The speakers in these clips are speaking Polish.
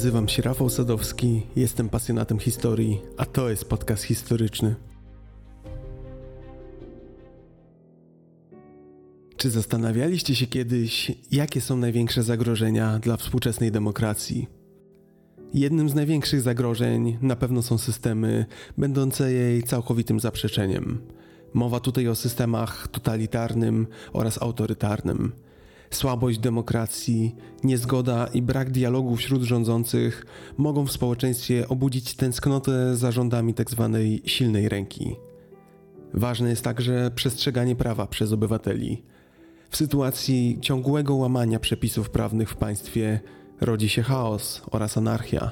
Nazywam się Rafał Sadowski, jestem pasjonatem historii, a to jest podcast historyczny. Czy zastanawialiście się kiedyś, jakie są największe zagrożenia dla współczesnej demokracji? Jednym z największych zagrożeń na pewno są systemy będące jej całkowitym zaprzeczeniem. Mowa tutaj o systemach totalitarnym oraz autorytarnym Słabość demokracji, niezgoda i brak dialogu wśród rządzących mogą w społeczeństwie obudzić tęsknotę za rządami tzw. Tak silnej ręki. Ważne jest także przestrzeganie prawa przez obywateli. W sytuacji ciągłego łamania przepisów prawnych w państwie rodzi się chaos oraz anarchia.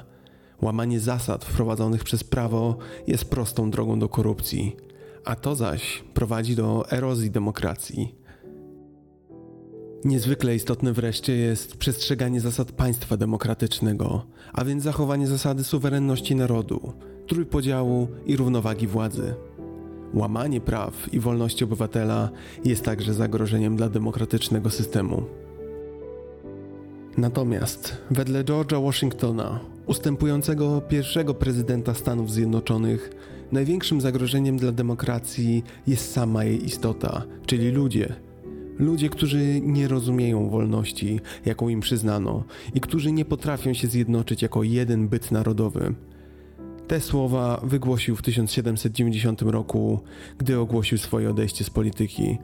Łamanie zasad wprowadzonych przez prawo jest prostą drogą do korupcji, a to zaś prowadzi do erozji demokracji. Niezwykle istotne wreszcie jest przestrzeganie zasad państwa demokratycznego, a więc zachowanie zasady suwerenności narodu, trójpodziału i równowagi władzy. Łamanie praw i wolności obywatela jest także zagrożeniem dla demokratycznego systemu. Natomiast wedle George'a Washingtona, ustępującego pierwszego prezydenta Stanów Zjednoczonych, największym zagrożeniem dla demokracji jest sama jej istota, czyli ludzie – Ludzie, którzy nie rozumieją wolności, jaką im przyznano, i którzy nie potrafią się zjednoczyć jako jeden byt narodowy. Te słowa wygłosił w 1790 roku, gdy ogłosił swoje odejście z polityki.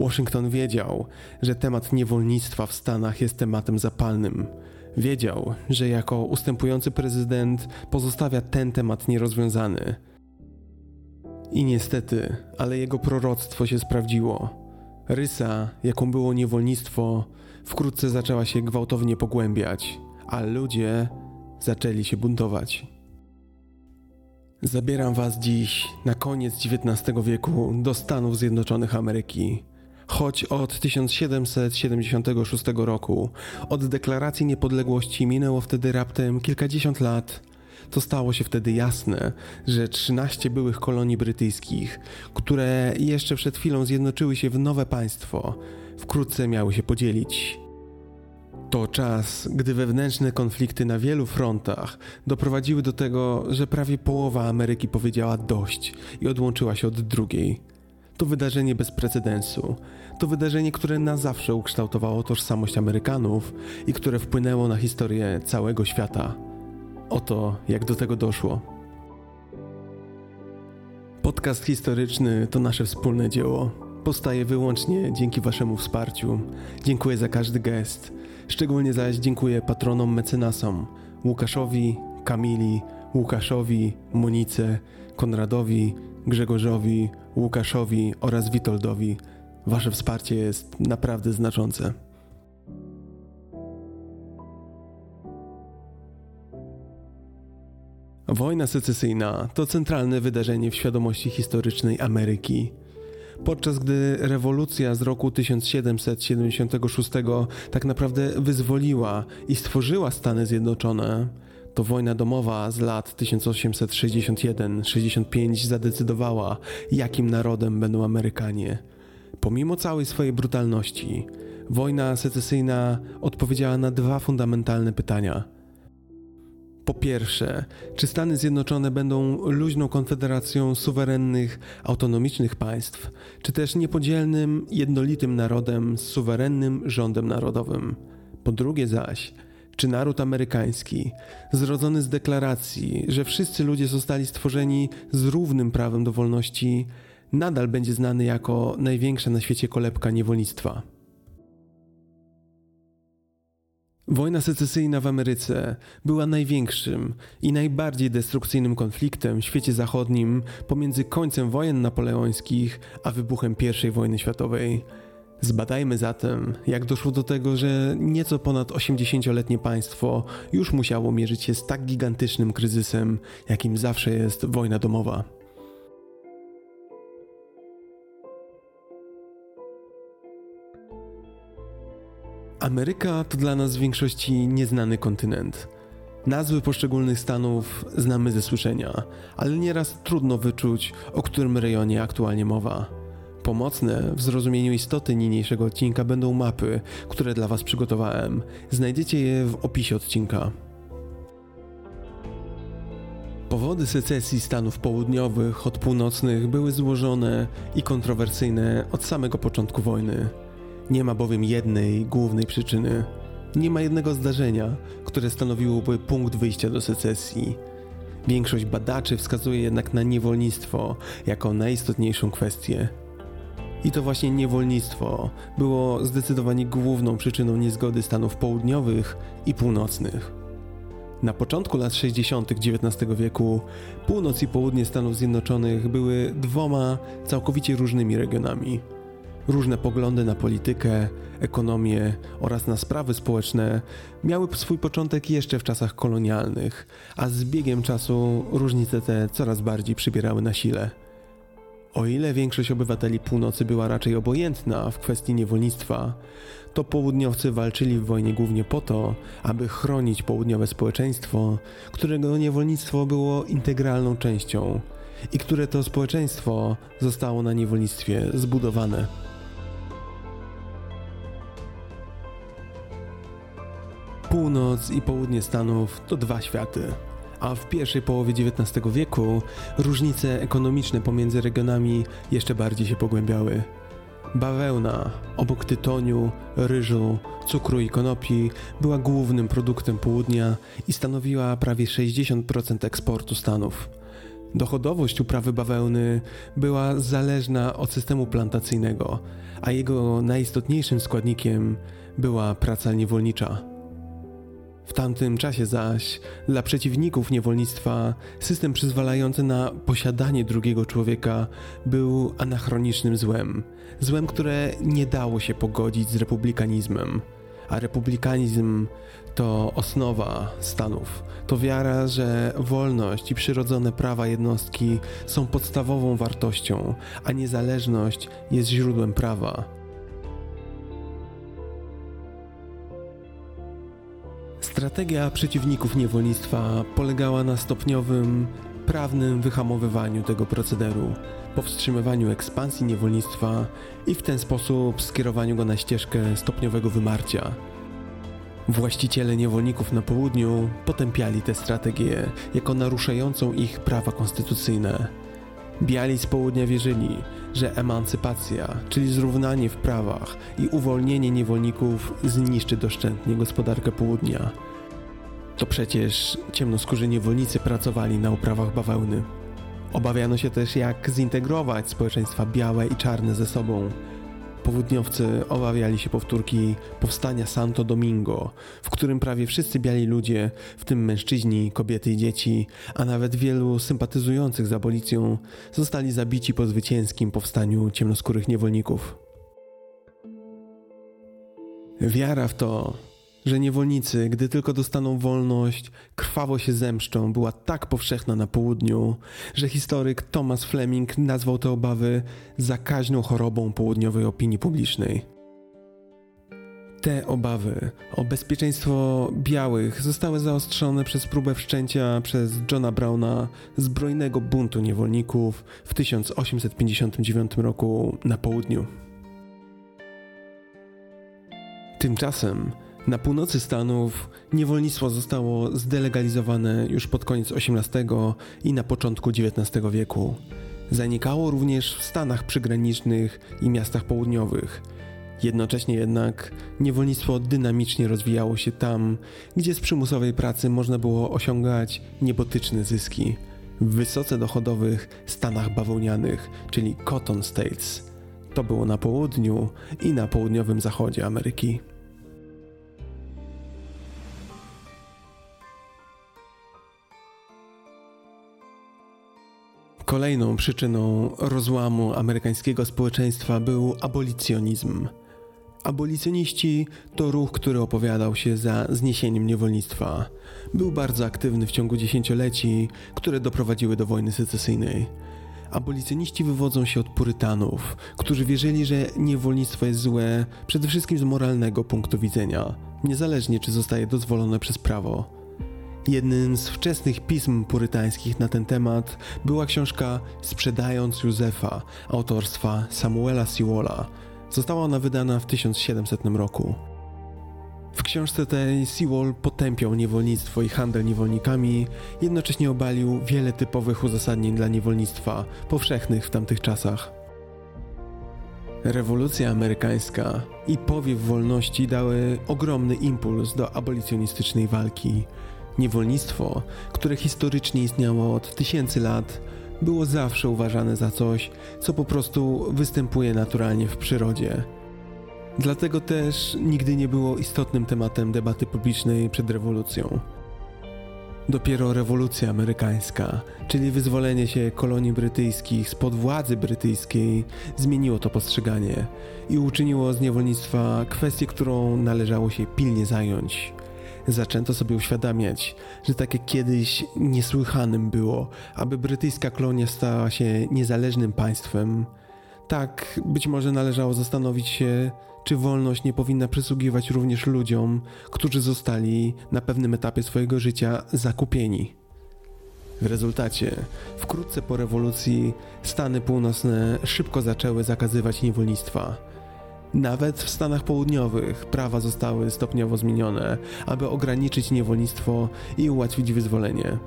Washington wiedział, że temat niewolnictwa w Stanach jest tematem zapalnym. Wiedział, że jako ustępujący prezydent pozostawia ten temat nierozwiązany. I niestety, ale jego proroctwo się sprawdziło. Rysa, jaką było niewolnictwo, wkrótce zaczęła się gwałtownie pogłębiać, a ludzie zaczęli się buntować. Zabieram Was dziś na koniec XIX wieku do Stanów Zjednoczonych Ameryki. Choć od 1776 roku, od deklaracji niepodległości minęło wtedy raptem kilkadziesiąt lat, to stało się wtedy jasne, że 13 byłych kolonii brytyjskich, które jeszcze przed chwilą zjednoczyły się w nowe państwo, wkrótce miały się podzielić. To czas, gdy wewnętrzne konflikty na wielu frontach doprowadziły do tego, że prawie połowa Ameryki powiedziała dość i odłączyła się od drugiej. To wydarzenie bez precedensu. To wydarzenie, które na zawsze ukształtowało tożsamość Amerykanów i które wpłynęło na historię całego świata. Oto jak do tego doszło. Podcast historyczny to nasze wspólne dzieło. Powstaje wyłącznie dzięki Waszemu wsparciu. Dziękuję za każdy gest. Szczególnie zaś dziękuję patronom mecenasom Łukaszowi, Kamili, Łukaszowi, Monice, Konradowi, Grzegorzowi, Łukaszowi oraz Witoldowi. Wasze wsparcie jest naprawdę znaczące. Wojna secesyjna to centralne wydarzenie w świadomości historycznej Ameryki. Podczas gdy rewolucja z roku 1776 tak naprawdę wyzwoliła i stworzyła Stany Zjednoczone, to wojna domowa z lat 1861-65 zadecydowała, jakim narodem będą Amerykanie. Pomimo całej swojej brutalności, wojna secesyjna odpowiedziała na dwa fundamentalne pytania – po pierwsze, czy Stany Zjednoczone będą luźną konfederacją suwerennych, autonomicznych państw, czy też niepodzielnym, jednolitym narodem z suwerennym rządem narodowym? Po drugie zaś, czy naród amerykański, zrodzony z deklaracji, że wszyscy ludzie zostali stworzeni z równym prawem do wolności, nadal będzie znany jako największa na świecie kolebka niewolnictwa? Wojna secesyjna w Ameryce była największym i najbardziej destrukcyjnym konfliktem w świecie zachodnim pomiędzy końcem wojen napoleońskich a wybuchem I wojny światowej. Zbadajmy zatem, jak doszło do tego, że nieco ponad 80-letnie państwo już musiało mierzyć się z tak gigantycznym kryzysem, jakim zawsze jest wojna domowa. Ameryka to dla nas w większości nieznany kontynent. Nazwy poszczególnych stanów znamy ze słyszenia, ale nieraz trudno wyczuć, o którym rejonie aktualnie mowa. Pomocne w zrozumieniu istoty niniejszego odcinka będą mapy, które dla Was przygotowałem. Znajdziecie je w opisie odcinka. Powody secesji Stanów Południowych od północnych były złożone i kontrowersyjne od samego początku wojny. Nie ma bowiem jednej głównej przyczyny. Nie ma jednego zdarzenia, które stanowiłoby punkt wyjścia do secesji. Większość badaczy wskazuje jednak na niewolnictwo jako najistotniejszą kwestię. I to właśnie niewolnictwo było zdecydowanie główną przyczyną niezgody Stanów Południowych i Północnych. Na początku lat 60. XIX wieku północ i południe Stanów Zjednoczonych były dwoma całkowicie różnymi regionami. Różne poglądy na politykę, ekonomię oraz na sprawy społeczne miały swój początek jeszcze w czasach kolonialnych, a z biegiem czasu różnice te coraz bardziej przybierały na sile. O ile większość obywateli północy była raczej obojętna w kwestii niewolnictwa, to południowcy walczyli w wojnie głównie po to, aby chronić południowe społeczeństwo, którego niewolnictwo było integralną częścią i które to społeczeństwo zostało na niewolnictwie zbudowane. Północ i południe Stanów to dwa światy a w pierwszej połowie XIX wieku różnice ekonomiczne pomiędzy regionami jeszcze bardziej się pogłębiały. Bawełna, obok tytoniu, ryżu, cukru i konopi, była głównym produktem południa i stanowiła prawie 60% eksportu Stanów. Dochodowość uprawy bawełny była zależna od systemu plantacyjnego, a jego najistotniejszym składnikiem była praca niewolnicza. W tamtym czasie zaś, dla przeciwników niewolnictwa, system przyzwalający na posiadanie drugiego człowieka był anachronicznym złem. Złem, które nie dało się pogodzić z republikanizmem. A republikanizm to osnowa Stanów. To wiara, że wolność i przyrodzone prawa jednostki są podstawową wartością, a niezależność jest źródłem prawa. Strategia przeciwników niewolnictwa polegała na stopniowym, prawnym wyhamowywaniu tego procederu, powstrzymywaniu ekspansji niewolnictwa i w ten sposób skierowaniu go na ścieżkę stopniowego wymarcia. Właściciele niewolników na południu potępiali tę strategię jako naruszającą ich prawa konstytucyjne. Biali z południa wierzyli, że emancypacja, czyli zrównanie w prawach i uwolnienie niewolników zniszczy doszczętnie gospodarkę południa. To przecież ciemnoskórzy niewolnicy pracowali na uprawach bawełny. Obawiano się też, jak zintegrować społeczeństwa białe i czarne ze sobą. Południowcy obawiali się powtórki powstania Santo Domingo, w którym prawie wszyscy biali ludzie, w tym mężczyźni, kobiety i dzieci, a nawet wielu sympatyzujących z abolicją, zostali zabici po zwycięskim powstaniu ciemnoskórych niewolników. Wiara w to, że niewolnicy, gdy tylko dostaną wolność, krwawo się zemszczą, była tak powszechna na południu, że historyk Thomas Fleming nazwał te obawy zakaźną chorobą południowej opinii publicznej. Te obawy o bezpieczeństwo białych zostały zaostrzone przez próbę wszczęcia przez Johna Browna zbrojnego buntu niewolników w 1859 roku na południu. Tymczasem na północy Stanów niewolnictwo zostało zdelegalizowane już pod koniec XVIII i na początku XIX wieku. Zanikało również w Stanach przygranicznych i miastach południowych. Jednocześnie jednak niewolnictwo dynamicznie rozwijało się tam, gdzie z przymusowej pracy można było osiągać niebotyczne zyski w wysoce dochodowych stanach bawełnianych, czyli Cotton States. To było na południu i na południowym zachodzie Ameryki. Kolejną przyczyną rozłamu amerykańskiego społeczeństwa był abolicjonizm. Abolicjoniści to ruch, który opowiadał się za zniesieniem niewolnictwa. Był bardzo aktywny w ciągu dziesięcioleci, które doprowadziły do wojny secesyjnej. Abolicjoniści wywodzą się od purytanów, którzy wierzyli, że niewolnictwo jest złe przede wszystkim z moralnego punktu widzenia, niezależnie czy zostaje dozwolone przez prawo. Jednym z wczesnych pism purytańskich na ten temat była książka Sprzedając Józefa autorstwa Samuela Sewalla. Została ona wydana w 1700 roku. W książce tej Sewall potępiał niewolnictwo i handel niewolnikami, jednocześnie obalił wiele typowych uzasadnień dla niewolnictwa, powszechnych w tamtych czasach. Rewolucja amerykańska i powiew wolności dały ogromny impuls do abolicjonistycznej walki. Niewolnictwo, które historycznie istniało od tysięcy lat, było zawsze uważane za coś, co po prostu występuje naturalnie w przyrodzie. Dlatego też nigdy nie było istotnym tematem debaty publicznej przed rewolucją. Dopiero rewolucja amerykańska, czyli wyzwolenie się kolonii brytyjskich spod władzy brytyjskiej, zmieniło to postrzeganie i uczyniło z niewolnictwa kwestię, którą należało się pilnie zająć. Zaczęto sobie uświadamiać, że tak jak kiedyś niesłychanym było, aby brytyjska kolonia stała się niezależnym państwem, tak być może należało zastanowić się, czy wolność nie powinna przysługiwać również ludziom, którzy zostali na pewnym etapie swojego życia zakupieni. W rezultacie, wkrótce po rewolucji, Stany Północne szybko zaczęły zakazywać niewolnictwa. Nawet w Stanach Południowych prawa zostały stopniowo zmienione, aby ograniczyć niewolnictwo i ułatwić wyzwolenie.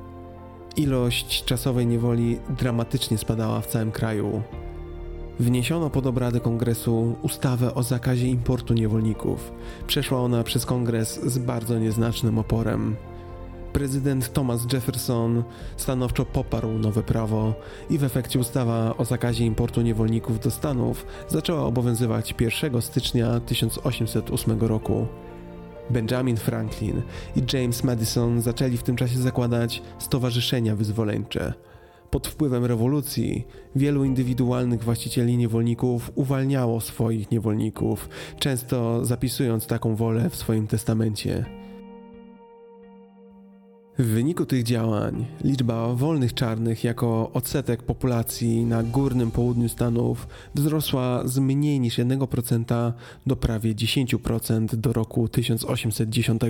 Ilość czasowej niewoli dramatycznie spadała w całym kraju. Wniesiono pod obrady kongresu ustawę o zakazie importu niewolników. Przeszła ona przez kongres z bardzo nieznacznym oporem. Prezydent Thomas Jefferson stanowczo poparł nowe prawo i w efekcie ustawa o zakazie importu niewolników do Stanów zaczęła obowiązywać 1 stycznia 1808 roku. Benjamin Franklin i James Madison zaczęli w tym czasie zakładać stowarzyszenia wyzwoleńcze – pod wpływem rewolucji wielu indywidualnych właścicieli niewolników uwalniało swoich niewolników, często zapisując taką wolę w swoim testamencie. W wyniku tych działań liczba wolnych czarnych jako odsetek populacji na górnym południu Stanów wzrosła z mniej niż 1% do prawie 10% do roku 1810.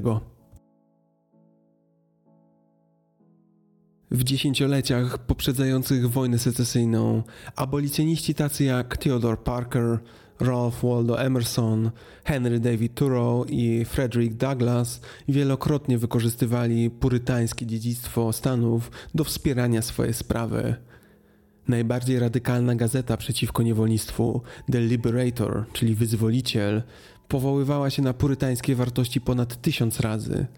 W dziesięcioleciach poprzedzających wojnę secesyjną abolicjoniści tacy jak Theodore Parker, Ralph Waldo Emerson, Henry David Thoreau i Frederick Douglass wielokrotnie wykorzystywali purytańskie dziedzictwo Stanów do wspierania swojej sprawy. Najbardziej radykalna gazeta przeciwko niewolnictwu, The Liberator, czyli Wyzwoliciel, powoływała się na purytańskie wartości ponad tysiąc razy –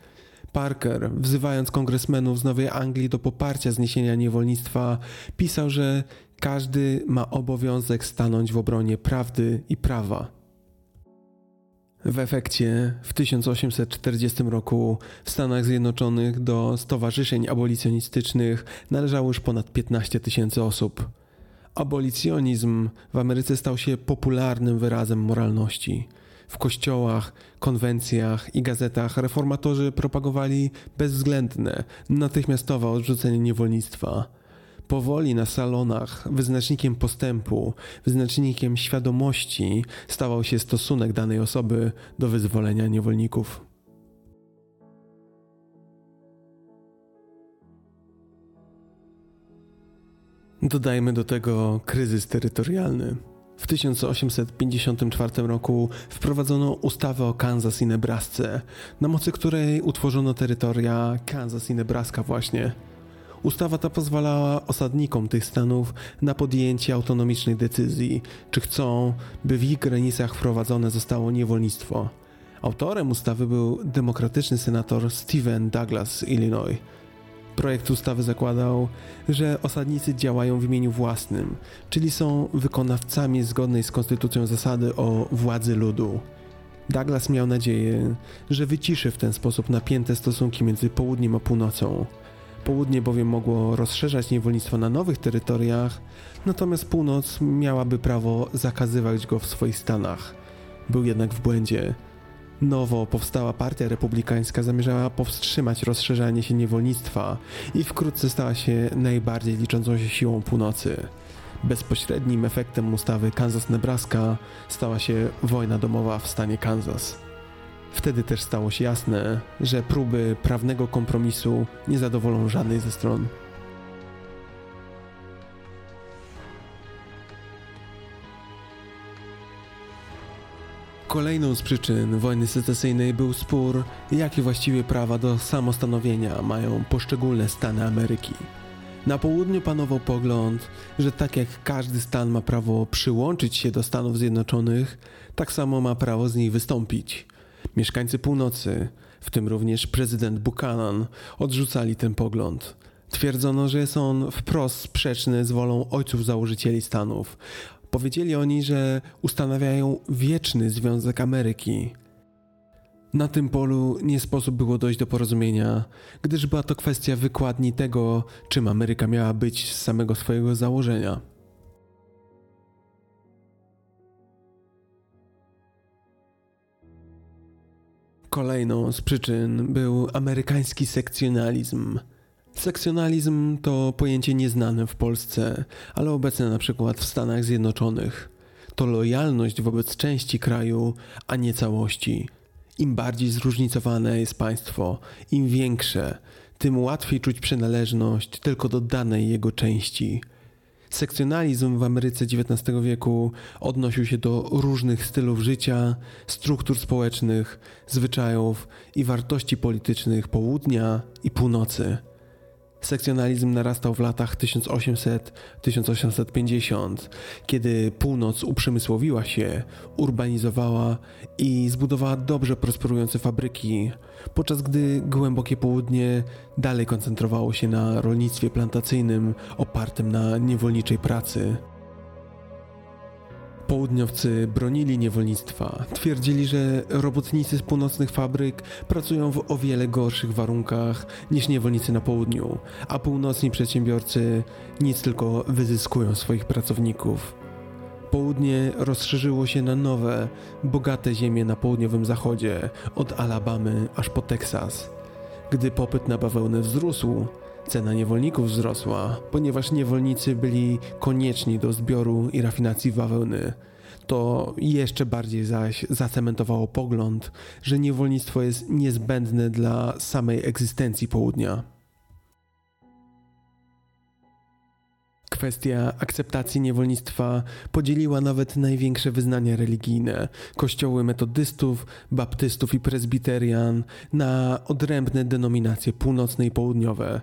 Parker, wzywając kongresmenów z Nowej Anglii do poparcia zniesienia niewolnictwa, pisał, że każdy ma obowiązek stanąć w obronie prawdy i prawa. W efekcie w 1840 roku w Stanach Zjednoczonych do stowarzyszeń abolicjonistycznych należało już ponad 15 tysięcy osób. Abolicjonizm w Ameryce stał się popularnym wyrazem moralności. W kościołach, konwencjach i gazetach reformatorzy propagowali bezwzględne, natychmiastowe odrzucenie niewolnictwa. Powoli na salonach wyznacznikiem postępu, wyznacznikiem świadomości stawał się stosunek danej osoby do wyzwolenia niewolników. Dodajmy do tego kryzys terytorialny. W 1854 roku wprowadzono ustawę o Kansas i Nebrasce, na mocy której utworzono terytoria Kansas i Nebraska właśnie. Ustawa ta pozwalała osadnikom tych stanów na podjęcie autonomicznej decyzji, czy chcą, by w ich granicach wprowadzone zostało niewolnictwo. Autorem ustawy był demokratyczny senator Stephen Douglas z Illinois. Projekt ustawy zakładał, że osadnicy działają w imieniu własnym, czyli są wykonawcami zgodnej z konstytucją zasady o władzy ludu. Douglas miał nadzieję, że wyciszy w ten sposób napięte stosunki między południem a północą. Południe bowiem mogło rozszerzać niewolnictwo na nowych terytoriach, natomiast północ miałaby prawo zakazywać go w swoich stanach. Był jednak w błędzie. Nowo powstała partia republikańska zamierzała powstrzymać rozszerzanie się niewolnictwa i wkrótce stała się najbardziej liczącą się siłą północy. Bezpośrednim efektem ustawy Kansas-Nebraska stała się wojna domowa w stanie Kansas. Wtedy też stało się jasne, że próby prawnego kompromisu nie zadowolą żadnej ze stron. Kolejną z przyczyn wojny secesyjnej był spór, jakie właściwie prawa do samostanowienia mają poszczególne stany Ameryki. Na południu panował pogląd, że tak jak każdy stan ma prawo przyłączyć się do Stanów Zjednoczonych, tak samo ma prawo z nich wystąpić. Mieszkańcy północy, w tym również prezydent Buchanan, odrzucali ten pogląd. Twierdzono, że jest on wprost sprzeczny z wolą ojców założycieli Stanów. Powiedzieli oni, że ustanawiają wieczny Związek Ameryki. Na tym polu nie sposób było dojść do porozumienia, gdyż była to kwestia wykładni tego, czym Ameryka miała być z samego swojego założenia. Kolejną z przyczyn był amerykański sekcjonalizm. Sekcjonalizm to pojęcie nieznane w Polsce, ale obecne na przykład w Stanach Zjednoczonych. To lojalność wobec części kraju, a nie całości. Im bardziej zróżnicowane jest państwo, im większe, tym łatwiej czuć przynależność tylko do danej jego części. Sekcjonalizm w Ameryce XIX wieku odnosił się do różnych stylów życia, struktur społecznych, zwyczajów i wartości politycznych południa i północy. Sekcjonalizm narastał w latach 1800-1850, kiedy północ uprzemysłowiła się, urbanizowała i zbudowała dobrze prosperujące fabryki, podczas gdy głębokie południe dalej koncentrowało się na rolnictwie plantacyjnym opartym na niewolniczej pracy. Południowcy bronili niewolnictwa. Twierdzili, że robotnicy z północnych fabryk pracują w o wiele gorszych warunkach niż niewolnicy na południu, a północni przedsiębiorcy nic tylko wyzyskują swoich pracowników. Południe rozszerzyło się na nowe, bogate ziemie na południowym zachodzie, od Alabamy aż po Teksas. Gdy popyt na bawełnę wzrósł, Cena niewolników wzrosła, ponieważ niewolnicy byli konieczni do zbioru i rafinacji bawełny. To jeszcze bardziej zaś zacementowało pogląd, że niewolnictwo jest niezbędne dla samej egzystencji południa. Kwestia akceptacji niewolnictwa podzieliła nawet największe wyznania religijne kościoły metodystów, baptystów i prezbiterian na odrębne denominacje północne i południowe.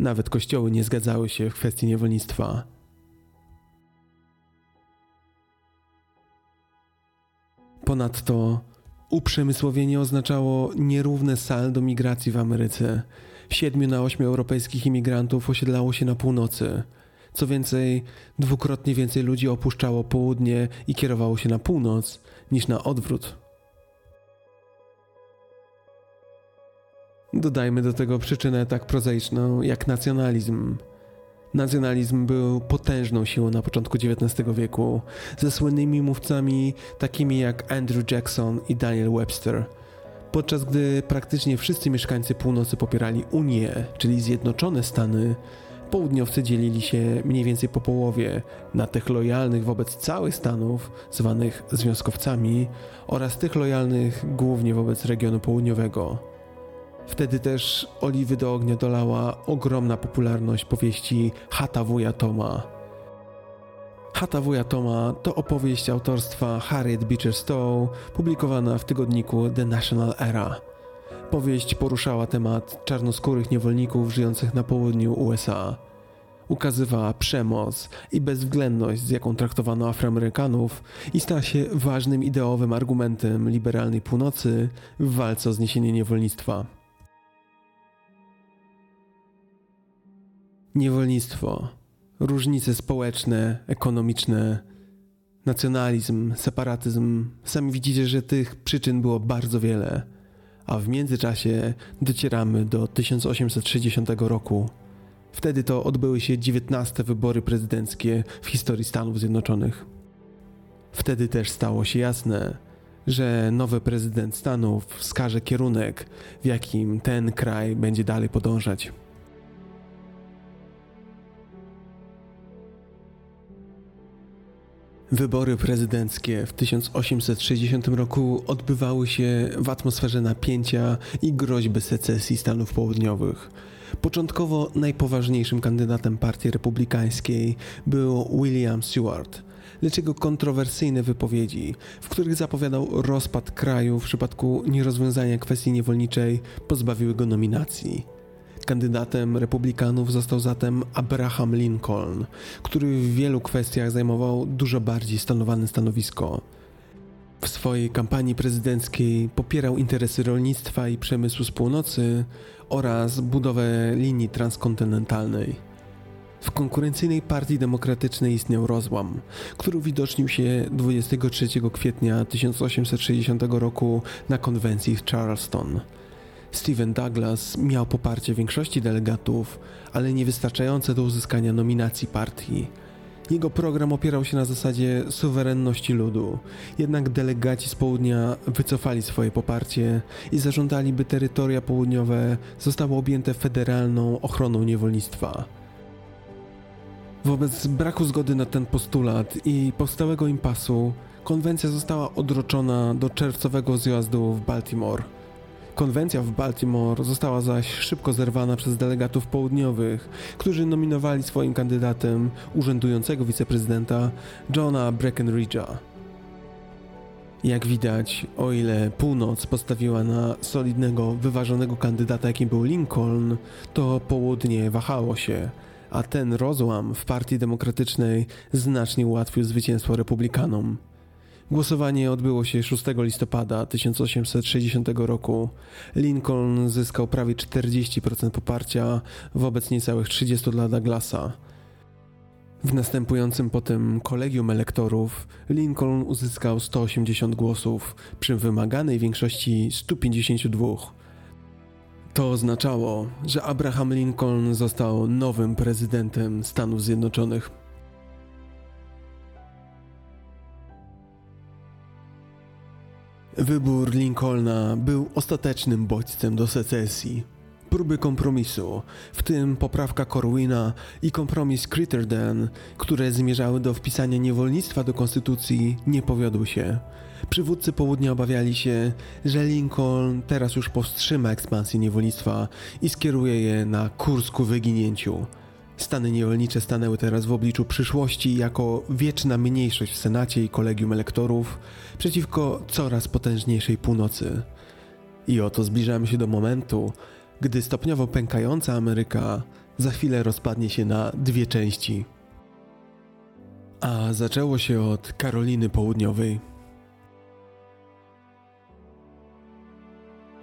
Nawet kościoły nie zgadzały się w kwestii niewolnictwa. Ponadto uprzemysłowienie oznaczało nierówne saldo migracji w Ameryce. Siedmiu na ośmiu europejskich imigrantów osiedlało się na północy. Co więcej, dwukrotnie więcej ludzi opuszczało południe i kierowało się na północ niż na odwrót. Dodajmy do tego przyczynę tak prozaiczną jak nacjonalizm. Nacjonalizm był potężną siłą na początku XIX wieku, ze słynnymi mówcami takimi jak Andrew Jackson i Daniel Webster. Podczas gdy praktycznie wszyscy mieszkańcy północy popierali Unię, czyli Zjednoczone Stany, południowcy dzielili się mniej więcej po połowie na tych lojalnych wobec całych Stanów, zwanych związkowcami, oraz tych lojalnych głównie wobec regionu południowego. Wtedy też oliwy do ognia dolała ogromna popularność powieści Hata wuja Toma. Hata wuja Toma to opowieść autorstwa Harriet Beecher Stowe, publikowana w tygodniku The National Era. Powieść poruszała temat czarnoskórych niewolników żyjących na południu USA. Ukazywała przemoc i bezwzględność, z jaką traktowano Afroamerykanów, i stała się ważnym ideowym argumentem liberalnej północy w walce o zniesienie niewolnictwa. Niewolnictwo, różnice społeczne, ekonomiczne, nacjonalizm, separatyzm. Sami widzicie, że tych przyczyn było bardzo wiele. A w międzyczasie docieramy do 1860 roku. Wtedy to odbyły się 19 wybory prezydenckie w historii Stanów Zjednoczonych. Wtedy też stało się jasne, że nowy prezydent Stanów wskaże kierunek, w jakim ten kraj będzie dalej podążać. Wybory prezydenckie w 1860 roku odbywały się w atmosferze napięcia i groźby secesji Stanów Południowych. Początkowo najpoważniejszym kandydatem partii republikańskiej był William Stewart, lecz jego kontrowersyjne wypowiedzi, w których zapowiadał rozpad kraju w przypadku nierozwiązania kwestii niewolniczej, pozbawiły go nominacji. Kandydatem republikanów został zatem Abraham Lincoln, który w wielu kwestiach zajmował dużo bardziej stanowane stanowisko. W swojej kampanii prezydenckiej popierał interesy rolnictwa i przemysłu z północy oraz budowę linii transkontynentalnej. W konkurencyjnej Partii Demokratycznej istniał rozłam, który uwidocznił się 23 kwietnia 1860 roku na konwencji w Charleston. Stephen Douglas miał poparcie większości delegatów, ale niewystarczające do uzyskania nominacji partii. Jego program opierał się na zasadzie suwerenności ludu, jednak delegaci z południa wycofali swoje poparcie i zażądali, by terytoria południowe zostały objęte federalną ochroną niewolnictwa. Wobec braku zgody na ten postulat i powstałego impasu, konwencja została odroczona do czerwcowego zjazdu w Baltimore. Konwencja w Baltimore została zaś szybko zerwana przez delegatów południowych, którzy nominowali swoim kandydatem urzędującego wiceprezydenta Johna Breckinridge'a. Jak widać, o ile północ postawiła na solidnego, wyważonego kandydata, jakim był Lincoln, to południe wahało się, a ten rozłam w Partii Demokratycznej znacznie ułatwił zwycięstwo republikanom. Głosowanie odbyło się 6 listopada 1860 roku. Lincoln zyskał prawie 40% poparcia wobec niecałych 30 dla Douglasa. W następującym potem kolegium elektorów Lincoln uzyskał 180 głosów przy wymaganej większości 152. To oznaczało, że Abraham Lincoln został nowym prezydentem Stanów Zjednoczonych. Wybór Lincolna był ostatecznym bodźcem do secesji. Próby kompromisu, w tym poprawka Corwina i kompromis Crittenden, które zmierzały do wpisania niewolnictwa do konstytucji, nie powiodły się. Przywódcy południa obawiali się, że Lincoln teraz już powstrzyma ekspansję niewolnictwa i skieruje je na kurs ku wyginięciu. Stany niewolnicze stanęły teraz w obliczu przyszłości jako wieczna mniejszość w Senacie i kolegium elektorów przeciwko coraz potężniejszej północy. I oto zbliżamy się do momentu, gdy stopniowo pękająca Ameryka za chwilę rozpadnie się na dwie części. A zaczęło się od Karoliny Południowej.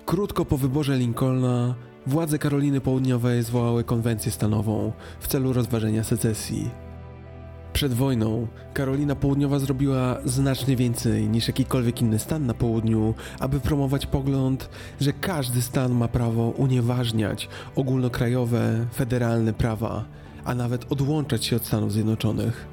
Krótko po wyborze Lincolna władze Karoliny Południowej zwołały konwencję stanową w celu rozważenia secesji. Przed wojną Karolina Południowa zrobiła znacznie więcej niż jakikolwiek inny stan na południu, aby promować pogląd, że każdy stan ma prawo unieważniać ogólnokrajowe, federalne prawa, a nawet odłączać się od Stanów Zjednoczonych.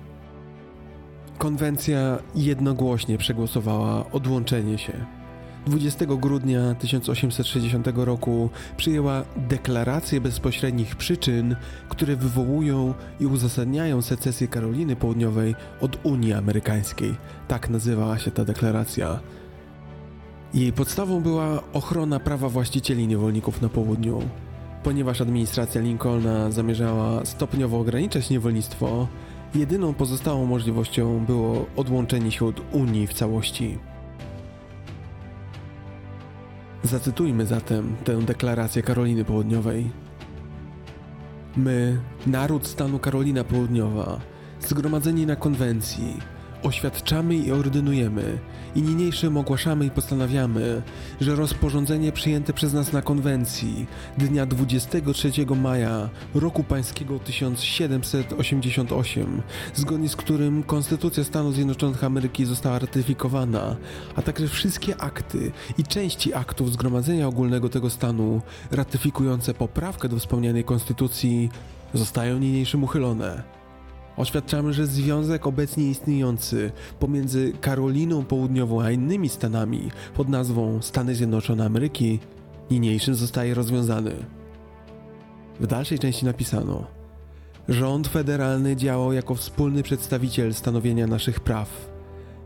Konwencja jednogłośnie przegłosowała odłączenie się. 20 grudnia 1860 roku przyjęła deklarację bezpośrednich przyczyn, które wywołują i uzasadniają secesję Karoliny Południowej od Unii Amerykańskiej. Tak nazywała się ta deklaracja. Jej podstawą była ochrona prawa właścicieli niewolników na południu. Ponieważ administracja Lincolna zamierzała stopniowo ograniczać niewolnictwo, jedyną pozostałą możliwością było odłączenie się od Unii w całości. Zacytujmy zatem tę deklarację Karoliny Południowej. My, naród stanu Karolina Południowa, zgromadzeni na konwencji, oświadczamy i ordynujemy i niniejszym ogłaszamy i postanawiamy, że rozporządzenie przyjęte przez nas na konwencji dnia 23 maja roku pańskiego 1788, zgodnie z którym Konstytucja Stanów Zjednoczonych Ameryki została ratyfikowana, a także wszystkie akty i części aktów Zgromadzenia Ogólnego tego stanu ratyfikujące poprawkę do wspomnianej konstytucji zostają niniejszym uchylone. Oświadczamy, że związek obecnie istniejący pomiędzy Karoliną Południową a innymi stanami pod nazwą Stany Zjednoczone Ameryki niniejszym zostaje rozwiązany. W dalszej części napisano: Rząd federalny działał jako wspólny przedstawiciel stanowienia naszych praw.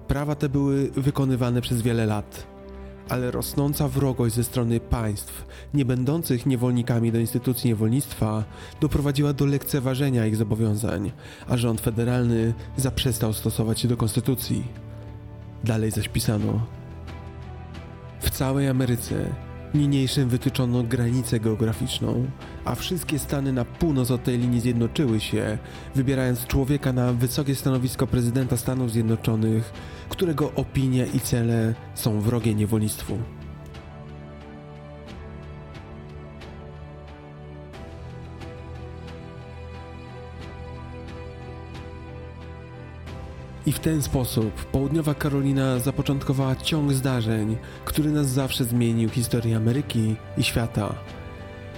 Prawa te były wykonywane przez wiele lat. Ale rosnąca wrogość ze strony państw, nie będących niewolnikami do instytucji niewolnictwa, doprowadziła do lekceważenia ich zobowiązań, a rząd federalny zaprzestał stosować się do konstytucji. Dalej zaś pisano: W całej Ameryce Niniejszym wytyczono granicę geograficzną, a wszystkie stany na północ od tej linii zjednoczyły się, wybierając człowieka na wysokie stanowisko prezydenta Stanów Zjednoczonych, którego opinie i cele są wrogie niewolnictwu. I w ten sposób południowa Karolina zapoczątkowała ciąg zdarzeń, który nas zawsze zmienił historię Ameryki i świata.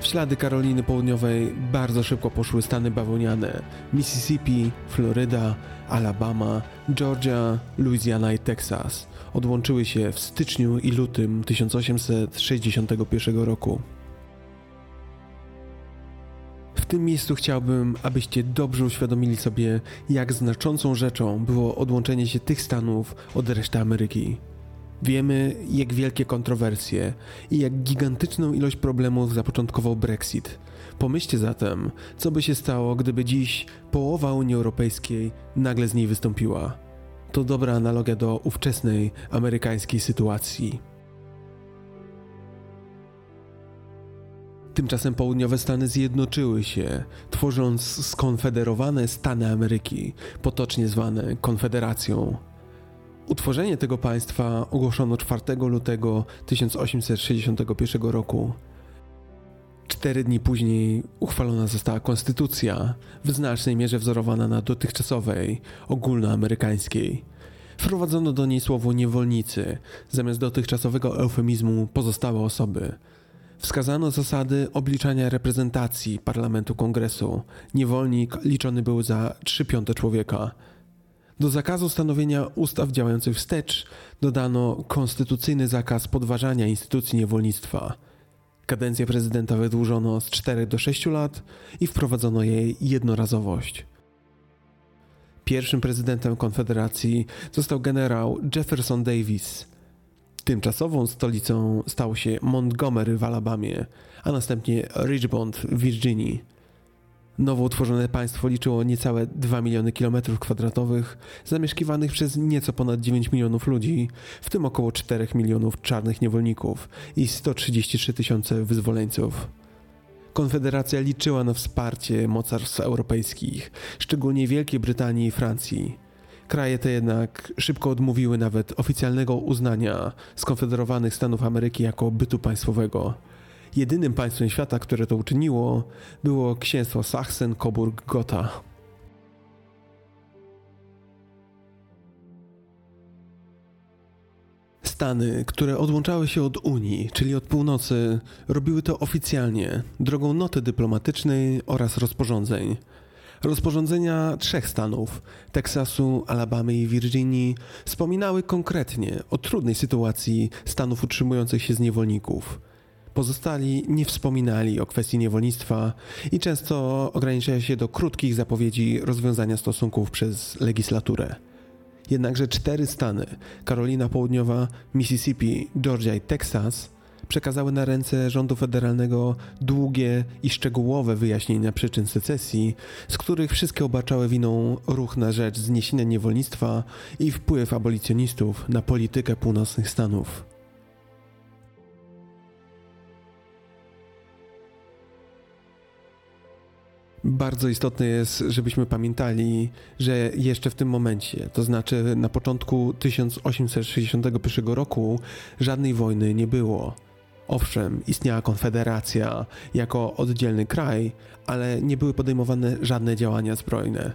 W ślady Karoliny Południowej bardzo szybko poszły stany bawełniane: Mississippi, Floryda, Alabama, Georgia, Louisiana i Teksas. Odłączyły się w styczniu i lutym 1861 roku tym miejscu chciałbym, abyście dobrze uświadomili sobie, jak znaczącą rzeczą było odłączenie się tych stanów od reszty Ameryki. Wiemy, jak wielkie kontrowersje i jak gigantyczną ilość problemów zapoczątkował Brexit. Pomyślcie zatem, co by się stało, gdyby dziś połowa Unii Europejskiej nagle z niej wystąpiła. To dobra analogia do ówczesnej amerykańskiej sytuacji. Tymczasem południowe Stany zjednoczyły się, tworząc skonfederowane Stany Ameryki, potocznie zwane Konfederacją. Utworzenie tego państwa ogłoszono 4 lutego 1861 roku. Cztery dni później uchwalona została konstytucja, w znacznej mierze wzorowana na dotychczasowej, ogólnoamerykańskiej. Wprowadzono do niej słowo niewolnicy, zamiast dotychczasowego eufemizmu pozostałe osoby – Wskazano zasady obliczania reprezentacji parlamentu kongresu. Niewolnik liczony był za 3 piąte człowieka. Do zakazu stanowienia ustaw działających wstecz dodano konstytucyjny zakaz podważania instytucji niewolnictwa. Kadencję prezydenta wydłużono z 4 do 6 lat i wprowadzono jej jednorazowość. Pierwszym prezydentem Konfederacji został generał Jefferson Davis – Tymczasową stolicą stał się Montgomery w Alabamie, a następnie Richmond w Virginii. Nowo utworzone państwo liczyło niecałe 2 miliony kilometrów kwadratowych, zamieszkiwanych przez nieco ponad 9 milionów ludzi, w tym około 4 milionów czarnych niewolników i 133 tysiące wyzwoleńców. Konfederacja liczyła na wsparcie mocarstw europejskich, szczególnie Wielkiej Brytanii i Francji. Kraje te jednak szybko odmówiły nawet oficjalnego uznania skonfederowanych Stanów Ameryki jako bytu państwowego. Jedynym państwem świata, które to uczyniło, było księstwo Sachsen-Coburg-Gotha. Stany, które odłączały się od Unii, czyli od północy, robiły to oficjalnie, drogą noty dyplomatycznej oraz rozporządzeń. Rozporządzenia trzech stanów Teksasu, Alabamy i Virginii wspominały konkretnie o trudnej sytuacji stanów utrzymujących się z niewolników. Pozostali nie wspominali o kwestii niewolnictwa i często ograniczają się do krótkich zapowiedzi rozwiązania stosunków przez legislaturę. Jednakże cztery stany Karolina Południowa, Mississippi, Georgia i Teksas przekazały na ręce rządu federalnego długie i szczegółowe wyjaśnienia przyczyn secesji, z których wszystkie obarczały winą ruch na rzecz zniesienia niewolnictwa i wpływ abolicjonistów na politykę północnych Stanów. Bardzo istotne jest, żebyśmy pamiętali, że jeszcze w tym momencie, to znaczy na początku 1861 roku, żadnej wojny nie było. Owszem, istniała konfederacja jako oddzielny kraj, ale nie były podejmowane żadne działania zbrojne.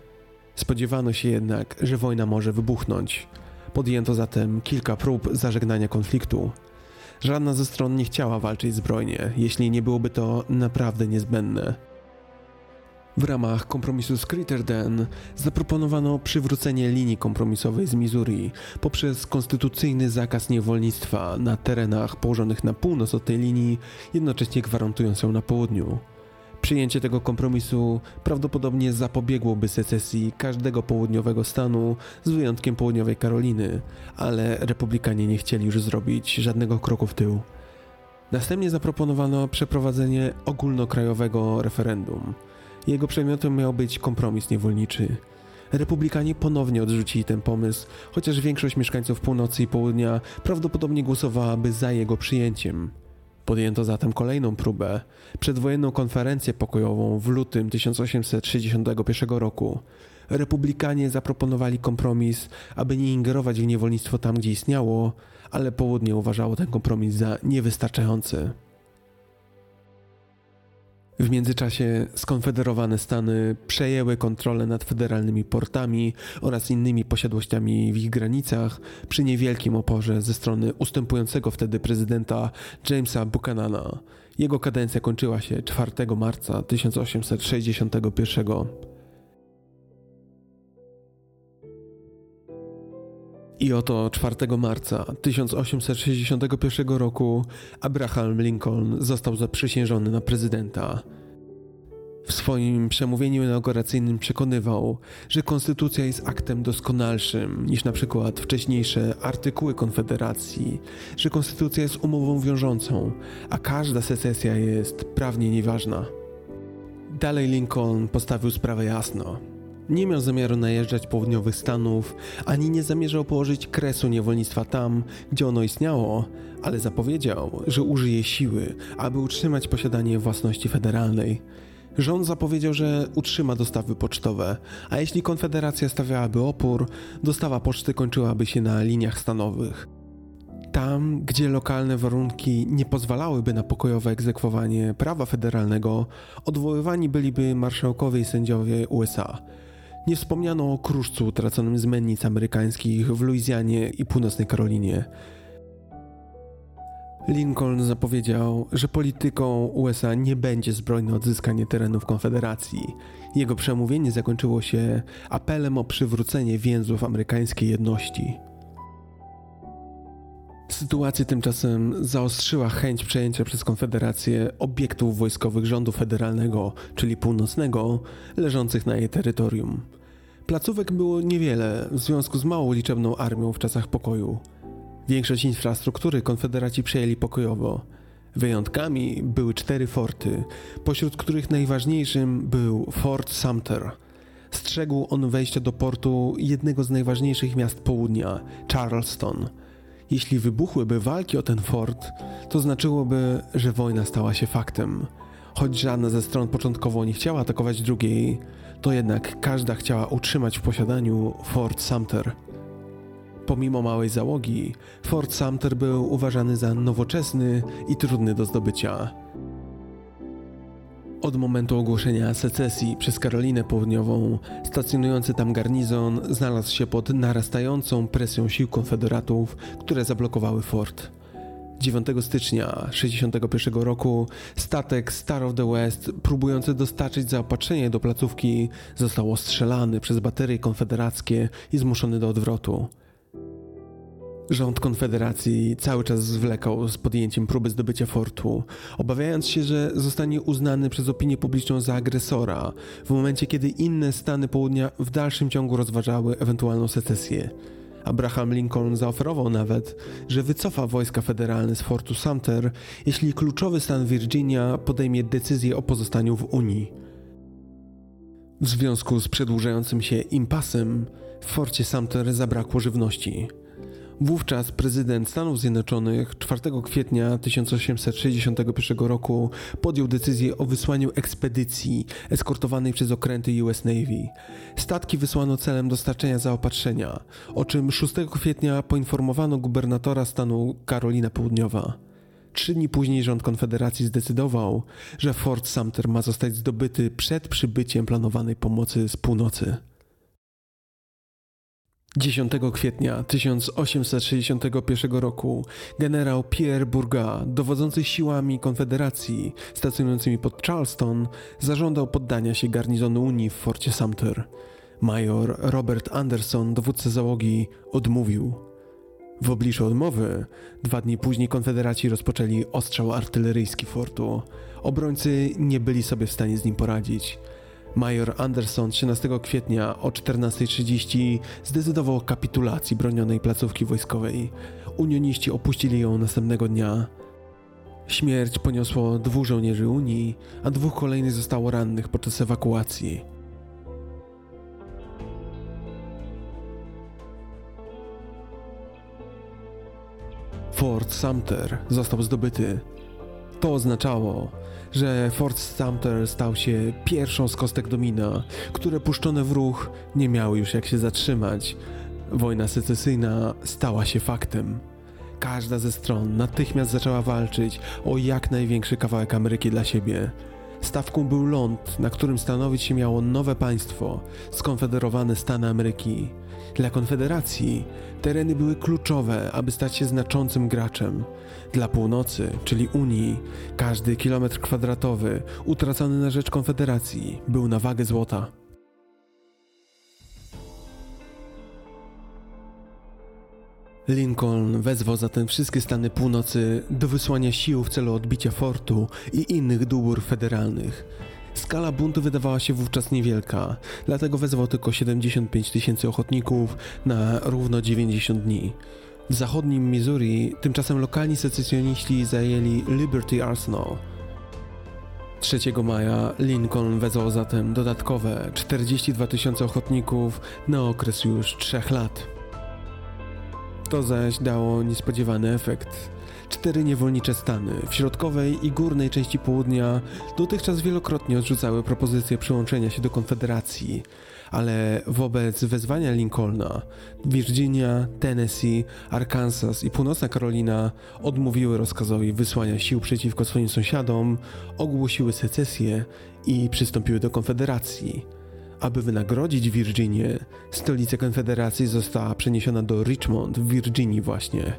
Spodziewano się jednak, że wojna może wybuchnąć. Podjęto zatem kilka prób zażegnania konfliktu. Żadna ze stron nie chciała walczyć zbrojnie, jeśli nie byłoby to naprawdę niezbędne. W ramach kompromisu z Crittenden zaproponowano przywrócenie linii kompromisowej z Missouri poprzez konstytucyjny zakaz niewolnictwa na terenach położonych na północ od tej linii, jednocześnie gwarantując ją na południu. Przyjęcie tego kompromisu prawdopodobnie zapobiegłoby secesji każdego południowego stanu, z wyjątkiem południowej Karoliny, ale republikanie nie chcieli już zrobić żadnego kroku w tył. Następnie zaproponowano przeprowadzenie ogólnokrajowego referendum. Jego przedmiotem miał być kompromis niewolniczy. Republikanie ponownie odrzucili ten pomysł, chociaż większość mieszkańców północy i południa prawdopodobnie głosowałaby za jego przyjęciem. Podjęto zatem kolejną próbę, przedwojenną konferencję pokojową w lutym 1861 roku. Republikanie zaproponowali kompromis, aby nie ingerować w niewolnictwo tam, gdzie istniało, ale południe uważało ten kompromis za niewystarczający. W międzyczasie skonfederowane Stany przejęły kontrolę nad federalnymi portami oraz innymi posiadłościami w ich granicach przy niewielkim oporze ze strony ustępującego wtedy prezydenta Jamesa Buchanana. Jego kadencja kończyła się 4 marca 1861. I oto 4 marca 1861 roku Abraham Lincoln został zaprzysiężony na prezydenta. W swoim przemówieniu inauguracyjnym przekonywał, że konstytucja jest aktem doskonalszym niż na przykład wcześniejsze artykuły Konfederacji, że konstytucja jest umową wiążącą, a każda secesja jest prawnie nieważna. Dalej Lincoln postawił sprawę jasno. Nie miał zamiaru najeżdżać południowych Stanów, ani nie zamierzał położyć kresu niewolnictwa tam, gdzie ono istniało, ale zapowiedział, że użyje siły, aby utrzymać posiadanie własności federalnej. Rząd zapowiedział, że utrzyma dostawy pocztowe, a jeśli Konfederacja stawiałaby opór, dostawa poczty kończyłaby się na liniach stanowych. Tam, gdzie lokalne warunki nie pozwalałyby na pokojowe egzekwowanie prawa federalnego, odwoływani byliby marszałkowie i sędziowie USA. Nie wspomniano o kruszcu utraconym z mennic amerykańskich w Luizjanie i północnej Karolinie. Lincoln zapowiedział, że polityką USA nie będzie zbrojne odzyskanie terenów Konfederacji. Jego przemówienie zakończyło się apelem o przywrócenie więzów amerykańskiej jedności. Sytuację tymczasem zaostrzyła chęć przejęcia przez Konfederację obiektów wojskowych rządu federalnego, czyli północnego, leżących na jej terytorium. Placówek było niewiele w związku z mało liczebną armią w czasach pokoju. Większość infrastruktury konfederaci przejęli pokojowo. Wyjątkami były cztery forty, pośród których najważniejszym był Fort Sumter. Strzegł on wejścia do portu jednego z najważniejszych miast południa, Charleston. Jeśli wybuchłyby walki o ten fort, to znaczyłoby, że wojna stała się faktem. Choć żadna ze stron początkowo nie chciała atakować drugiej, to jednak każda chciała utrzymać w posiadaniu Fort Sumter. Pomimo małej załogi, Fort Sumter był uważany za nowoczesny i trudny do zdobycia. Od momentu ogłoszenia secesji przez Karolinę Południową, stacjonujący tam garnizon znalazł się pod narastającą presją sił konfederatów, które zablokowały fort. 9 stycznia 1961 roku statek Star of the West, próbujący dostarczyć zaopatrzenie do placówki, został ostrzelany przez baterie konfederackie i zmuszony do odwrotu. Rząd Konfederacji cały czas zwlekał z podjęciem próby zdobycia fortu, obawiając się, że zostanie uznany przez opinię publiczną za agresora, w momencie kiedy inne stany południa w dalszym ciągu rozważały ewentualną secesję. Abraham Lincoln zaoferował nawet, że wycofa wojska federalne z fortu Sumter, jeśli kluczowy stan Virginia podejmie decyzję o pozostaniu w Unii. W związku z przedłużającym się impasem w forcie Sumter zabrakło żywności. Wówczas prezydent Stanów Zjednoczonych 4 kwietnia 1861 roku podjął decyzję o wysłaniu ekspedycji eskortowanej przez okręty US Navy. Statki wysłano celem dostarczenia zaopatrzenia, o czym 6 kwietnia poinformowano gubernatora stanu Karolina Południowa. Trzy dni później rząd Konfederacji zdecydował, że Fort Sumter ma zostać zdobyty przed przybyciem planowanej pomocy z północy. 10 kwietnia 1861 roku generał Pierre Bourgat, dowodzący siłami Konfederacji stacjonującymi pod Charleston, zażądał poddania się garnizonu Unii w forcie Sumter. Major Robert Anderson, dowódca załogi, odmówił. W obliczu odmowy, dwa dni później konfederaci rozpoczęli ostrzał artyleryjski fortu. Obrońcy nie byli sobie w stanie z nim poradzić. Major Anderson 13 kwietnia o 14.30 zdecydował o kapitulacji bronionej placówki wojskowej. Unioniści opuścili ją następnego dnia. Śmierć poniosło dwóch żołnierzy Unii, a dwóch kolejnych zostało rannych podczas ewakuacji. Fort Sumter został zdobyty. To oznaczało, że Fort Sumter stał się pierwszą z kostek domina, które puszczone w ruch nie miały już jak się zatrzymać. Wojna secesyjna stała się faktem. Każda ze stron natychmiast zaczęła walczyć o jak największy kawałek Ameryki dla siebie. Stawką był ląd, na którym stanowić się miało nowe państwo, skonfederowane Stany Ameryki. Dla Konfederacji tereny były kluczowe, aby stać się znaczącym graczem. Dla północy, czyli Unii, każdy kilometr kwadratowy utracony na rzecz Konfederacji był na wagę złota. Lincoln wezwał zatem wszystkie stany północy do wysłania sił w celu odbicia fortu i innych dóbr federalnych. Skala buntu wydawała się wówczas niewielka, dlatego wezwał tylko 75 tysięcy ochotników na równo 90 dni. W zachodnim Missouri tymczasem lokalni secesjoniści zajęli Liberty Arsenal. 3 maja Lincoln wezwał zatem dodatkowe 42 tysiące ochotników na okres już 3 lat. To zaś dało niespodziewany efekt. Cztery niewolnicze stany w środkowej i górnej części południa dotychczas wielokrotnie odrzucały propozycję przyłączenia się do Konfederacji, ale wobec wezwania Lincolna Virginia, Tennessee, Arkansas i Północna Karolina odmówiły rozkazowi wysłania sił przeciwko swoim sąsiadom, ogłosiły secesję i przystąpiły do Konfederacji. Aby wynagrodzić Virginię, stolica Konfederacji została przeniesiona do Richmond w Virginii właśnie.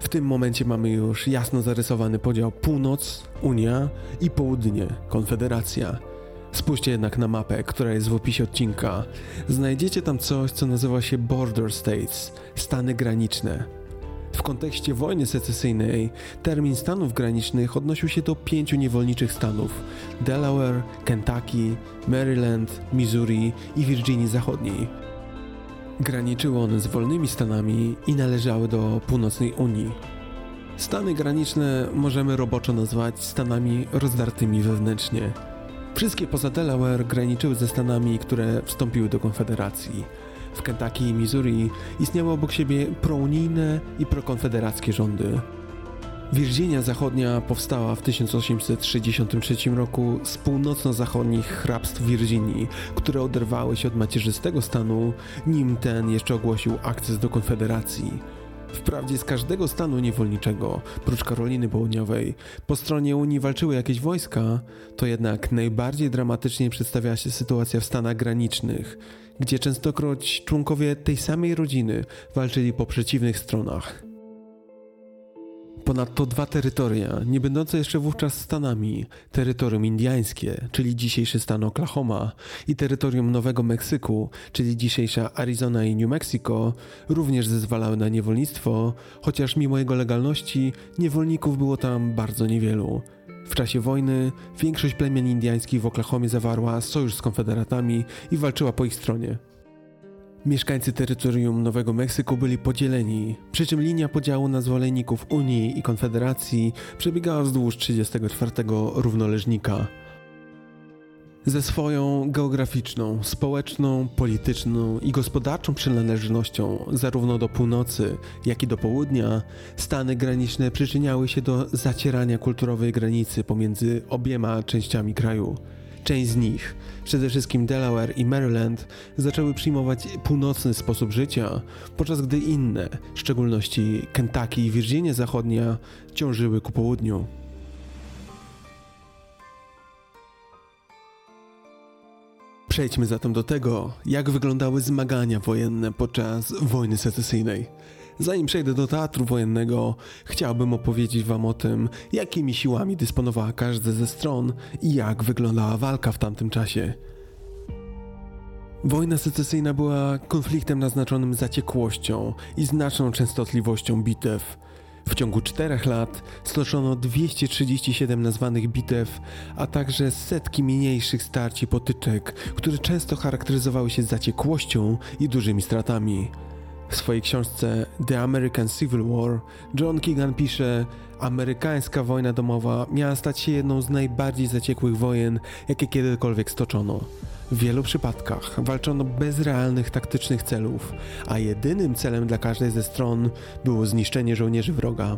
W tym momencie mamy już jasno zarysowany podział północ, Unia i południe, Konfederacja. Spójrzcie jednak na mapę, która jest w opisie odcinka. Znajdziecie tam coś, co nazywa się Border States, stany graniczne. W kontekście wojny secesyjnej termin stanów granicznych odnosił się do pięciu niewolniczych stanów: Delaware, Kentucky, Maryland, Missouri i Virginii Zachodniej. Graniczyły one z wolnymi stanami i należały do północnej Unii. Stany graniczne możemy roboczo nazwać stanami rozdartymi wewnętrznie. Wszystkie poza Delaware graniczyły ze stanami, które wstąpiły do Konfederacji. W Kentucky i Missouri istniały obok siebie prounijne i prokonfederackie rządy. Virginia Zachodnia powstała w 1863 roku z północno-zachodnich hrabstw Virginii, które oderwały się od macierzystego stanu, nim ten jeszcze ogłosił akces do Konfederacji. Wprawdzie z każdego stanu niewolniczego, prócz Karoliny Południowej, po stronie Unii walczyły jakieś wojska, to jednak najbardziej dramatycznie przedstawiała się sytuacja w stanach granicznych, gdzie częstokroć członkowie tej samej rodziny walczyli po przeciwnych stronach. Ponadto dwa terytoria, nie będące jeszcze wówczas stanami, terytorium indiańskie, czyli dzisiejszy stan Oklahoma, i terytorium Nowego Meksyku, czyli dzisiejsza Arizona i New Mexico, również zezwalały na niewolnictwo, chociaż mimo jego legalności niewolników było tam bardzo niewielu. W czasie wojny większość plemion indiańskich w Oklahomie zawarła sojusz z konfederatami i walczyła po ich stronie. Mieszkańcy terytorium Nowego Meksyku byli podzieleni, przy czym linia podziału na zwolenników Unii i Konfederacji przebiegała wzdłuż 34 równoleżnika. Ze swoją geograficzną, społeczną, polityczną i gospodarczą przynależnością zarówno do północy, jak i do południa, stany graniczne przyczyniały się do zacierania kulturowej granicy pomiędzy obiema częściami kraju. Część z nich, przede wszystkim Delaware i Maryland, zaczęły przyjmować północny sposób życia, podczas gdy inne, w szczególności Kentucky i Virginia Zachodnia, ciążyły ku południu. Przejdźmy zatem do tego, jak wyglądały zmagania wojenne podczas wojny secesyjnej. Zanim przejdę do teatru wojennego, chciałbym opowiedzieć Wam o tym, jakimi siłami dysponowała każda ze stron i jak wyglądała walka w tamtym czasie. Wojna secesyjna była konfliktem naznaczonym zaciekłością i znaczną częstotliwością bitew. W ciągu czterech lat stoczono 237 nazwanych bitew, a także setki mniejszych starć i potyczek, które często charakteryzowały się zaciekłością i dużymi stratami. W swojej książce The American Civil War John Keegan pisze: Amerykańska wojna domowa miała stać się jedną z najbardziej zaciekłych wojen, jakie kiedykolwiek stoczono. W wielu przypadkach walczono bez realnych taktycznych celów, a jedynym celem dla każdej ze stron było zniszczenie żołnierzy wroga.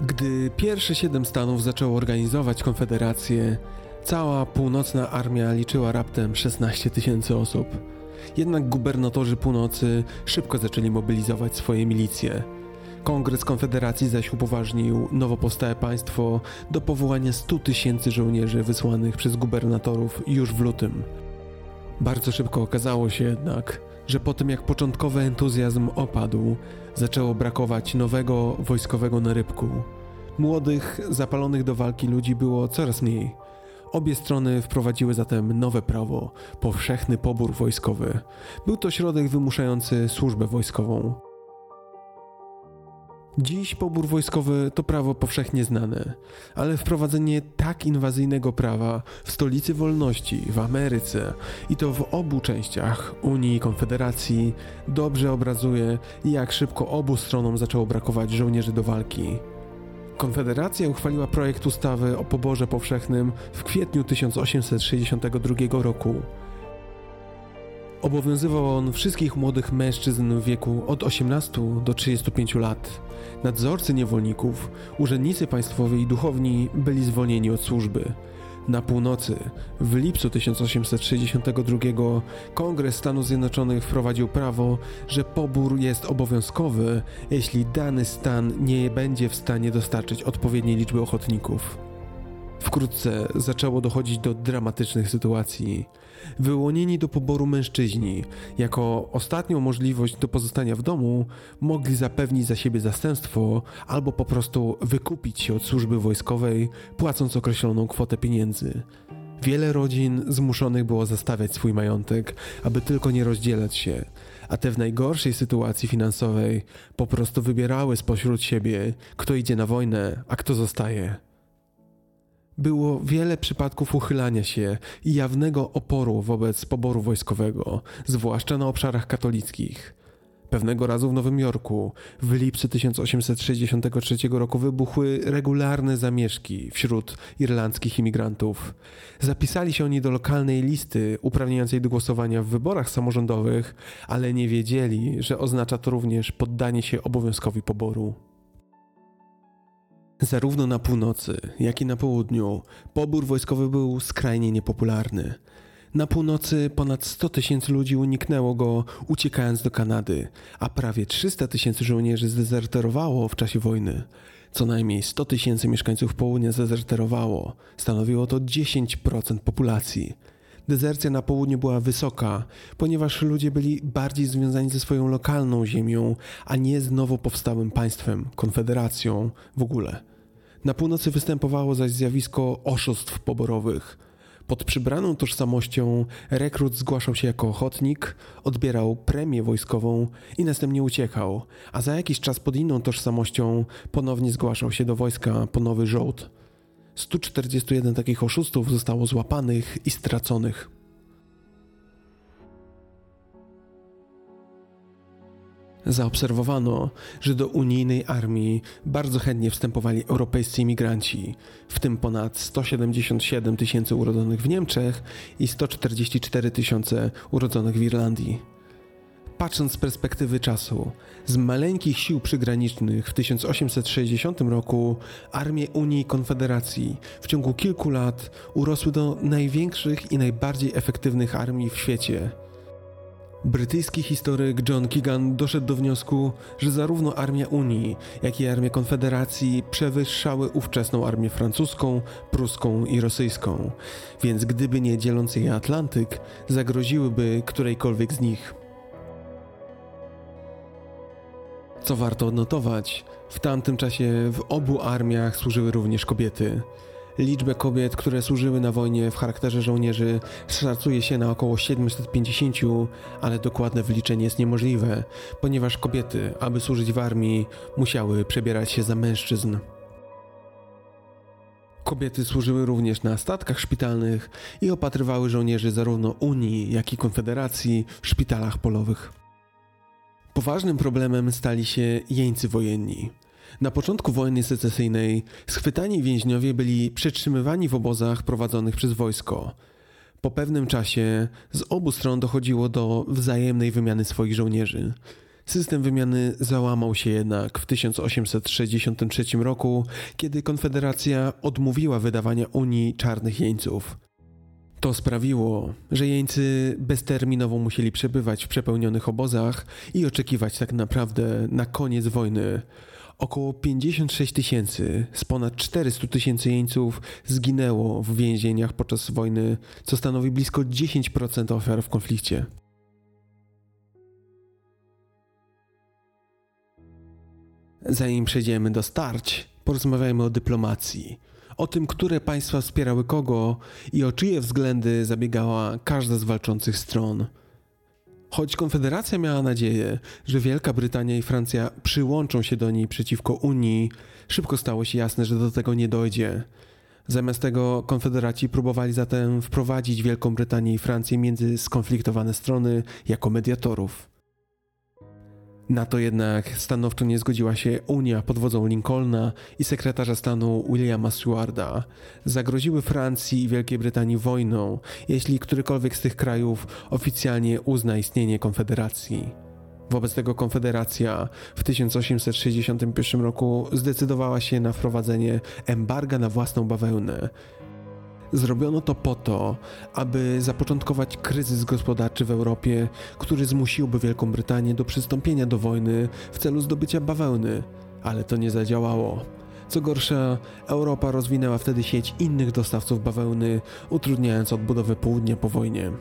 Gdy pierwsze siedem stanów zaczęło organizować konfederację, cała północna armia liczyła raptem 16 tysięcy osób. Jednak gubernatorzy północy szybko zaczęli mobilizować swoje milicje. Kongres Konfederacji zaś upoważnił nowo powstałe państwo do powołania 100 tysięcy żołnierzy wysłanych przez gubernatorów już w lutym. Bardzo szybko okazało się jednak, że po tym jak początkowy entuzjazm opadł, zaczęło brakować nowego wojskowego narybku. Młodych, zapalonych do walki ludzi było coraz mniej. Obie strony wprowadziły zatem nowe prawo powszechny pobór wojskowy. Był to środek wymuszający służbę wojskową. Dziś pobór wojskowy to prawo powszechnie znane, ale wprowadzenie tak inwazyjnego prawa w stolicy wolności, w Ameryce i to w obu częściach Unii i Konfederacji dobrze obrazuje, jak szybko obu stronom zaczęło brakować żołnierzy do walki. Konfederacja uchwaliła projekt ustawy o poborze powszechnym w kwietniu 1862 roku. Obowiązywał on wszystkich młodych mężczyzn w wieku od 18 do 35 lat. Nadzorcy niewolników, urzędnicy państwowi i duchowni byli zwolnieni od służby. Na północy, w lipcu 1862, Kongres Stanów Zjednoczonych wprowadził prawo, że pobór jest obowiązkowy, jeśli dany stan nie będzie w stanie dostarczyć odpowiedniej liczby ochotników. Wkrótce zaczęło dochodzić do dramatycznych sytuacji. Wyłonieni do poboru mężczyźni, jako ostatnią możliwość do pozostania w domu, mogli zapewnić za siebie zastępstwo albo po prostu wykupić się od służby wojskowej, płacąc określoną kwotę pieniędzy. Wiele rodzin zmuszonych było zastawiać swój majątek, aby tylko nie rozdzielać się, a te w najgorszej sytuacji finansowej po prostu wybierały spośród siebie, kto idzie na wojnę, a kto zostaje. Było wiele przypadków uchylania się i jawnego oporu wobec poboru wojskowego, zwłaszcza na obszarach katolickich. Pewnego razu w Nowym Jorku w lipcu 1863 roku wybuchły regularne zamieszki wśród irlandzkich imigrantów. Zapisali się oni do lokalnej listy uprawniającej do głosowania w wyborach samorządowych, ale nie wiedzieli, że oznacza to również poddanie się obowiązkowi poboru. Zarówno na północy, jak i na południu pobór wojskowy był skrajnie niepopularny. Na północy ponad 100 tysięcy ludzi uniknęło go, uciekając do Kanady, a prawie 300 tysięcy żołnierzy zdezerterowało w czasie wojny. Co najmniej 100 tysięcy mieszkańców południa zdezerterowało. Stanowiło to 10% populacji. Dezercja na południu była wysoka, ponieważ ludzie byli bardziej związani ze swoją lokalną ziemią, a nie z nowo powstałym państwem, konfederacją w ogóle. Na północy występowało zaś zjawisko oszustw poborowych. Pod przybraną tożsamością rekrut zgłaszał się jako ochotnik, odbierał premię wojskową i następnie uciekał, a za jakiś czas pod inną tożsamością ponownie zgłaszał się do wojska po nowy żołd. 141 takich oszustów zostało złapanych i straconych. Zaobserwowano, że do unijnej armii bardzo chętnie wstępowali europejscy imigranci, w tym ponad 177 tysięcy urodzonych w Niemczech i 144 tysiące urodzonych w Irlandii. Patrząc z perspektywy czasu, z maleńkich sił przygranicznych w 1860 roku armie Unii i Konfederacji w ciągu kilku lat urosły do największych i najbardziej efektywnych armii w świecie – Brytyjski historyk John Keegan doszedł do wniosku, że zarówno armia Unii, jak i armia Konfederacji przewyższały ówczesną armię francuską, pruską i rosyjską, więc gdyby nie dzielący je Atlantyk, zagroziłyby którejkolwiek z nich. Co warto odnotować, w tamtym czasie w obu armiach służyły również kobiety. Liczbę kobiet, które służyły na wojnie w charakterze żołnierzy, szacuje się na około 750, ale dokładne wyliczenie jest niemożliwe, ponieważ kobiety, aby służyć w armii, musiały przebierać się za mężczyzn. Kobiety służyły również na statkach szpitalnych i opatrywały żołnierzy zarówno Unii, jak i Konfederacji w szpitalach polowych. Poważnym problemem stali się jeńcy wojenni. Na początku wojny secesyjnej schwytani więźniowie byli przetrzymywani w obozach prowadzonych przez wojsko. Po pewnym czasie z obu stron dochodziło do wzajemnej wymiany swoich żołnierzy. System wymiany załamał się jednak w 1863 roku, kiedy Konfederacja odmówiła wydawania Unii czarnych jeńców. To sprawiło, że jeńcy bezterminowo musieli przebywać w przepełnionych obozach i oczekiwać tak naprawdę na koniec wojny. Około 56 tysięcy z ponad 400 tysięcy jeńców zginęło w więzieniach podczas wojny, co stanowi blisko 10% ofiar w konflikcie. Zanim przejdziemy do starć, porozmawiajmy o dyplomacji. O tym, które państwa wspierały kogo i o czyje względy zabiegała każda z walczących stron. Choć Konfederacja miała nadzieję, że Wielka Brytania i Francja przyłączą się do niej przeciwko Unii, szybko stało się jasne, że do tego nie dojdzie. Zamiast tego konfederaci próbowali zatem wprowadzić Wielką Brytanię i Francję między skonfliktowane strony jako mediatorów. Na to jednak stanowczo nie zgodziła się Unia pod wodzą Lincolna i sekretarza stanu Williama Stewarda. Zagroziły Francji i Wielkiej Brytanii wojną, jeśli którykolwiek z tych krajów oficjalnie uzna istnienie Konfederacji. Wobec tego Konfederacja w 1861 roku zdecydowała się na wprowadzenie embarga na własną bawełnę, Zrobiono to po to, aby zapoczątkować kryzys gospodarczy w Europie, który zmusiłby Wielką Brytanię do przystąpienia do wojny w celu zdobycia bawełny, ale to nie zadziałało. Co gorsza, Europa rozwinęła wtedy sieć innych dostawców bawełny, utrudniając odbudowę południa po wojnie.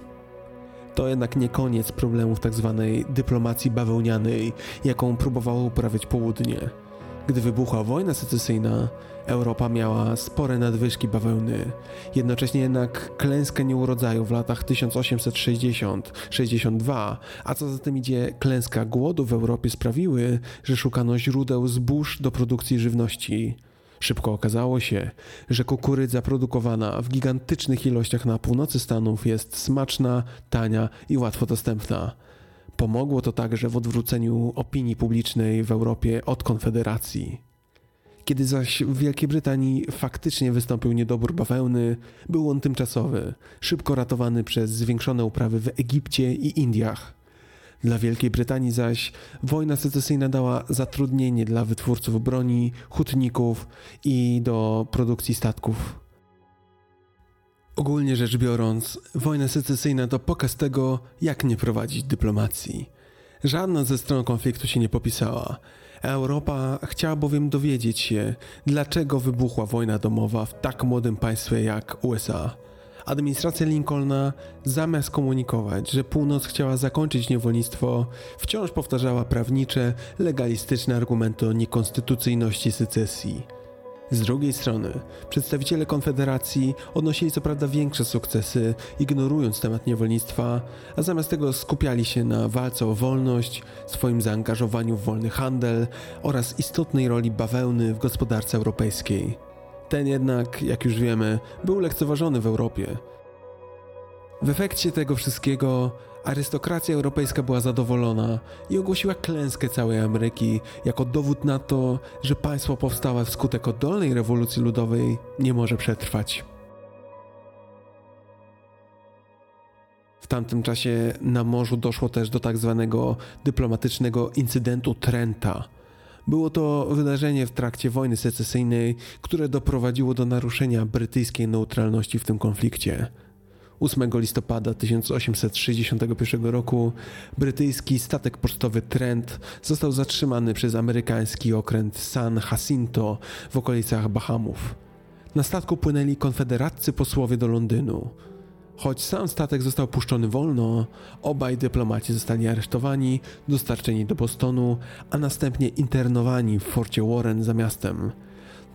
To jednak nie koniec problemów tzw. Tak dyplomacji bawełnianej, jaką próbowało uprawiać południe. Gdy wybuchła wojna secesyjna, Europa miała spore nadwyżki bawełny. Jednocześnie jednak klęskę nieurodzaju w latach 1860-62, a co za tym idzie klęska głodu w Europie sprawiły, że szukano źródeł zbóż do produkcji żywności. Szybko okazało się, że kukurydza produkowana w gigantycznych ilościach na północy Stanów jest smaczna, tania i łatwo dostępna. Pomogło to także w odwróceniu opinii publicznej w Europie od Konfederacji. Kiedy zaś w Wielkiej Brytanii faktycznie wystąpił niedobór bawełny, był on tymczasowy, szybko ratowany przez zwiększone uprawy w Egipcie i Indiach. Dla Wielkiej Brytanii zaś wojna secesyjna dała zatrudnienie dla wytwórców broni, hutników i do produkcji statków. Ogólnie rzecz biorąc, wojna secesyjna to pokaz tego, jak nie prowadzić dyplomacji. Żadna ze stron konfliktu się nie popisała. Europa chciała bowiem dowiedzieć się, dlaczego wybuchła wojna domowa w tak młodym państwie jak USA. Administracja Lincolna, zamiast komunikować, że północ chciała zakończyć niewolnictwo, wciąż powtarzała prawnicze, legalistyczne argumenty o niekonstytucyjności secesji. Z drugiej strony, przedstawiciele Konfederacji odnosili co prawda większe sukcesy, ignorując temat niewolnictwa, a zamiast tego skupiali się na walce o wolność, swoim zaangażowaniu w wolny handel oraz istotnej roli bawełny w gospodarce europejskiej. Ten jednak, jak już wiemy, był lekceważony w Europie. W efekcie tego wszystkiego Arystokracja europejska była zadowolona i ogłosiła klęskę całej Ameryki jako dowód na to, że państwo powstałe wskutek oddolnej rewolucji ludowej nie może przetrwać. W tamtym czasie na morzu doszło też do tak zwanego dyplomatycznego incydentu Trenta. Było to wydarzenie w trakcie wojny secesyjnej, które doprowadziło do naruszenia brytyjskiej neutralności w tym konflikcie. 8 listopada 1861 roku brytyjski statek pocztowy Trent został zatrzymany przez amerykański okręt San Jacinto w okolicach Bahamów. Na statku płynęli konfederaccy posłowie do Londynu. Choć sam statek został puszczony wolno, obaj dyplomaci zostali aresztowani, dostarczeni do Bostonu, a następnie internowani w forcie Warren za miastem.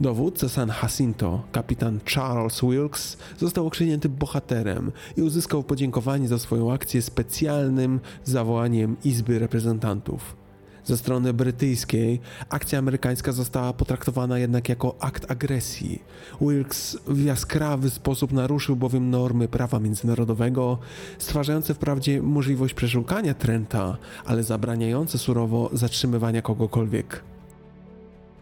Dowódca San Jacinto, kapitan Charles Wilkes, został okrzynięty bohaterem i uzyskał podziękowanie za swoją akcję specjalnym zawołaniem Izby Reprezentantów. Ze strony brytyjskiej akcja amerykańska została potraktowana jednak jako akt agresji. Wilkes w jaskrawy sposób naruszył bowiem normy prawa międzynarodowego, stwarzające wprawdzie możliwość przeszukania Trenta, ale zabraniające surowo zatrzymywania kogokolwiek.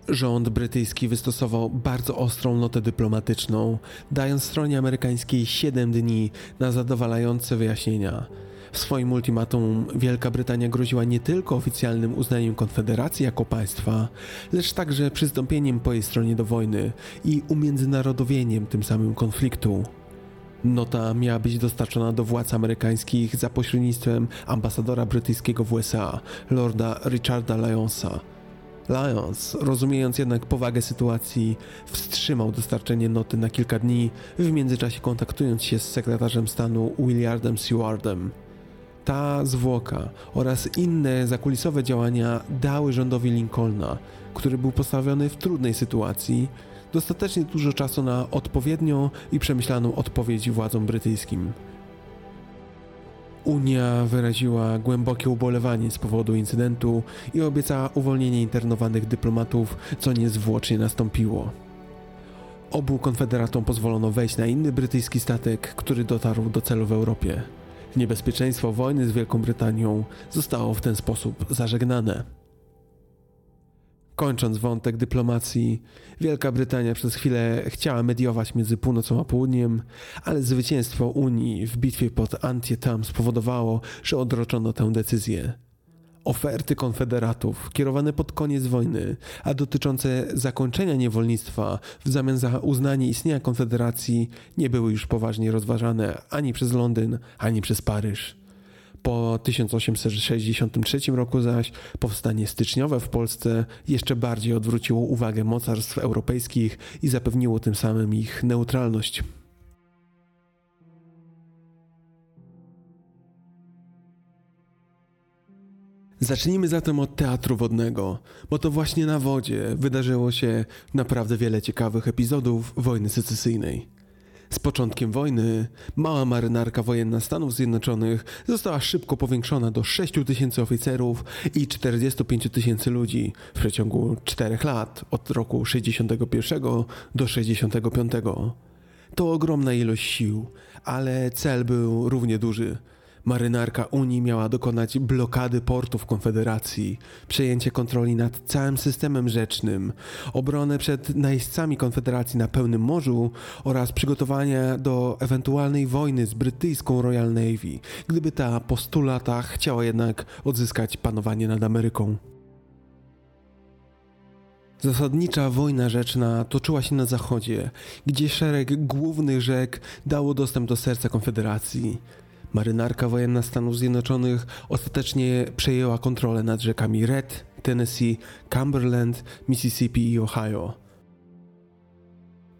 Rząd brytyjski wystosował bardzo ostrą notę dyplomatyczną, dając stronie amerykańskiej 7 dni na zadowalające wyjaśnienia. W swoim ultimatum Wielka Brytania groziła nie tylko oficjalnym uznaniem Konfederacji jako państwa, lecz także przystąpieniem po jej stronie do wojny i umiędzynarodowieniem tym samym konfliktu. Nota miała być dostarczona do władz amerykańskich za pośrednictwem ambasadora brytyjskiego w USA, lorda Richarda Lyonsa. Lyons, rozumiejąc jednak powagę sytuacji, wstrzymał dostarczenie noty na kilka dni, w międzyczasie kontaktując się z sekretarzem stanu Williardem Sewardem. Ta zwłoka oraz inne zakulisowe działania dały rządowi Lincolna, który był postawiony w trudnej sytuacji, dostatecznie dużo czasu na odpowiednią i przemyślaną odpowiedź władzom brytyjskim. Unia wyraziła głębokie ubolewanie z powodu incydentu i obiecała uwolnienie internowanych dyplomatów, co niezwłocznie nastąpiło. Obu konfederatom pozwolono wejść na inny brytyjski statek, który dotarł do celu w Europie. Niebezpieczeństwo wojny z Wielką Brytanią zostało w ten sposób zażegnane. Kończąc wątek dyplomacji, Wielka Brytania przez chwilę chciała mediować między północą a południem, ale zwycięstwo Unii w bitwie pod Antietam spowodowało, że odroczono tę decyzję. Oferty konfederatów, kierowane pod koniec wojny, a dotyczące zakończenia niewolnictwa w zamian za uznanie istnienia konfederacji, nie były już poważnie rozważane ani przez Londyn, ani przez Paryż. Po 1863 roku zaś powstanie styczniowe w Polsce jeszcze bardziej odwróciło uwagę mocarstw europejskich i zapewniło tym samym ich neutralność. Zacznijmy zatem od teatru wodnego, bo to właśnie na wodzie wydarzyło się naprawdę wiele ciekawych epizodów wojny secesyjnej. Z początkiem wojny mała marynarka wojenna Stanów Zjednoczonych została szybko powiększona do 6 tysięcy oficerów i 45 tysięcy ludzi w przeciągu 4 lat od roku 61 do 65. To ogromna ilość sił, ale cel był równie duży Marynarka Unii miała dokonać blokady portów Konfederacji, przejęcie kontroli nad całym systemem rzecznym, obronę przed najeźdźcami Konfederacji na pełnym morzu oraz przygotowania do ewentualnej wojny z brytyjską Royal Navy, gdyby ta po stu latach chciała jednak odzyskać panowanie nad Ameryką. Zasadnicza wojna rzeczna toczyła się na zachodzie, gdzie szereg głównych rzek dało dostęp do serca Konfederacji. Marynarka wojenna Stanów Zjednoczonych ostatecznie przejęła kontrolę nad rzekami Red, Tennessee, Cumberland, Mississippi i Ohio.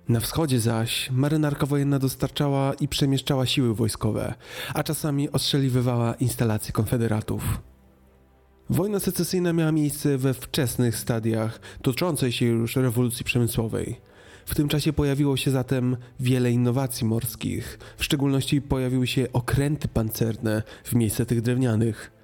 Na wschodzie zaś marynarka wojenna dostarczała i przemieszczała siły wojskowe, a czasami ostrzeliwywała instalacje konfederatów. Wojna secesyjna miała miejsce we wczesnych stadiach toczącej się już rewolucji przemysłowej. W tym czasie pojawiło się zatem wiele innowacji morskich, w szczególności pojawiły się okręty pancerne w miejsce tych drewnianych.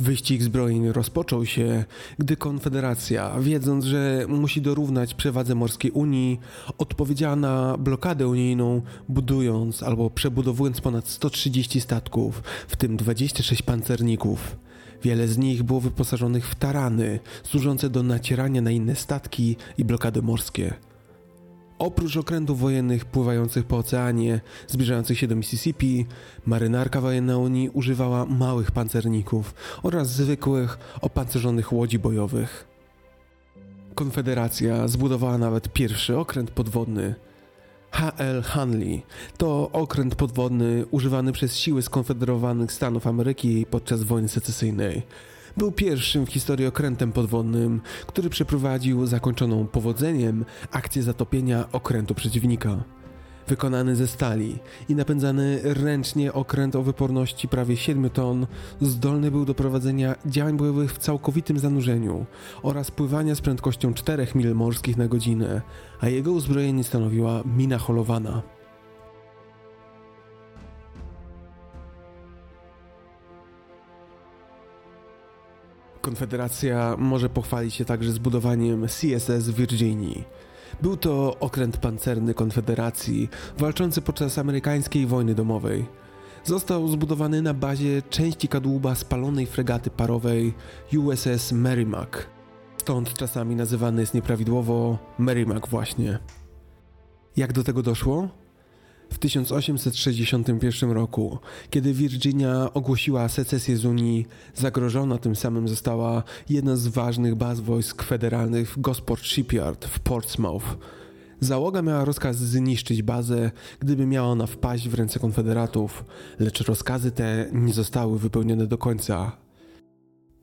Wyścig zbrojeń rozpoczął się, gdy Konfederacja, wiedząc, że musi dorównać przewadze morskiej Unii, odpowiedziała na blokadę unijną, budując albo przebudowując ponad 130 statków, w tym 26 pancerników. Wiele z nich było wyposażonych w tarany, służące do nacierania na inne statki i blokady morskie. Oprócz okrętów wojennych pływających po oceanie, zbliżających się do Mississippi, marynarka wojenna Unii używała małych pancerników oraz zwykłych, opancerzonych łodzi bojowych. Konfederacja zbudowała nawet pierwszy okręt podwodny – H.L. Hanley to okręt podwodny używany przez siły skonfederowanych Stanów Ameryki podczas wojny secesyjnej. Był pierwszym w historii okrętem podwodnym, który przeprowadził zakończoną powodzeniem akcję zatopienia okrętu przeciwnika. Wykonany ze stali i napędzany ręcznie okręt o wyporności prawie 7 ton zdolny był do prowadzenia działań bojowych w całkowitym zanurzeniu oraz pływania z prędkością 4 mil morskich na godzinę, a jego uzbrojenie stanowiła mina holowana. Konfederacja może pochwalić się także zbudowaniem CSS w Virginii. Był to okręt pancerny Konfederacji, walczący podczas amerykańskiej wojny domowej. Został zbudowany na bazie części kadłuba spalonej fregaty parowej USS Merrimack. Stąd czasami nazywany jest nieprawidłowo Merrimack właśnie. Jak do tego doszło? W 1861 roku, kiedy Virginia ogłosiła secesję z Unii, zagrożona tym samym została jedna z ważnych baz wojsk federalnych Gosport Shipyard w Portsmouth. Załoga miała rozkaz zniszczyć bazę, gdyby miała ona wpaść w ręce konfederatów, lecz rozkazy te nie zostały wypełnione do końca.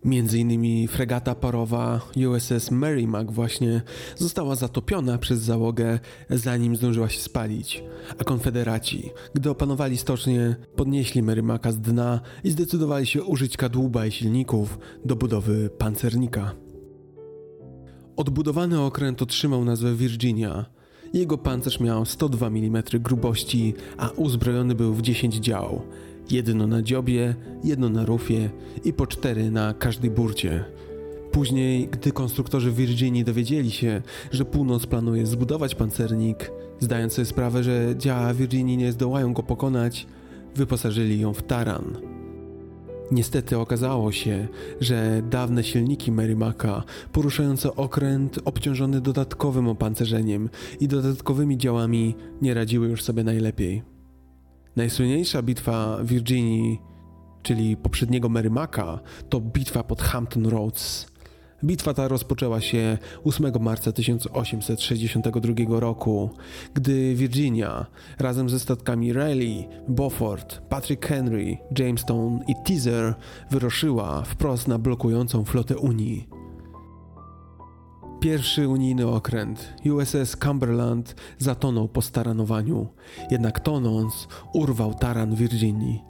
Między innymi fregata parowa USS Merrimack właśnie została zatopiona przez załogę, zanim zdążyła się spalić, a konfederaci, gdy opanowali stocznie, podnieśli Merrimacka z dna i zdecydowali się użyć kadłuba i silników do budowy pancernika. Odbudowany okręt otrzymał nazwę Virginia. Jego pancerz miał 102 mm grubości, a uzbrojony był w 10 dział – Jedno na dziobie, jedno na rufie i po cztery na każdej burcie. Później, gdy konstruktorzy Virginii dowiedzieli się, że północ planuje zbudować pancernik, zdając sobie sprawę, że działa Virginii nie zdołają go pokonać, wyposażyli ją w taran. Niestety okazało się, że dawne silniki Merrimacka, poruszające okręt obciążony dodatkowym opancerzeniem i dodatkowymi działami, nie radziły już sobie najlepiej. Najsłynniejsza bitwa Virginii, czyli poprzedniego Merrimacka, to bitwa pod Hampton Roads. Bitwa ta rozpoczęła się 8 marca 1862 roku, gdy Virginia razem ze statkami Raleigh, Beaufort, Patrick Henry, Jamestown i Teaser wyruszyła wprost na blokującą flotę Unii. Pierwszy unijny okręt USS Cumberland zatonął po staranowaniu, jednak tonąc urwał taran Virginii.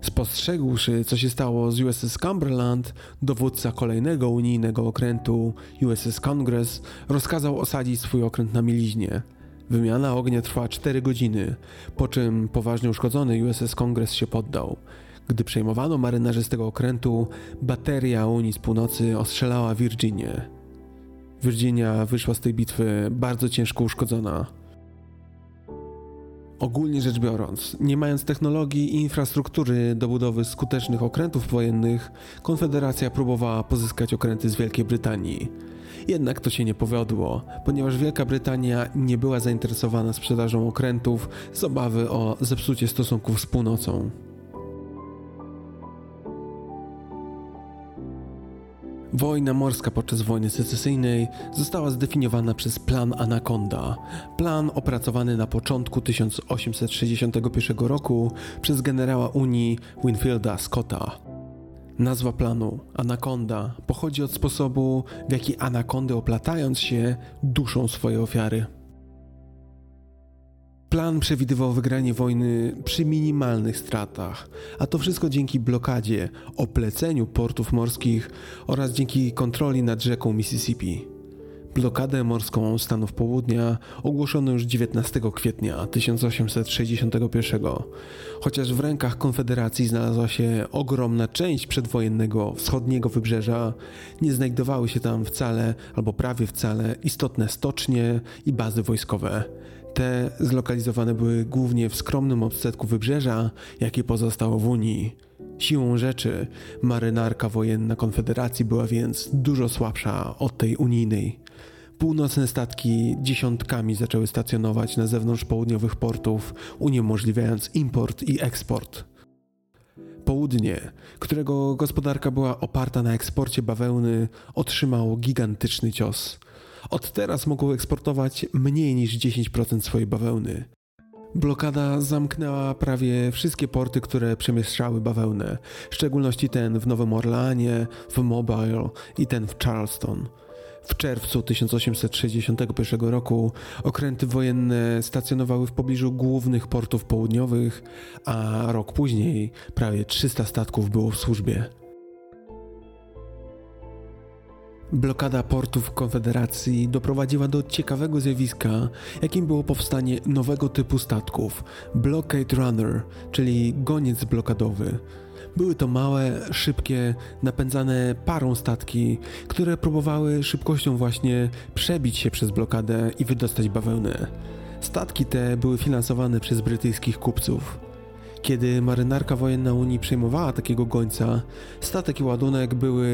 Spostrzegłszy, co się stało z USS Cumberland, dowódca kolejnego unijnego okrętu USS Congress rozkazał osadzić swój okręt na mieliźnie. Wymiana ognia trwała 4 godziny, po czym poważnie uszkodzony USS Congress się poddał. Gdy przejmowano marynarzy z tego okrętu, bateria Unii z północy ostrzelała Virginię. Virginia wyszła z tej bitwy bardzo ciężko uszkodzona. Ogólnie rzecz biorąc, nie mając technologii i infrastruktury do budowy skutecznych okrętów wojennych, Konfederacja próbowała pozyskać okręty z Wielkiej Brytanii. Jednak to się nie powiodło, ponieważ Wielka Brytania nie była zainteresowana sprzedażą okrętów z obawy o zepsucie stosunków z północą. Wojna morska podczas wojny secesyjnej została zdefiniowana przez Plan Anaconda. Plan opracowany na początku 1861 roku przez generała Unii Winfielda Scotta. Nazwa planu Anaconda pochodzi od sposobu, w jaki anakondy oplatając się duszą swoje ofiary. Plan przewidywał wygranie wojny przy minimalnych stratach, a to wszystko dzięki blokadzie, opleceniu portów morskich oraz dzięki kontroli nad rzeką Mississippi. Blokadę morską Stanów Południa ogłoszono już 19 kwietnia 1861. Chociaż w rękach Konfederacji znalazła się ogromna część przedwojennego wschodniego wybrzeża, nie znajdowały się tam wcale albo prawie wcale istotne stocznie i bazy wojskowe. Te zlokalizowane były głównie w skromnym odsetku wybrzeża, jakie pozostało w Unii. Siłą rzeczy marynarka wojenna Konfederacji była więc dużo słabsza od tej unijnej. Północne statki dziesiątkami zaczęły stacjonować na zewnątrz południowych portów, uniemożliwiając import i eksport. Południe, którego gospodarka była oparta na eksporcie bawełny, otrzymało gigantyczny cios. Od teraz mogą eksportować mniej niż 10% swojej bawełny. Blokada zamknęła prawie wszystkie porty, które przemieszczały bawełnę, w szczególności ten w Nowym Orleanie, w Mobile i ten w Charleston. W czerwcu 1861 roku okręty wojenne stacjonowały w pobliżu głównych portów południowych, a rok później prawie 300 statków było w służbie. Blokada portów Konfederacji doprowadziła do ciekawego zjawiska, jakim było powstanie nowego typu statków Blockade Runner, czyli goniec blokadowy. Były to małe, szybkie, napędzane parą statki, które próbowały szybkością właśnie przebić się przez blokadę i wydostać bawełnę. Statki te były finansowane przez brytyjskich kupców. Kiedy marynarka wojenna Unii przejmowała takiego gońca, statek i ładunek były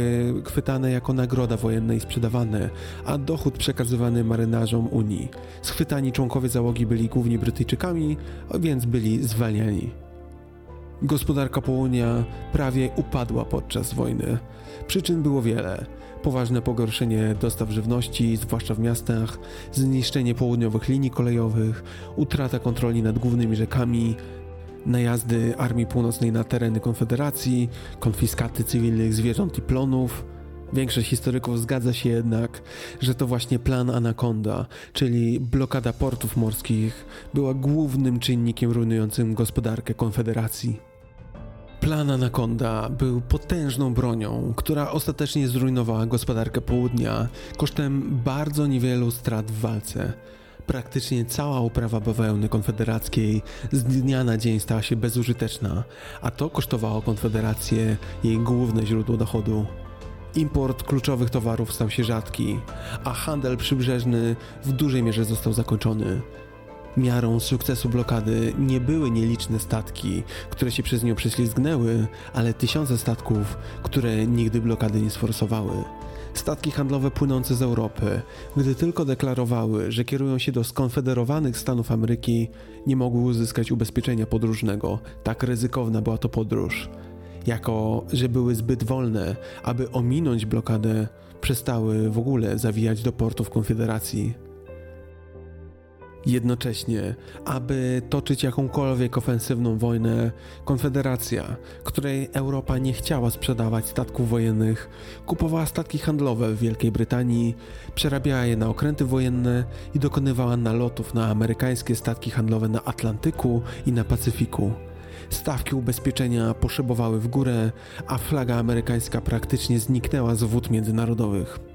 chwytane jako nagroda wojenna i sprzedawane, a dochód przekazywany marynarzom Unii. Schwytani członkowie załogi byli głównie Brytyjczykami, więc byli zwalniani. Gospodarka południa prawie upadła podczas wojny. Przyczyn było wiele. Poważne pogorszenie dostaw żywności, zwłaszcza w miastach, zniszczenie południowych linii kolejowych, utrata kontroli nad głównymi rzekami, najazdy Armii Północnej na tereny Konfederacji, konfiskaty cywilnych zwierząt i plonów. Większość historyków zgadza się jednak, że to właśnie plan Anaconda, czyli blokada portów morskich, była głównym czynnikiem rujnującym gospodarkę Konfederacji. Plan Anaconda był potężną bronią, która ostatecznie zrujnowała gospodarkę południa kosztem bardzo niewielu strat w walce. Praktycznie cała uprawa bawełny konfederackiej z dnia na dzień stała się bezużyteczna, a to kosztowało Konfederację jej główne źródło dochodu. Import kluczowych towarów stał się rzadki, a handel przybrzeżny w dużej mierze został zakończony. Miarą sukcesu blokady nie były nieliczne statki, które się przez nią prześlizgnęły, ale tysiące statków, które nigdy blokady nie sforsowały. Statki handlowe płynące z Europy, gdy tylko deklarowały, że kierują się do skonfederowanych Stanów Ameryki, nie mogły uzyskać ubezpieczenia podróżnego, tak ryzykowna była to podróż. Jako, że były zbyt wolne, aby ominąć blokadę, przestały w ogóle zawijać do portów Konfederacji. Jednocześnie, aby toczyć jakąkolwiek ofensywną wojnę, Konfederacja, której Europa nie chciała sprzedawać statków wojennych, kupowała statki handlowe w Wielkiej Brytanii, przerabiała je na okręty wojenne i dokonywała nalotów na amerykańskie statki handlowe na Atlantyku i na Pacyfiku. Stawki ubezpieczenia poszybowały w górę, a flaga amerykańska praktycznie zniknęła z wód międzynarodowych.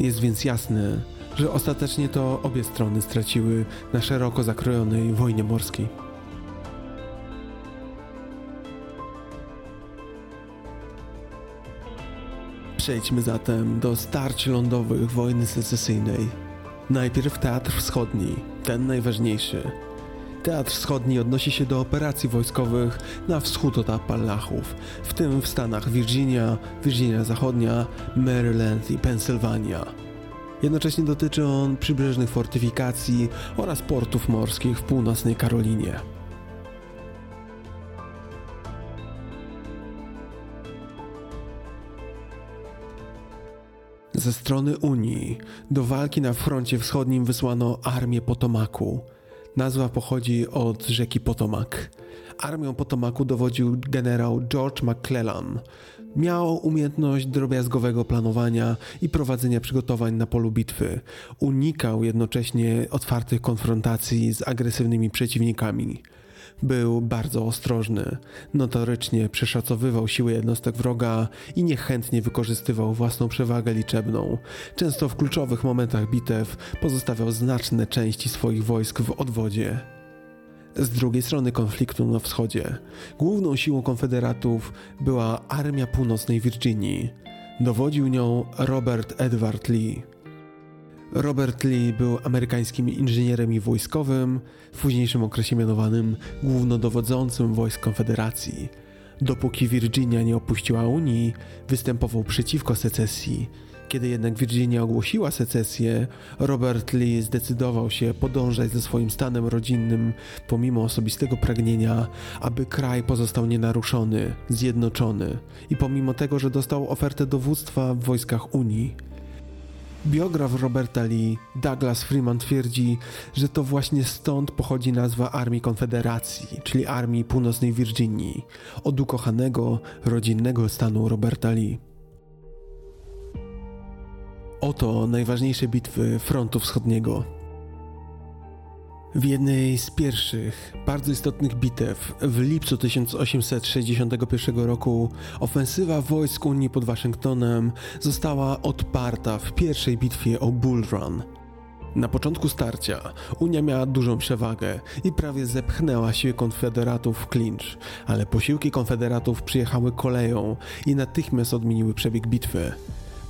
Jest więc jasne, że ostatecznie to obie strony straciły na szeroko zakrojonej wojnie morskiej. Przejdźmy zatem do starć lądowych wojny secesyjnej. Najpierw Teatr Wschodni, ten najważniejszy. Teatr Wschodni odnosi się do operacji wojskowych na wschód od Appalachów, w tym w stanach Virginia, Virginia Zachodnia, Maryland i Pensylwania. Jednocześnie dotyczy on przybrzeżnych fortyfikacji oraz portów morskich w północnej Karolinie. Ze strony Unii do walki na froncie wschodnim wysłano armię Potomaku. Nazwa pochodzi od rzeki Potomak. Armią Potomaku dowodził generał George McClellan, Miał umiejętność drobiazgowego planowania i prowadzenia przygotowań na polu bitwy. Unikał jednocześnie otwartych konfrontacji z agresywnymi przeciwnikami. Był bardzo ostrożny, notorycznie przeszacowywał siły jednostek wroga i niechętnie wykorzystywał własną przewagę liczebną. Często w kluczowych momentach bitew pozostawiał znaczne części swoich wojsk w odwodzie. Z drugiej strony konfliktu na wschodzie, główną siłą konfederatów była Armia Północnej Virginii. Dowodził nią Robert Edward Lee. Robert Lee był amerykańskim inżynierem i wojskowym, w późniejszym okresie mianowanym głównodowodzącym wojsk Konfederacji. Dopóki Virginia nie opuściła Unii, występował przeciwko secesji kiedy jednak Virginia ogłosiła secesję, Robert Lee zdecydował się podążać ze swoim stanem rodzinnym, pomimo osobistego pragnienia, aby kraj pozostał nienaruszony, zjednoczony i pomimo tego, że dostał ofertę dowództwa w wojskach Unii. Biograf Roberta Lee, Douglas Freeman twierdzi, że to właśnie stąd pochodzi nazwa Armii Konfederacji, czyli Armii Północnej Virginii, od ukochanego, rodzinnego stanu Roberta Lee. Oto najważniejsze bitwy frontu wschodniego. W jednej z pierwszych, bardzo istotnych bitew w lipcu 1861 roku ofensywa wojsk Unii pod Waszyngtonem została odparta w pierwszej bitwie o Bull Run. Na początku starcia Unia miała dużą przewagę i prawie zepchnęła siły konfederatów w klincz, ale posiłki konfederatów przyjechały koleją i natychmiast odmieniły przebieg bitwy.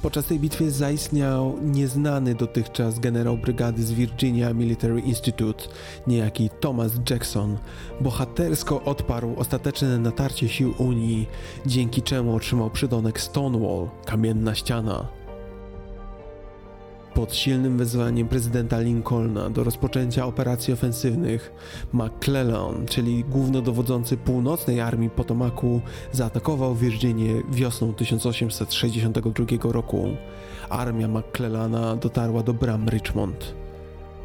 Podczas tej bitwy zaistniał nieznany dotychczas generał brygady z Virginia Military Institute, niejaki Thomas Jackson. Bohatersko odparł ostateczne natarcie sił Unii, dzięki czemu otrzymał przydomek Stonewall, kamienna ściana. Pod silnym wezwaniem prezydenta Lincolna do rozpoczęcia operacji ofensywnych, McClellan, czyli głównodowodzący północnej armii Potomacu, zaatakował Virginię wiosną 1862 roku. Armia McClellana dotarła do bram Richmond.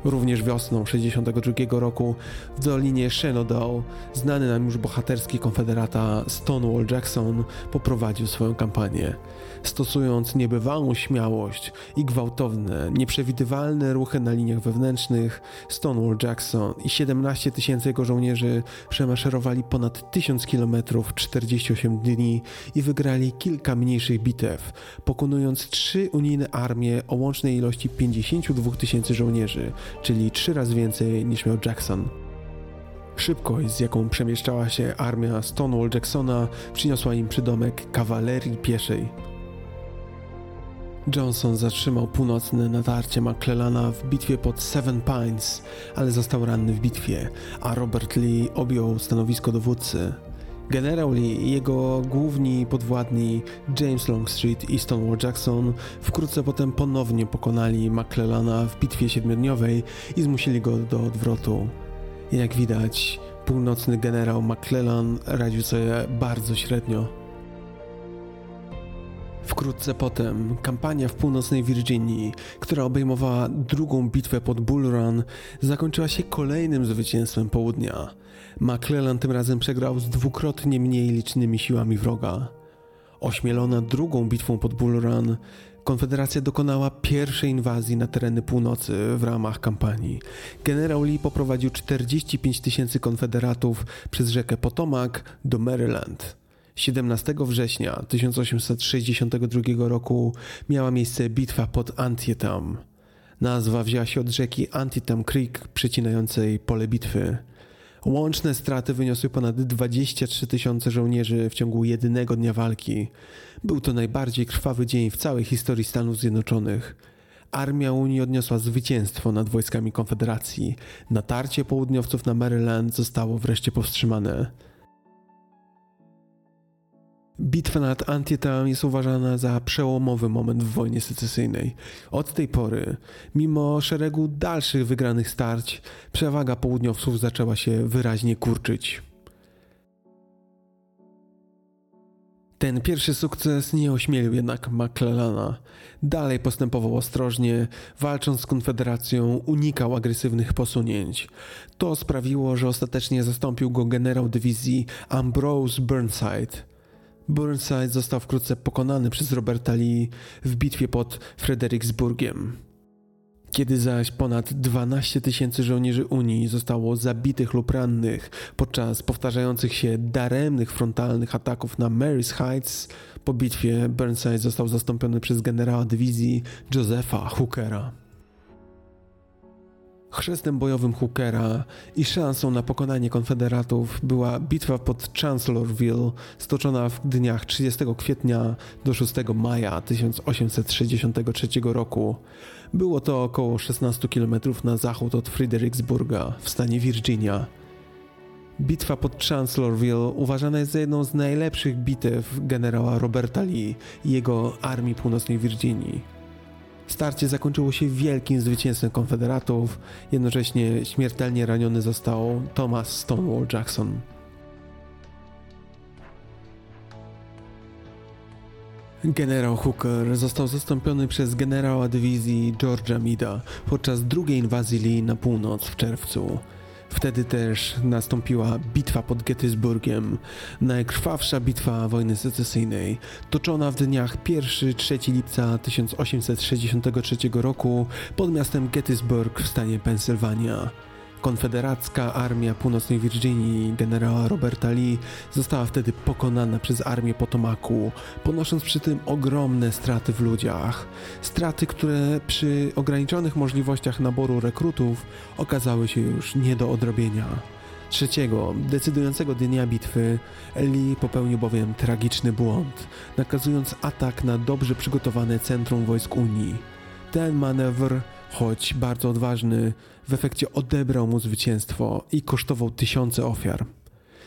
Również wiosną 62 roku w dolinie Shenandoah znany nam już bohaterski konfederata Stonewall Jackson poprowadził swoją kampanię. Stosując niebywałą śmiałość i gwałtowne, nieprzewidywalne ruchy na liniach wewnętrznych, Stonewall Jackson i 17 tysięcy jego żołnierzy przemaszerowali ponad 1000 km w 48 dni i wygrali kilka mniejszych bitew, pokonując trzy unijne armie o łącznej ilości 52 tysięcy żołnierzy, czyli trzy razy więcej niż miał Jackson. Szybkość, z jaką przemieszczała się armia Stonewall Jacksona, przyniosła im przydomek kawalerii pieszej. Johnson zatrzymał północne natarcie McClellana w bitwie pod Seven Pines, ale został ranny w bitwie, a Robert Lee objął stanowisko dowódcy. Generał Lee i jego główni podwładni James Longstreet i Stonewall Jackson wkrótce potem ponownie pokonali McClellana w bitwie siedmiodniowej i zmusili go do odwrotu. Jak widać, północny generał McClellan radził sobie bardzo średnio. Wkrótce potem kampania w północnej Virginii, która obejmowała drugą bitwę pod Bull Run, zakończyła się kolejnym zwycięstwem południa. McClellan tym razem przegrał z dwukrotnie mniej licznymi siłami wroga. Ośmielona drugą bitwą pod Bull Run, Konfederacja dokonała pierwszej inwazji na tereny północy w ramach kampanii. Generał Lee poprowadził 45 tysięcy konfederatów przez rzekę Potomac do Maryland. 17 września 1862 roku miała miejsce bitwa pod Antietam. Nazwa wzięła się od rzeki Antietam Creek przecinającej pole bitwy. Łączne straty wyniosły ponad 23 tysiące żołnierzy w ciągu jednego dnia walki. Był to najbardziej krwawy dzień w całej historii Stanów Zjednoczonych. Armia Unii odniosła zwycięstwo nad wojskami Konfederacji. Natarcie południowców na Maryland zostało wreszcie powstrzymane. Bitwa nad Antietam jest uważana za przełomowy moment w wojnie secesyjnej. Od tej pory, mimo szeregu dalszych wygranych starć, przewaga południowców zaczęła się wyraźnie kurczyć. Ten pierwszy sukces nie ośmielił jednak McClellana. Dalej postępował ostrożnie, walcząc z Konfederacją, unikał agresywnych posunięć. To sprawiło, że ostatecznie zastąpił go generał dywizji Ambrose Burnside. Burnside został wkrótce pokonany przez Roberta Lee w bitwie pod Fredericksburgiem. Kiedy zaś ponad 12 tysięcy żołnierzy Unii zostało zabitych lub rannych podczas powtarzających się daremnych frontalnych ataków na Mary's Heights, po bitwie Burnside został zastąpiony przez generała dywizji Josepha Hookera. Chrzestem bojowym Hookera i szansą na pokonanie konfederatów była bitwa pod Chancellorville, stoczona w dniach 30 kwietnia do 6 maja 1863 roku. Było to około 16 km na zachód od Fredericksburga w stanie Virginia. Bitwa pod Chancellorville uważana jest za jedną z najlepszych bitew generała Roberta Lee i jego armii północnej Virginii. Starcie zakończyło się wielkim zwycięstwem konfederatów, jednocześnie śmiertelnie raniony został Thomas Stonewall Jackson. Generał Hooker został zastąpiony przez generała dywizji George'a Mida podczas drugiej inwazji Lee na północ w czerwcu. Wtedy też nastąpiła bitwa pod Gettysburgiem, najkrwawsza bitwa wojny secesyjnej, toczona w dniach 1-3 lipca 1863 roku pod miastem Gettysburg w stanie Pensylwania. Konfederacka Armia Północnej Virginii generała Roberta Lee została wtedy pokonana przez Armię Potomaku, ponosząc przy tym ogromne straty w ludziach. Straty, które przy ograniczonych możliwościach naboru rekrutów okazały się już nie do odrobienia. Trzeciego, decydującego dnia bitwy, Lee popełnił bowiem tragiczny błąd, nakazując atak na dobrze przygotowane centrum wojsk Unii. Ten manewr choć bardzo odważny, w efekcie odebrał mu zwycięstwo i kosztował tysiące ofiar.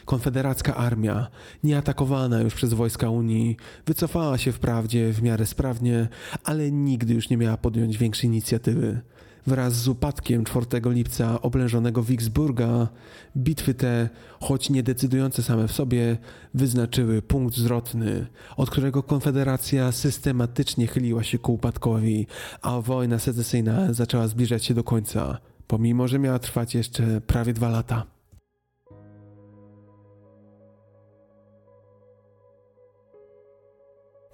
Konfederacka armia, nieatakowana już przez wojska Unii, wycofała się wprawdzie w miarę sprawnie, ale nigdy już nie miała podjąć większej inicjatywy. Wraz z upadkiem 4 lipca oblężonego Vicksburga, bitwy te, choć nie decydujące same w sobie, wyznaczyły punkt zwrotny, od którego Konfederacja systematycznie chyliła się ku upadkowi, a wojna secesyjna zaczęła zbliżać się do końca, pomimo że miała trwać jeszcze prawie dwa lata.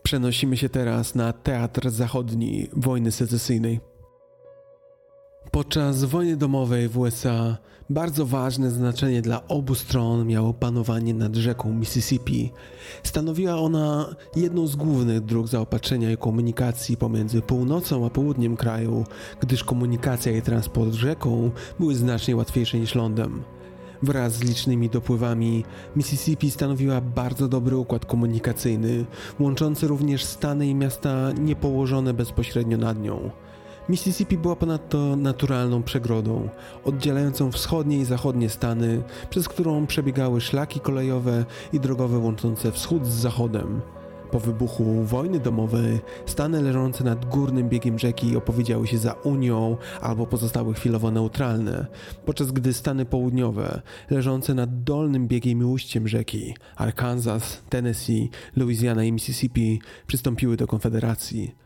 Przenosimy się teraz na teatr zachodni wojny secesyjnej. Podczas wojny domowej w USA bardzo ważne znaczenie dla obu stron miało panowanie nad rzeką Mississippi. Stanowiła ona jedną z głównych dróg zaopatrzenia i komunikacji pomiędzy północą a południem kraju, gdyż komunikacja i transport rzeką były znacznie łatwiejsze niż lądem. Wraz z licznymi dopływami Mississippi stanowiła bardzo dobry układ komunikacyjny, łączący również stany i miasta niepołożone bezpośrednio nad nią. Mississippi była ponadto naturalną przegrodą, oddzielającą wschodnie i zachodnie Stany, przez którą przebiegały szlaki kolejowe i drogowe łączące wschód z zachodem. Po wybuchu wojny domowej Stany leżące nad górnym biegiem rzeki opowiedziały się za Unią albo pozostały chwilowo neutralne, podczas gdy Stany południowe, leżące nad dolnym biegiem i ujściem rzeki Arkansas, Tennessee, Louisiana i Mississippi przystąpiły do konfederacji.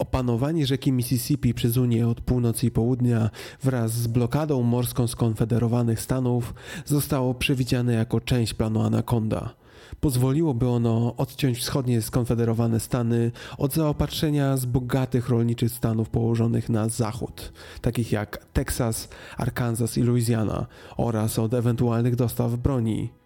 Opanowanie rzeki Mississippi przez Unię od północy i południa wraz z blokadą morską skonfederowanych Stanów zostało przewidziane jako część planu Anaconda. Pozwoliłoby ono odciąć wschodnie skonfederowane Stany od zaopatrzenia z bogatych rolniczych stanów położonych na zachód, takich jak Teksas, Arkansas i Louisiana, oraz od ewentualnych dostaw broni.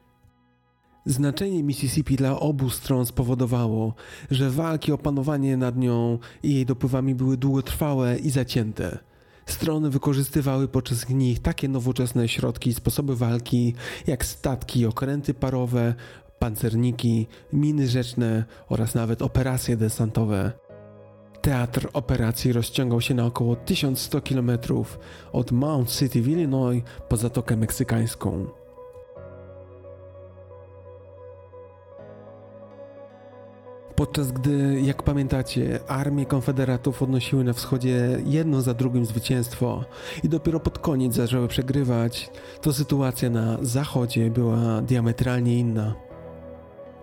Znaczenie Mississippi dla obu stron spowodowało, że walki o panowanie nad nią i jej dopływami były długotrwałe i zacięte. Strony wykorzystywały podczas nich takie nowoczesne środki i sposoby walki, jak statki, okręty parowe, pancerniki, miny rzeczne oraz nawet operacje desantowe. Teatr operacji rozciągał się na około 1100 km od Mount City w Illinois po Zatokę Meksykańską. Podczas gdy, jak pamiętacie, armie konfederatów odnosiły na wschodzie jedno za drugim zwycięstwo i dopiero pod koniec zaczęły przegrywać, to sytuacja na zachodzie była diametralnie inna.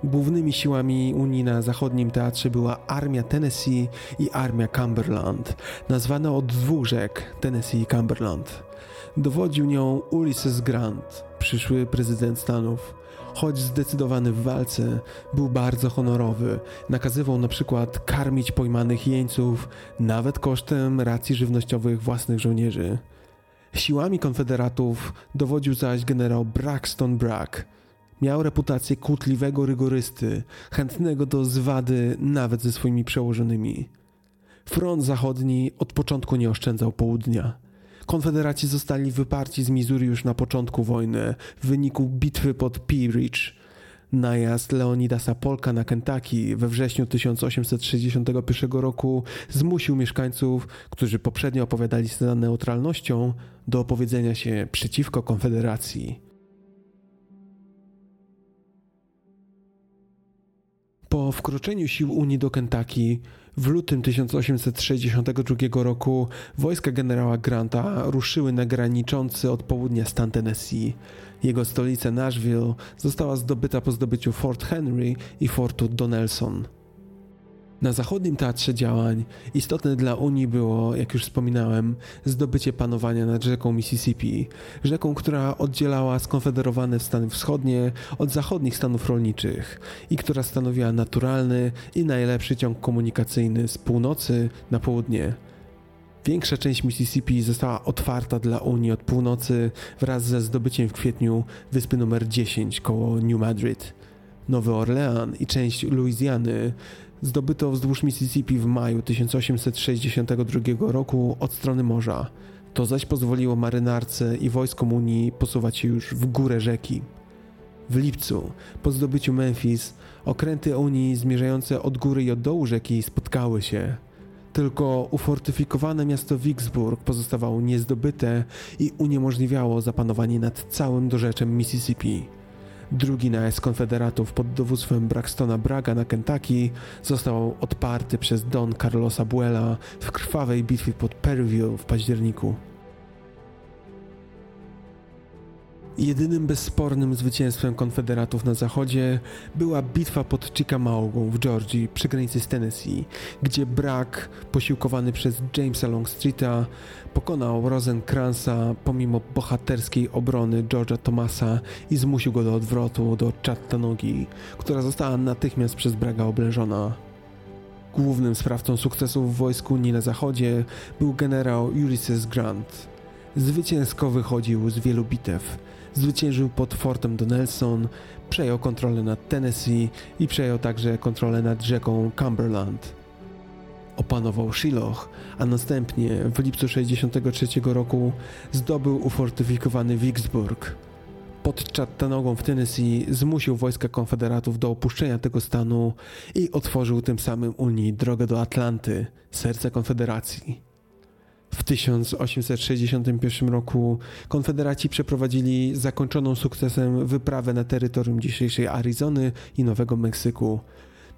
Głównymi siłami Unii na zachodnim teatrze była Armia Tennessee i Armia Cumberland, nazwane od dwóch rzek Tennessee i Cumberland. Dowodził nią Ulysses Grant, przyszły prezydent Stanów choć zdecydowany w walce, był bardzo honorowy. Nakazywał na przykład karmić pojmanych jeńców, nawet kosztem racji żywnościowych własnych żołnierzy. Siłami konfederatów dowodził zaś generał Braxton Bragg. Miał reputację kłótliwego rygorysty, chętnego do zwady nawet ze swoimi przełożonymi. Front zachodni od początku nie oszczędzał południa. Konfederaci zostali wyparci z Missouri już na początku wojny w wyniku bitwy pod Pea Ridge. Najazd Leonidasa Polka na Kentucky we wrześniu 1861 roku zmusił mieszkańców, którzy poprzednio opowiadali się za neutralnością, do opowiedzenia się przeciwko Konfederacji. Po wkroczeniu sił Unii do Kentucky w lutym 1862 roku wojska generała Granta ruszyły na graniczący od południa stan Tennessee. Jego stolica Nashville została zdobyta po zdobyciu Fort Henry i Fortu Donelson. Na zachodnim teatrze działań istotne dla Unii było, jak już wspominałem, zdobycie panowania nad rzeką Mississippi, rzeką, która oddzielała skonfederowane Stany Wschodnie od zachodnich stanów rolniczych i która stanowiła naturalny i najlepszy ciąg komunikacyjny z północy na południe. Większa część Mississippi została otwarta dla Unii od północy wraz ze zdobyciem w kwietniu wyspy numer 10 koło New Madrid. Nowy Orlean i część Luizjany zdobyto wzdłuż Mississippi w maju 1862 roku od strony morza. To zaś pozwoliło marynarce i wojskom Unii posuwać się już w górę rzeki. W lipcu, po zdobyciu Memphis, okręty Unii zmierzające od góry i od dołu rzeki spotkały się. Tylko ufortyfikowane miasto Vicksburg pozostawało niezdobyte i uniemożliwiało zapanowanie nad całym dorzeczem Mississippi. Drugi najazd konfederatów pod dowództwem Braxtona Braga na Kentucky został odparty przez Don Carlosa Buella w krwawej bitwie pod Perryville w październiku. Jedynym bezspornym zwycięstwem konfederatów na zachodzie była bitwa pod Chickamauga w Georgii przy granicy z Tennessee, gdzie Bragg, posiłkowany przez Jamesa Longstreeta, pokonał Rosencransa pomimo bohaterskiej obrony George'a Thomasa i zmusił go do odwrotu do Chattanoogi, która została natychmiast przez Braga oblężona. Głównym sprawcą sukcesów w wojsku Unii na zachodzie był generał Ulysses Grant. Zwycięsko wychodził z wielu bitew Zwyciężył pod fortem Donelson, przejął kontrolę nad Tennessee i przejął także kontrolę nad rzeką Cumberland. Opanował Shiloh, a następnie w lipcu 1963 roku zdobył ufortyfikowany Vicksburg. Pod Chattanogą w Tennessee zmusił wojska konfederatów do opuszczenia tego stanu i otworzył tym samym Unii drogę do Atlanty, serca konfederacji. W 1861 roku konfederaci przeprowadzili zakończoną sukcesem wyprawę na terytorium dzisiejszej Arizony i Nowego Meksyku.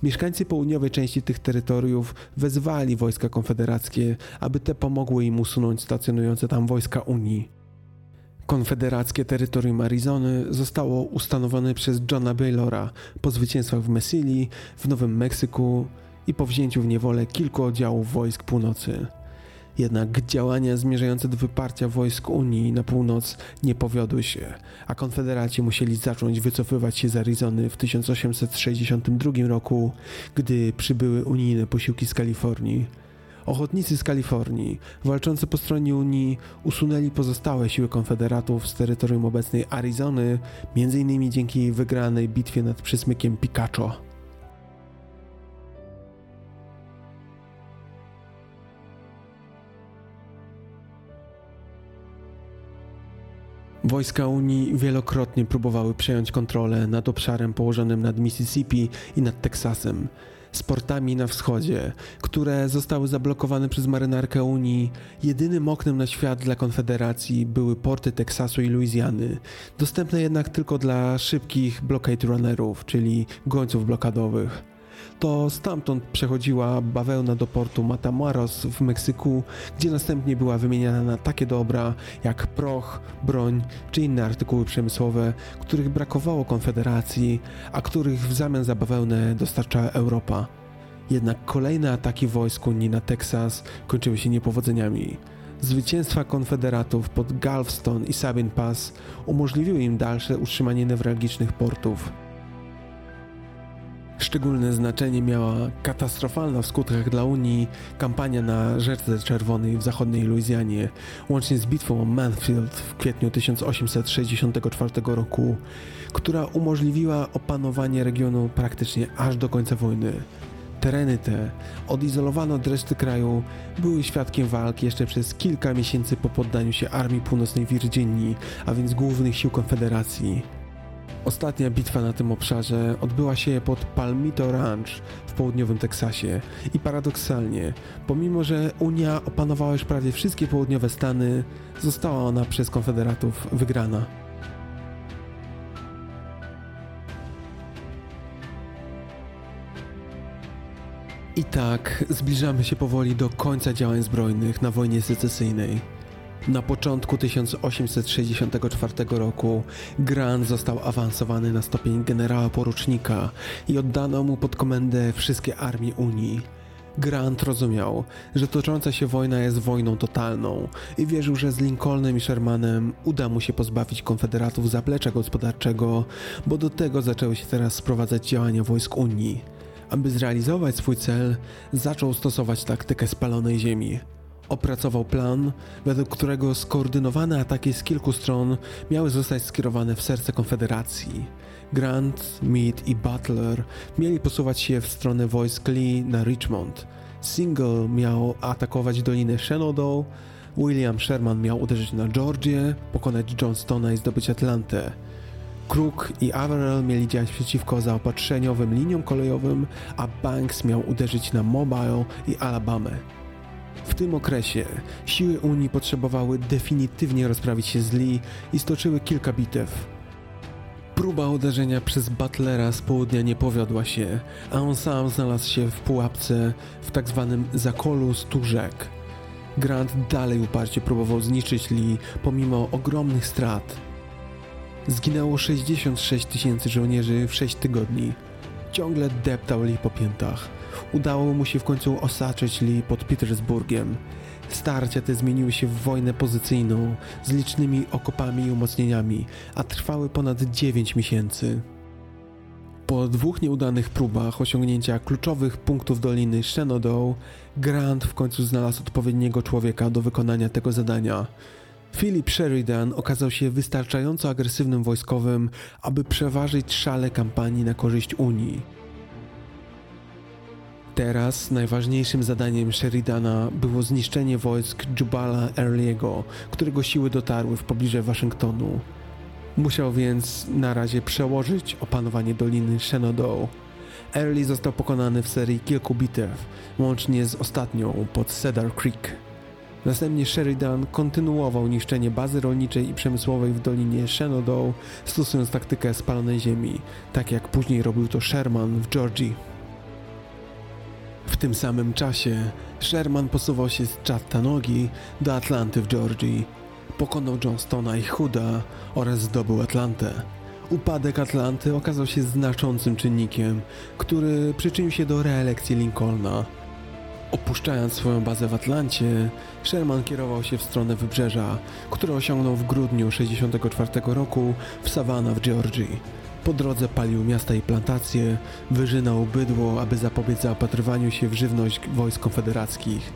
Mieszkańcy południowej części tych terytoriów wezwali wojska konfederackie, aby te pomogły im usunąć stacjonujące tam wojska Unii. Konfederackie terytorium Arizony zostało ustanowione przez Johna Baylora po zwycięstwach w Messilli, w Nowym Meksyku i po wzięciu w niewolę kilku oddziałów wojsk północy. Jednak działania zmierzające do wyparcia wojsk Unii na północ nie powiodły się, a konfederaci musieli zacząć wycofywać się z Arizony w 1862 roku, gdy przybyły unijne posiłki z Kalifornii. Ochotnicy z Kalifornii, walczący po stronie Unii, usunęli pozostałe siły konfederatów z terytorium obecnej Arizony, m.in. dzięki wygranej bitwie nad przysmykiem Picacho. Wojska Unii wielokrotnie próbowały przejąć kontrolę nad obszarem położonym nad Mississippi i nad Teksasem. Z portami na wschodzie, które zostały zablokowane przez marynarkę Unii, jedynym oknem na świat dla Konfederacji były porty Teksasu i Luizjany, dostępne jednak tylko dla szybkich blockade runnerów, czyli gońców blokadowych to stamtąd przechodziła bawełna do portu Matamoros w Meksyku, gdzie następnie była wymieniana na takie dobra jak proch, broń czy inne artykuły przemysłowe, których brakowało Konfederacji, a których w zamian za bawełnę dostarczała Europa. Jednak kolejne ataki wojsk Unii na Teksas kończyły się niepowodzeniami. Zwycięstwa konfederatów pod Galveston i Sabine Pass umożliwiły im dalsze utrzymanie newralgicznych portów. Szczególne znaczenie miała katastrofalna w skutkach dla Unii kampania na Rzece Czerwonej w zachodniej Luizjanie, łącznie z bitwą o Manfield w kwietniu 1864 roku, która umożliwiła opanowanie regionu praktycznie aż do końca wojny. Tereny te, odizolowane od reszty kraju, były świadkiem walki jeszcze przez kilka miesięcy po poddaniu się Armii Północnej Virginii, a więc głównych sił Konfederacji. Ostatnia bitwa na tym obszarze odbyła się pod Palmito Ranch w południowym Teksasie i paradoksalnie, pomimo że Unia opanowała już prawie wszystkie południowe Stany, została ona przez konfederatów wygrana. I tak zbliżamy się powoli do końca działań zbrojnych na wojnie secesyjnej. Na początku 1864 roku Grant został awansowany na stopień generała porucznika i oddano mu pod komendę wszystkie armie Unii. Grant rozumiał, że tocząca się wojna jest wojną totalną i wierzył, że z Lincolnem i Shermanem uda mu się pozbawić konfederatów zaplecza gospodarczego, bo do tego zaczęły się teraz sprowadzać działania wojsk Unii. Aby zrealizować swój cel, zaczął stosować taktykę spalonej ziemi. Opracował plan, według którego skoordynowane ataki z kilku stron miały zostać skierowane w serce Konfederacji. Grant, Meade i Butler mieli posuwać się w stronę wojsk Lee na Richmond. Single miał atakować Dolinę Shenandoah, William Sherman miał uderzyć na Georgię, pokonać Johnstona i zdobyć Atlantę. Crook i Averill mieli działać przeciwko zaopatrzeniowym liniom kolejowym, a Banks miał uderzyć na Mobile i Alabamę. W tym okresie siły Unii potrzebowały definitywnie rozprawić się z Lee i stoczyły kilka bitew. Próba uderzenia przez Butlera z południa nie powiodła się, a on sam znalazł się w pułapce w tak zwanym zakolu stu. Grant dalej uparcie próbował zniszczyć Lee pomimo ogromnych strat. Zginęło 66 tysięcy żołnierzy w 6 tygodni. Ciągle deptał Lee po piętach. Udało mu się w końcu osaczyć Lee pod Petersburgiem. Starcia te zmieniły się w wojnę pozycyjną z licznymi okopami i umocnieniami, a trwały ponad 9 miesięcy. Po dwóch nieudanych próbach osiągnięcia kluczowych punktów doliny Shenandoah, Grant w końcu znalazł odpowiedniego człowieka do wykonania tego zadania. Philip Sheridan okazał się wystarczająco agresywnym wojskowym, aby przeważyć szale kampanii na korzyść Unii. Teraz najważniejszym zadaniem Sheridana było zniszczenie wojsk Jubala Early'ego, którego siły dotarły w pobliże Waszyngtonu. Musiał więc na razie przełożyć opanowanie Doliny Shenandoah. Early został pokonany w serii kilku bitew, łącznie z ostatnią pod Cedar Creek. Następnie Sheridan kontynuował niszczenie bazy rolniczej i przemysłowej w Dolinie Shenandoah, stosując taktykę spalonej ziemi, tak jak później robił to Sherman w Georgii. W tym samym czasie Sherman posuwał się z Chattanoogi do Atlanty w Georgii. Pokonał Johnstona i Hooda oraz zdobył Atlantę. Upadek Atlanty okazał się znaczącym czynnikiem, który przyczynił się do reelekcji Lincolna. Opuszczając swoją bazę w Atlancie, Sherman kierował się w stronę wybrzeża, które osiągnął w grudniu 1964 roku w Savannah w Georgii. Po drodze palił miasta i plantacje, wyżynał bydło, aby zapobiec zaopatrywaniu się w żywność wojsk konfederackich.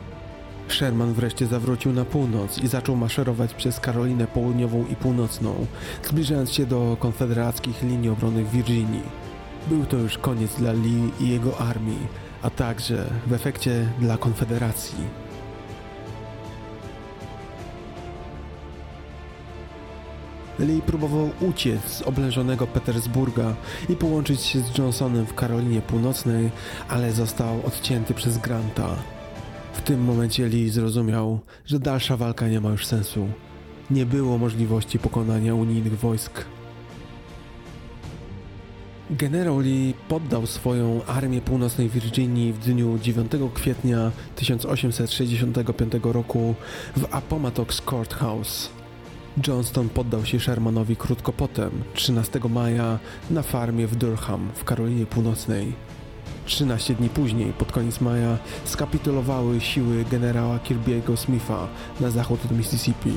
Sherman wreszcie zawrócił na północ i zaczął maszerować przez Karolinę Południową i Północną, zbliżając się do konfederackich linii obrony w Virginii. Był to już koniec dla Lee i jego armii, a także w efekcie dla Konfederacji. Lee próbował uciec z oblężonego Petersburga i połączyć się z Johnsonem w Karolinie Północnej, ale został odcięty przez Granta. W tym momencie Lee zrozumiał, że dalsza walka nie ma już sensu. Nie było możliwości pokonania unijnych wojsk. Generał Lee poddał swoją armię północnej Virginii w dniu 9 kwietnia 1865 roku w Appomattox Courthouse. Johnston poddał się Shermanowi krótko potem, 13 maja, na farmie w Durham w Karolinie Północnej. 13 dni później, pod koniec maja, skapitulowały siły generała Kirby'ego Smitha na zachód od Mississippi.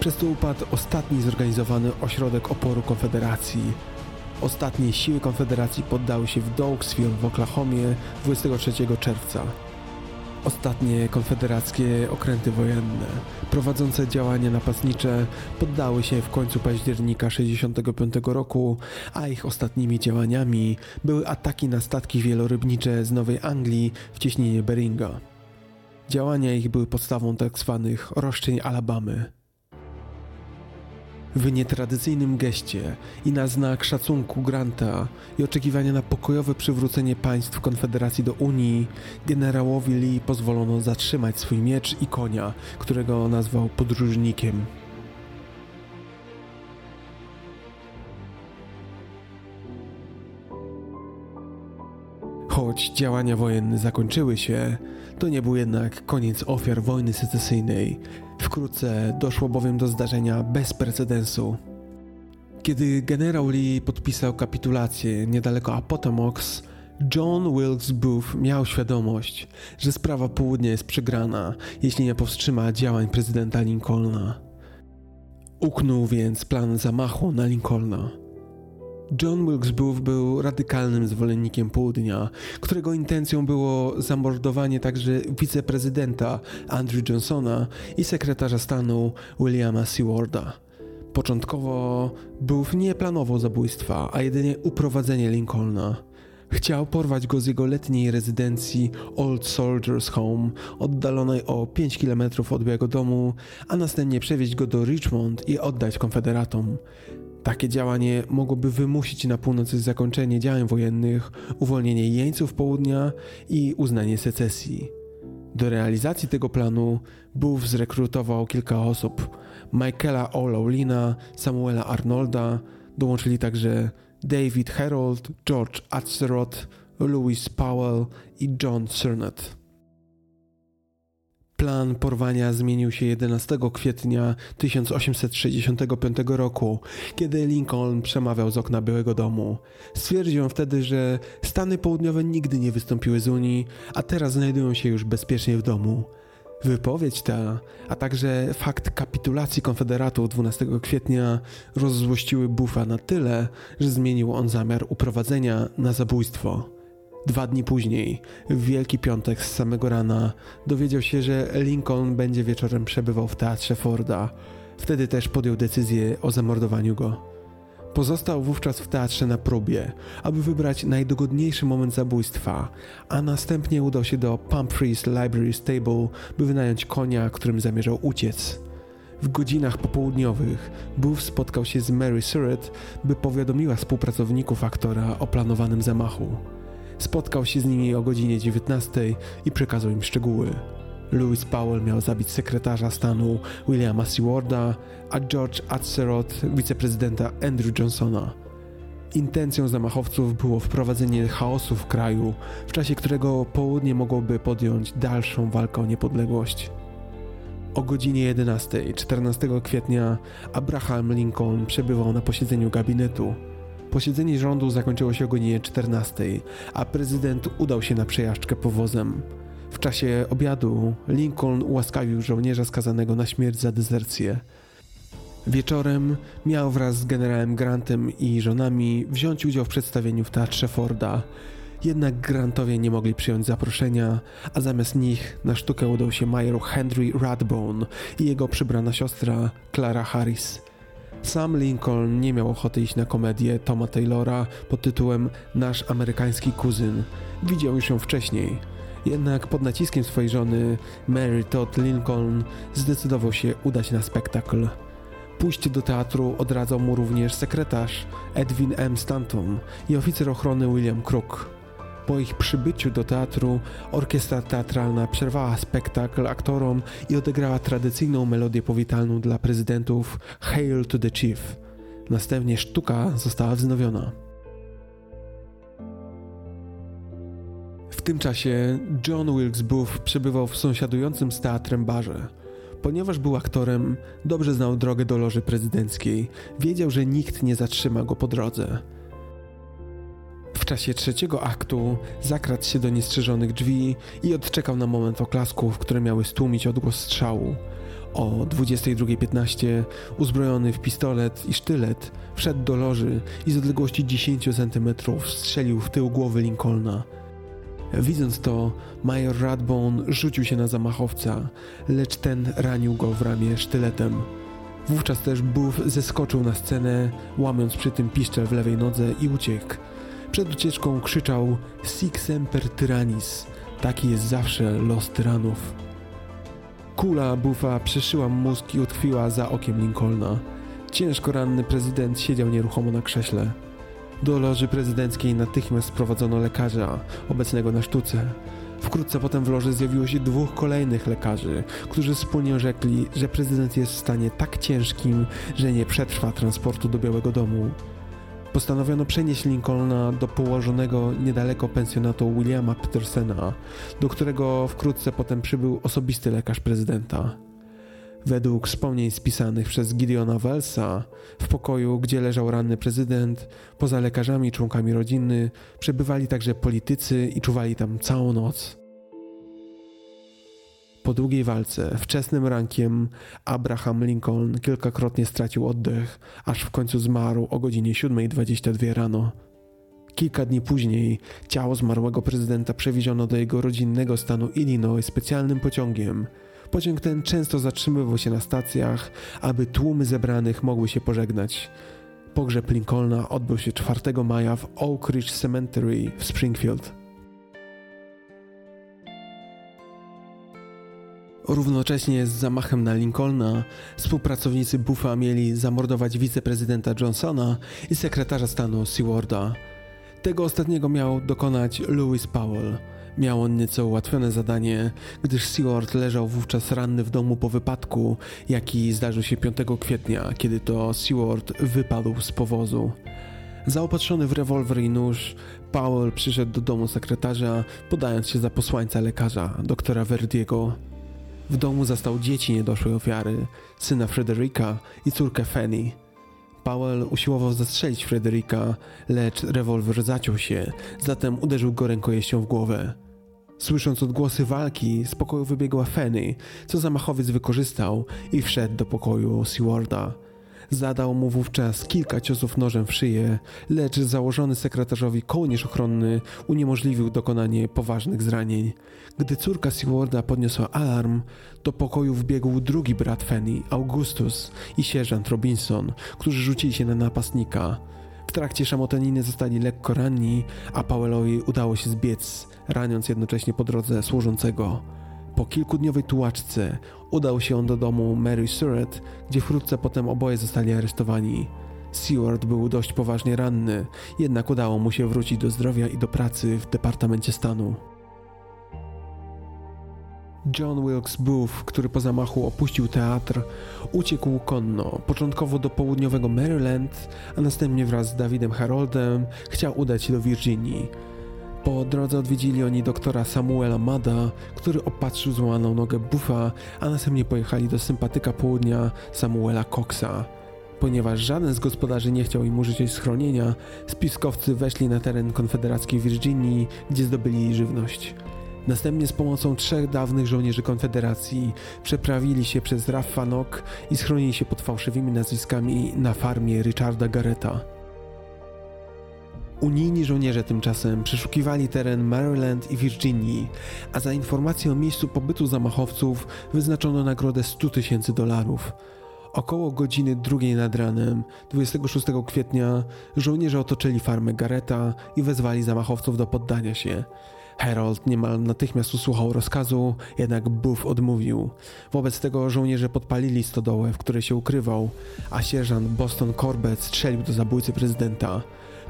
Przez to upadł ostatni zorganizowany ośrodek oporu Konfederacji. Ostatnie siły Konfederacji poddały się w Doaksville w Oklahomie 23 czerwca. Ostatnie konfederackie okręty wojenne, prowadzące działania napastnicze, poddały się w końcu października 1965 roku, a ich ostatnimi działaniami były ataki na statki wielorybnicze z Nowej Anglii w cieśninie Beringa. Działania ich były podstawą tzw. Tak roszczeń Alabamy. W nietradycyjnym geście i na znak szacunku Granta i oczekiwania na pokojowe przywrócenie państw Konfederacji do Unii, generałowi Lee pozwolono zatrzymać swój miecz i konia, którego nazwał podróżnikiem. Choć działania wojenne zakończyły się, to nie był jednak koniec ofiar wojny secesyjnej. Wkrótce doszło bowiem do zdarzenia bez precedensu. Kiedy generał Lee podpisał kapitulację niedaleko Appomattox, John Wilkes Booth miał świadomość, że sprawa południa jest przegrana, jeśli nie powstrzyma działań prezydenta Lincolna. Uknął więc plan zamachu na Lincolna. John Wilkes Booth był radykalnym zwolennikiem południa, którego intencją było zamordowanie także wiceprezydenta Andrew Johnsona i sekretarza stanu Williama Sewarda. Początkowo Booth nie planował zabójstwa, a jedynie uprowadzenie Lincolna. Chciał porwać go z jego letniej rezydencji Old Soldiers Home, oddalonej o 5 km od Białego Domu, a następnie przewieźć go do Richmond i oddać konfederatom. Takie działanie mogłoby wymusić na północy zakończenie działań wojennych, uwolnienie jeńców południa i uznanie secesji. Do realizacji tego planu Booth zrekrutował kilka osób. Michaela O'Laughlina, Samuela Arnolda, dołączyli także David Herold, George Atzerodt, Louis Powell i John Surnet. Plan porwania zmienił się 11 kwietnia 1865 roku, kiedy Lincoln przemawiał z okna Białego Domu. Stwierdził wtedy, że Stany Południowe nigdy nie wystąpiły z Unii, a teraz znajdują się już bezpiecznie w domu. Wypowiedź ta, a także fakt kapitulacji Konfederatów 12 kwietnia rozzłościły Buffa na tyle, że zmienił on zamiar uprowadzenia na zabójstwo. Dwa dni później, w Wielki Piątek z samego rana, dowiedział się, że Lincoln będzie wieczorem przebywał w teatrze Forda. Wtedy też podjął decyzję o zamordowaniu go. Pozostał wówczas w teatrze na próbie, aby wybrać najdogodniejszy moment zabójstwa, a następnie udał się do Pumphrey's Library Stable, by wynająć konia, którym zamierzał uciec. W godzinach popołudniowych Booth spotkał się z Mary Surratt, by powiadomiła współpracowników aktora o planowanym zamachu. Spotkał się z nimi o godzinie 19 i przekazał im szczegóły. Louis Powell miał zabić sekretarza stanu Williama Sewarda, a George Atzerodt wiceprezydenta Andrew Johnsona. Intencją zamachowców było wprowadzenie chaosu w kraju, w czasie którego południe mogłoby podjąć dalszą walkę o niepodległość. O godzinie 11, 14 kwietnia, Abraham Lincoln przebywał na posiedzeniu gabinetu. Posiedzenie rządu zakończyło się o godzinie 14, a prezydent udał się na przejażdżkę powozem. W czasie obiadu Lincoln ułaskawił żołnierza skazanego na śmierć za dezercję. Wieczorem miał wraz z generałem Grantem i żonami wziąć udział w przedstawieniu w teatrze Forda. Jednak Grantowie nie mogli przyjąć zaproszenia, a zamiast nich na sztukę udał się major Henry Radbone i jego przybrana siostra Clara Harris. Sam Lincoln nie miał ochoty iść na komedię Toma Taylora pod tytułem Nasz amerykański kuzyn. Widział już ją wcześniej. Jednak pod naciskiem swojej żony Mary Todd Lincoln zdecydował się udać na spektakl. Pójść do teatru odradzał mu również sekretarz Edwin M. Stanton i oficer ochrony William Crook. Po ich przybyciu do teatru orkiestra teatralna przerwała spektakl aktorom i odegrała tradycyjną melodię powitalną dla prezydentów Hail to the Chief. Następnie sztuka została wznowiona. W tym czasie John Wilkes Booth przebywał w sąsiadującym z teatrem barze. Ponieważ był aktorem, dobrze znał drogę do loży prezydenckiej, wiedział, że nikt nie zatrzyma go po drodze. W czasie trzeciego aktu zakradł się do niestrzeżonych drzwi i odczekał na moment oklasków, które miały stłumić odgłos strzału. O 22.15 uzbrojony w pistolet i sztylet wszedł do loży i z odległości 10 cm strzelił w tył głowy Lincolna. Widząc to, major Radbone rzucił się na zamachowca, lecz ten ranił go w ramię sztyletem. Wówczas też Booth zeskoczył na scenę, łamiąc przy tym piszczel w lewej nodze i uciekł. Przed ucieczką krzyczał Sic semper tyrannis, taki jest zawsze los tyranów. Kula Buffa przeszyła mózg i utkwiła za okiem Lincolna. Ciężko ranny prezydent siedział nieruchomo na krześle. Do loży prezydenckiej natychmiast sprowadzono lekarza, obecnego na sztuce. Wkrótce potem w loży zjawiło się dwóch kolejnych lekarzy, którzy wspólnie rzekli, że prezydent jest w stanie tak ciężkim, że nie przetrwa transportu do Białego Domu. Postanowiono przenieść Lincolna do położonego niedaleko pensjonatu Williama Petersena, do którego wkrótce potem przybył osobisty lekarz prezydenta. Według wspomnień spisanych przez Gideona Wellsa, w pokoju, gdzie leżał ranny prezydent, poza lekarzami i członkami rodziny, przebywali także politycy i czuwali tam całą noc. Po długiej walce, wczesnym rankiem, Abraham Lincoln kilkakrotnie stracił oddech, aż w końcu zmarł o godzinie 7.22 rano. Kilka dni później ciało zmarłego prezydenta przewieziono do jego rodzinnego stanu Illinois specjalnym pociągiem. Pociąg ten często zatrzymywał się na stacjach, aby tłumy zebranych mogły się pożegnać. Pogrzeb Lincolna odbył się 4 maja w Oak Ridge Cemetery w Springfield. Równocześnie z zamachem na Lincolna współpracownicy Buffa mieli zamordować wiceprezydenta Johnsona i sekretarza stanu Sewarda. Tego ostatniego miał dokonać Lewis Powell. Miał on nieco ułatwione zadanie, gdyż Seward leżał wówczas ranny w domu po wypadku, jaki zdarzył się 5 kwietnia, kiedy to Seward wypadł z powozu. Zaopatrzony w rewolwer i nóż, Powell przyszedł do domu sekretarza, podając się za posłańca lekarza, doktora Verdiego. W domu zastał dzieci niedoszłej ofiary, syna Frederika i córkę Fanny. Powell usiłował zastrzelić Frederika, lecz rewolwer zaciął się, zatem uderzył go rękojeścią w głowę. Słysząc odgłosy walki, z pokoju wybiegła Fanny, co zamachowiec wykorzystał i wszedł do pokoju Sewarda. Zadał mu wówczas kilka ciosów nożem w szyję, lecz założony sekretarzowi kołnierz ochronny uniemożliwił dokonanie poważnych zranień. Gdy córka Sewarda podniosła alarm, do pokoju wbiegł drugi brat Fanny, Augustus i sierżant Robinson, którzy rzucili się na napastnika. W trakcie szamotaniny zostali lekko ranni, a Powellowi udało się zbiec, raniąc jednocześnie po drodze służącego. Po kilkudniowej tułaczce udał się on do domu Mary Surratt, gdzie wkrótce potem oboje zostali aresztowani. Seward był dość poważnie ranny, jednak udało mu się wrócić do zdrowia i do pracy w Departamencie Stanu. John Wilkes Booth, który po zamachu opuścił teatr, uciekł konno, początkowo do południowego Maryland, a następnie wraz z Davidem Haroldem chciał udać się do Virginii. Po drodze odwiedzili oni doktora Samuela Mada, który opatrzył złamaną nogę Buffa, a następnie pojechali do sympatyka południa Samuela Coxa. Ponieważ żaden z gospodarzy nie chciał im użyć schronienia, spiskowcy weszli na teren konfederackiej Virginii, gdzie zdobyli żywność. Następnie z pomocą trzech dawnych żołnierzy Konfederacji przeprawili się przez Raffanok i schronili się pod fałszywymi nazwiskami na farmie Richarda Garreta. Unijni żołnierze tymczasem przeszukiwali teren Maryland i Virginii, a za informację o miejscu pobytu zamachowców wyznaczono nagrodę 100 tysięcy dolarów. Około godziny drugiej nad ranem, 26 kwietnia, żołnierze otoczyli farmę Gareta i wezwali zamachowców do poddania się. Harold niemal natychmiast usłuchał rozkazu, jednak Booth odmówił. Wobec tego żołnierze podpalili stodołę, w której się ukrywał, a sierżant Boston Corbett strzelił do zabójcy prezydenta.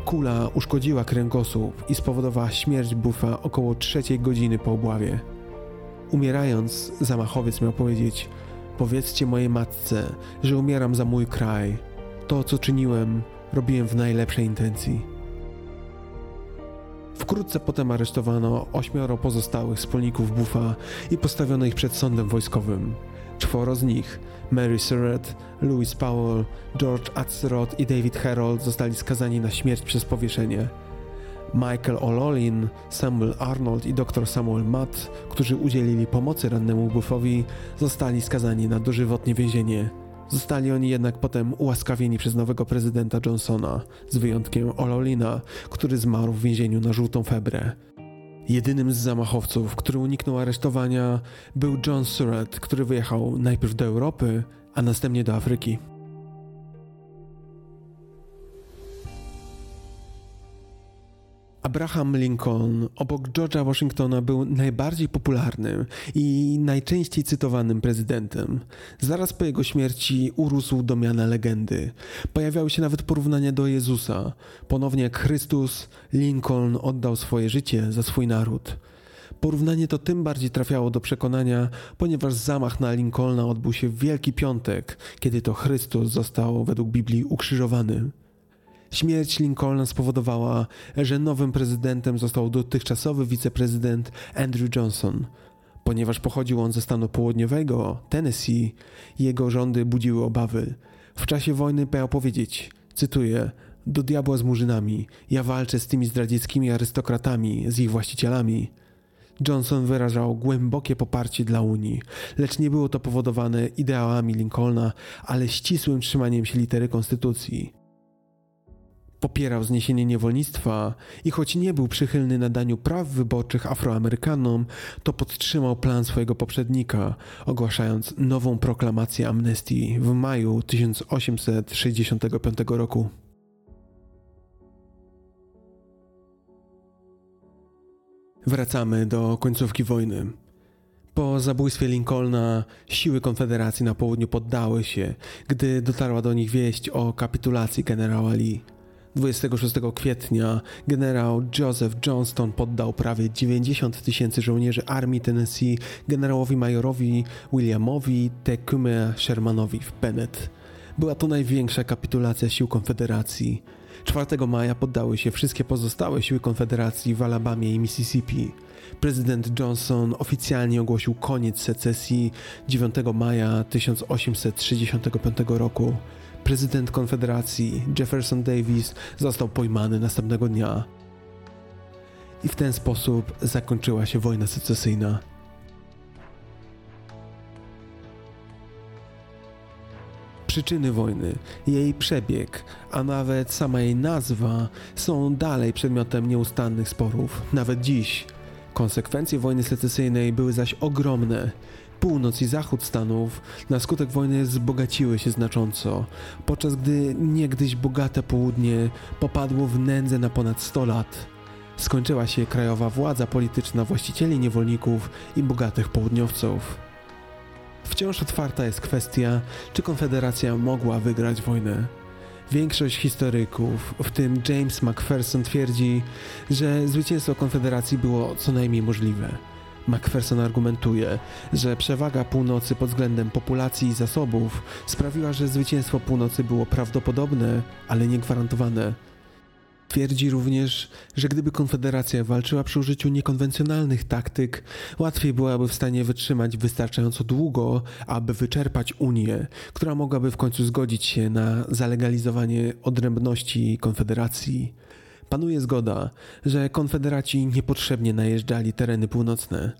Kula uszkodziła kręgosłup i spowodowała śmierć Buffa około trzeciej godziny po obławie. Umierając, zamachowiec miał powiedzieć: Powiedzcie mojej matce, że umieram za mój kraj. To, co czyniłem, robiłem w najlepszej intencji. Wkrótce potem aresztowano ośmioro pozostałych wspólników Buffa i postawiono ich przed sądem wojskowym. Czworo z nich, Mary Surratt, Louis Powell, George Atzerodt i David Harold zostali skazani na śmierć przez powieszenie. Michael O'Loughlin, Samuel Arnold i dr Samuel Matt, którzy udzielili pomocy rannemu Buffowi, zostali skazani na dożywotnie więzienie. Zostali oni jednak potem ułaskawieni przez nowego prezydenta Johnsona, z wyjątkiem O'Loughlina, który zmarł w więzieniu na żółtą febrę. Jedynym z zamachowców, który uniknął aresztowania, był John Surratt, który wyjechał najpierw do Europy, a następnie do Afryki. Abraham Lincoln obok George'a Washingtona był najbardziej popularnym i najczęściej cytowanym prezydentem. Zaraz po jego śmierci urósł do miana legendy. Pojawiały się nawet porównania do Jezusa. Ponownie jak Chrystus, Lincoln oddał swoje życie za swój naród. Porównanie to tym bardziej trafiało do przekonania, ponieważ zamach na Lincolna odbył się w Wielki Piątek, kiedy to Chrystus został według Biblii ukrzyżowany. Śmierć Lincolna spowodowała, że nowym prezydentem został dotychczasowy wiceprezydent Andrew Johnson. Ponieważ pochodził on ze stanu południowego, Tennessee, jego rządy budziły obawy. W czasie wojny miał powiedzieć, cytuję, do diabła z murzynami, ja walczę z tymi zdradzieckimi arystokratami, z ich właścicielami. Johnson wyrażał głębokie poparcie dla Unii, lecz nie było to powodowane ideałami Lincolna, ale ścisłym trzymaniem się litery konstytucji. Popierał zniesienie niewolnictwa i choć nie był przychylny nadaniu praw wyborczych Afroamerykanom, to podtrzymał plan swojego poprzednika, ogłaszając nową proklamację amnestii w maju 1865 roku. Wracamy do końcówki wojny. Po zabójstwie Lincolna siły Konfederacji na południu poddały się, gdy dotarła do nich wieść o kapitulacji generała Lee. 26 kwietnia generał Joseph Johnston poddał prawie 90 tysięcy żołnierzy armii Tennessee generałowi majorowi Williamowi Tecumseh Shermanowi w Bennett. Była to największa kapitulacja sił Konfederacji. 4 maja poddały się wszystkie pozostałe siły Konfederacji w Alabamie i Mississippi. Prezydent Johnson oficjalnie ogłosił koniec secesji 9 maja 1865 roku. Prezydent Konfederacji Jefferson Davis został pojmany następnego dnia. I w ten sposób zakończyła się wojna secesyjna. Przyczyny wojny, jej przebieg, a nawet sama jej nazwa są dalej przedmiotem nieustannych sporów, nawet dziś. Konsekwencje wojny secesyjnej były zaś ogromne. Północ i zachód Stanów na skutek wojny wzbogaciły się znacząco, podczas gdy niegdyś bogate południe popadło w nędzę na ponad 100 lat. Skończyła się krajowa władza polityczna właścicieli niewolników i bogatych południowców. Wciąż otwarta jest kwestia, czy Konfederacja mogła wygrać wojnę. Większość historyków, w tym James McPherson, twierdzi, że zwycięstwo Konfederacji było co najmniej możliwe. McPherson argumentuje, że przewaga północy pod względem populacji i zasobów sprawiła, że zwycięstwo północy było prawdopodobne, ale nie gwarantowane. Twierdzi również, że gdyby Konfederacja walczyła przy użyciu niekonwencjonalnych taktyk, łatwiej byłaby w stanie wytrzymać wystarczająco długo, aby wyczerpać Unię, która mogłaby w końcu zgodzić się na zalegalizowanie odrębności Konfederacji. Panuje zgoda, że konfederaci niepotrzebnie najeżdżali tereny północne.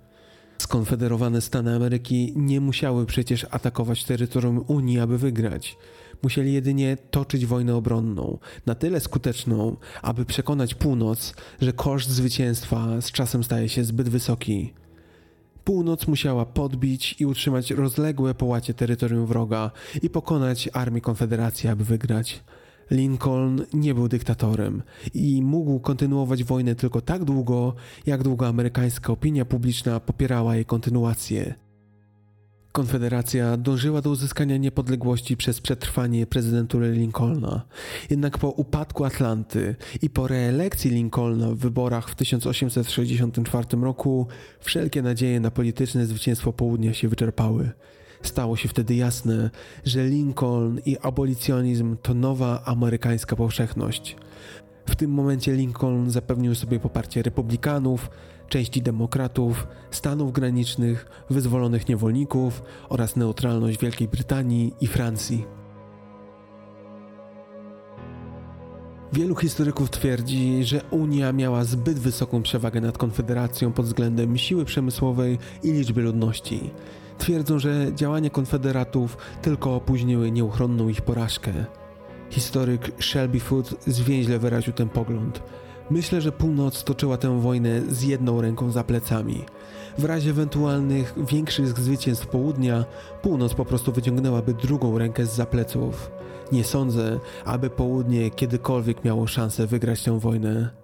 Skonfederowane Stany Ameryki nie musiały przecież atakować terytorium Unii, aby wygrać. Musieli jedynie toczyć wojnę obronną, na tyle skuteczną, aby przekonać północ, że koszt zwycięstwa z czasem staje się zbyt wysoki. Północ musiała podbić i utrzymać rozległe połacie terytorium wroga i pokonać armię Konfederacji, aby wygrać. Lincoln nie był dyktatorem i mógł kontynuować wojnę tylko tak długo, jak długo amerykańska opinia publiczna popierała jej kontynuację. Konfederacja dążyła do uzyskania niepodległości przez przetrwanie prezydentury Lincolna. Jednak po upadku Atlanty i po reelekcji Lincolna w wyborach w 1864 roku wszelkie nadzieje na polityczne zwycięstwo południa się wyczerpały. Stało się wtedy jasne, że Lincoln i abolicjonizm to nowa amerykańska powszechność. W tym momencie Lincoln zapewnił sobie poparcie republikanów, części demokratów, stanów granicznych, wyzwolonych niewolników oraz neutralność Wielkiej Brytanii i Francji. Wielu historyków twierdzi, że Unia miała zbyt wysoką przewagę nad Konfederacją pod względem siły przemysłowej i liczby ludności. Twierdzą, że działania konfederatów tylko opóźniły nieuchronną ich porażkę. Historyk Shelby Foot zwięźle wyraził ten pogląd. Myślę, że północ toczyła tę wojnę z jedną ręką za plecami. W razie ewentualnych większych zwycięstw południa, północ po prostu wyciągnęłaby drugą rękę z zapleców. Nie sądzę, aby południe kiedykolwiek miało szansę wygrać tę wojnę.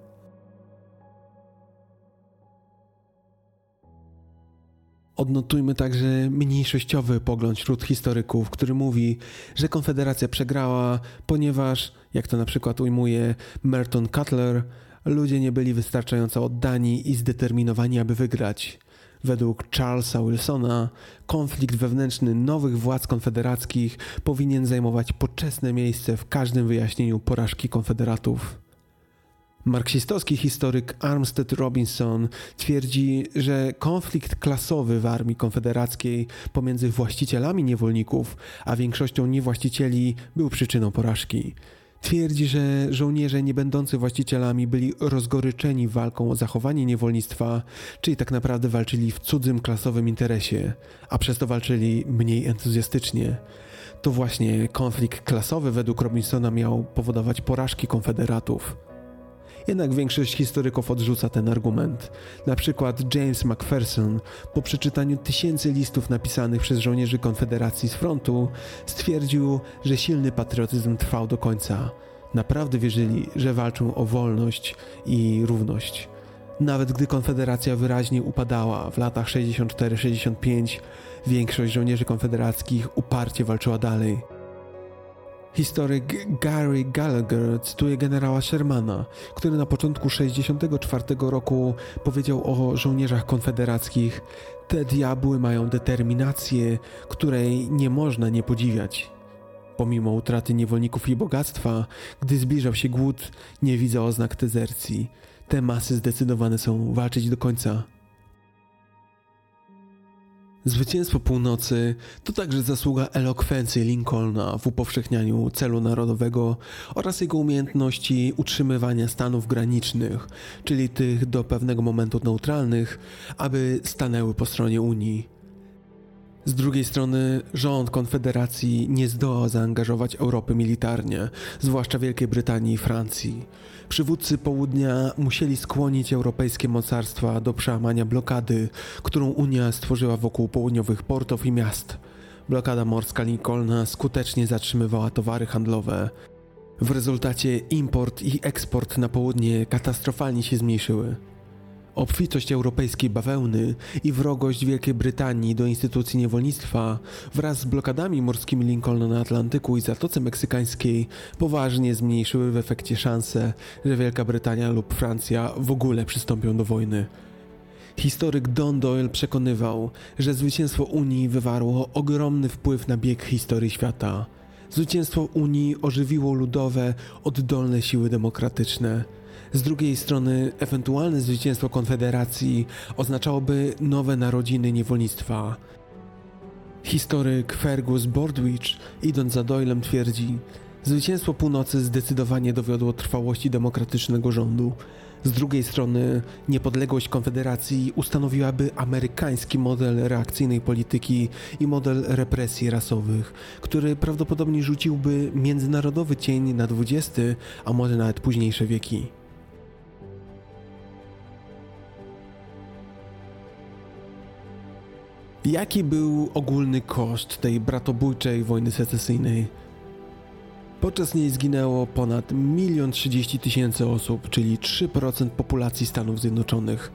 Odnotujmy także mniejszościowy pogląd wśród historyków, który mówi, że Konfederacja przegrała, ponieważ, jak to na przykład ujmuje Merton Cutler, ludzie nie byli wystarczająco oddani i zdeterminowani, aby wygrać. Według Charlesa Wilsona konflikt wewnętrzny nowych władz konfederackich powinien zajmować poczesne miejsce w każdym wyjaśnieniu porażki konfederatów. Marksistowski historyk Armstead Robinson twierdzi, że konflikt klasowy w armii konfederackiej pomiędzy właścicielami niewolników a większością niewłaścicieli był przyczyną porażki. Twierdzi, że żołnierze nie będący właścicielami byli rozgoryczeni walką o zachowanie niewolnictwa, czyli tak naprawdę walczyli w cudzym klasowym interesie, a przez to walczyli mniej entuzjastycznie. To właśnie konflikt klasowy według Robinsona miał powodować porażki konfederatów. Jednak większość historyków odrzuca ten argument. Na przykład James McPherson, po przeczytaniu tysięcy listów napisanych przez żołnierzy Konfederacji z frontu, stwierdził, że silny patriotyzm trwał do końca. Naprawdę wierzyli, że walczą o wolność i równość. Nawet gdy Konfederacja wyraźnie upadała w latach 64-65, większość żołnierzy konfederackich uparcie walczyła dalej. Historyk Gary Gallagher cytuje generała Shermana, który na początku 1964 roku powiedział o żołnierzach konfederackich: Te diabły mają determinację, której nie można nie podziwiać. Pomimo utraty niewolników i bogactwa, gdy zbliżał się głód, nie widzę oznak dezercji. Te masy zdecydowane są walczyć do końca. Zwycięstwo północy to także zasługa elokwencji Lincolna w upowszechnianiu celu narodowego oraz jego umiejętności utrzymywania stanów granicznych, czyli tych do pewnego momentu neutralnych, aby stanęły po stronie Unii. Z drugiej strony rząd Konfederacji nie zdołał zaangażować Europy militarnie, zwłaszcza Wielkiej Brytanii i Francji. Przywódcy południa musieli skłonić europejskie mocarstwa do przełamania blokady, którą Unia stworzyła wokół południowych portów i miast. Blokada morska Lincolna skutecznie zatrzymywała towary handlowe. W rezultacie import i eksport na południe katastrofalnie się zmniejszyły. Obfitość europejskiej bawełny i wrogość Wielkiej Brytanii do instytucji niewolnictwa wraz z blokadami morskimi Lincolna na Atlantyku i Zatoce Meksykańskiej poważnie zmniejszyły w efekcie szanse, że Wielka Brytania lub Francja w ogóle przystąpią do wojny. Historyk Don Doyle przekonywał, że zwycięstwo Unii wywarło ogromny wpływ na bieg historii świata. Zwycięstwo Unii ożywiło ludowe, oddolne siły demokratyczne. Z drugiej strony, ewentualne zwycięstwo Konfederacji oznaczałoby nowe narodziny niewolnictwa. Historyk Fergus Bordwich, idąc za Doylem, twierdzi: Zwycięstwo północy zdecydowanie dowiodło trwałości demokratycznego rządu. Z drugiej strony, niepodległość Konfederacji ustanowiłaby amerykański model reakcyjnej polityki i model represji rasowych, który prawdopodobnie rzuciłby międzynarodowy cień na XX, a może nawet późniejsze wieki. Jaki był ogólny koszt tej bratobójczej wojny secesyjnej? Podczas niej zginęło ponad 1 30 tysięcy osób, czyli 3% populacji Stanów Zjednoczonych.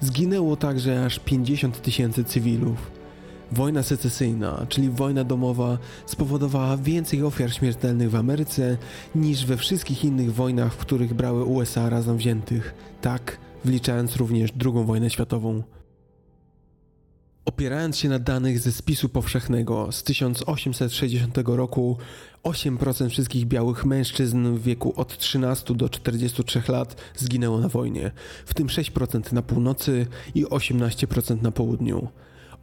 Zginęło także aż 50 tysięcy cywilów. Wojna secesyjna, czyli wojna domowa, spowodowała więcej ofiar śmiertelnych w Ameryce niż we wszystkich innych wojnach, w których brały USA razem wziętych, tak wliczając również II wojnę światową. Opierając się na danych ze spisu powszechnego z 1860 roku, 8% wszystkich białych mężczyzn w wieku od 13 do 43 lat zginęło na wojnie, w tym 6% na północy i 18% na południu.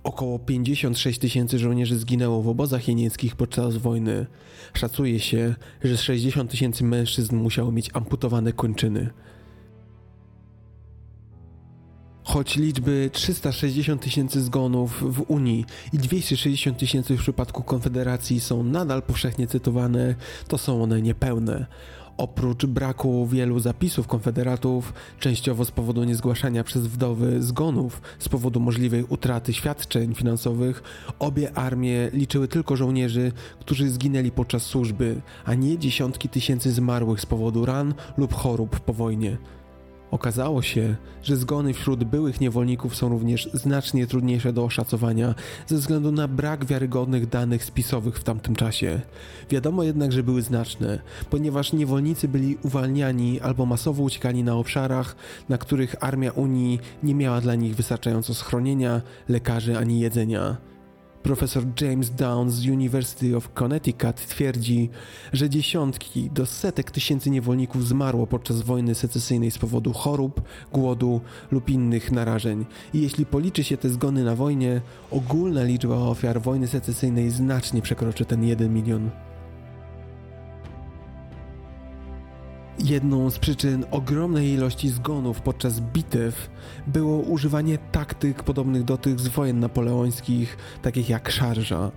Około 56 tysięcy żołnierzy zginęło w obozach jenieckich podczas wojny. Szacuje się, że 60 tysięcy mężczyzn musiało mieć amputowane kończyny. Choć liczby 360 tysięcy zgonów w Unii i 260 tysięcy w przypadku Konfederacji są nadal powszechnie cytowane, to są one niepełne. Oprócz braku wielu zapisów konfederatów, częściowo z powodu niezgłaszania przez wdowy zgonów z powodu możliwej utraty świadczeń finansowych, obie armie liczyły tylko żołnierzy, którzy zginęli podczas służby, a nie dziesiątki tysięcy zmarłych z powodu ran lub chorób po wojnie. Okazało się, że zgony wśród byłych niewolników są również znacznie trudniejsze do oszacowania ze względu na brak wiarygodnych danych spisowych w tamtym czasie. Wiadomo jednak, że były znaczne, ponieważ niewolnicy byli uwalniani albo masowo uciekali na obszarach, na których armia Unii nie miała dla nich wystarczająco schronienia, lekarzy ani jedzenia. Profesor James Downs z University of Connecticut twierdzi, że dziesiątki do setek tysięcy niewolników zmarło podczas wojny secesyjnej z powodu chorób, głodu lub innych narażeń. I jeśli policzy się te zgony na wojnie, ogólna liczba ofiar wojny secesyjnej znacznie przekroczy ten 1 milion. Jedną z przyczyn ogromnej ilości zgonów podczas bitew było używanie taktyk podobnych do tych z wojen napoleońskich, takich jak szarża.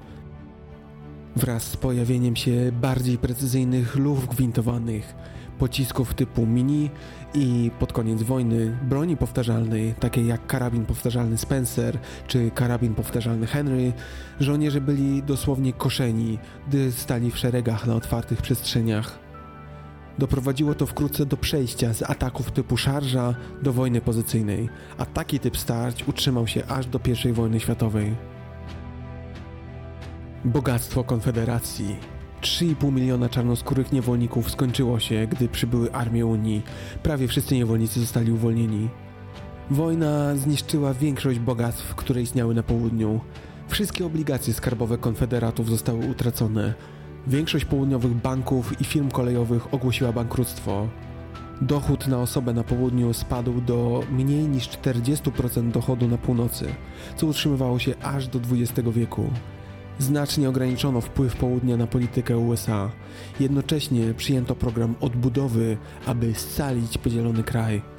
Wraz z pojawieniem się bardziej precyzyjnych luf gwintowanych, pocisków typu mini i pod koniec wojny broni powtarzalnej, takiej jak karabin powtarzalny Spencer czy karabin powtarzalny Henry, żołnierze byli dosłownie koszeni, gdy stali w szeregach na otwartych przestrzeniach. Doprowadziło to wkrótce do przejścia z ataków typu szarża do wojny pozycyjnej, a taki typ starć utrzymał się aż do I wojny światowej. Bogactwo Konfederacji 3,5 miliona czarnoskórych niewolników skończyło się, gdy przybyły armie Unii. Prawie wszyscy niewolnicy zostali uwolnieni. Wojna zniszczyła większość bogactw, które istniały na południu. Wszystkie obligacje skarbowe konfederatów zostały utracone, Większość południowych banków i firm kolejowych ogłosiła bankructwo. Dochód na osobę na południu spadł do mniej niż 40% dochodu na północy, co utrzymywało się aż do XX wieku. Znacznie ograniczono wpływ południa na politykę USA. Jednocześnie przyjęto program odbudowy, aby scalić podzielony kraj.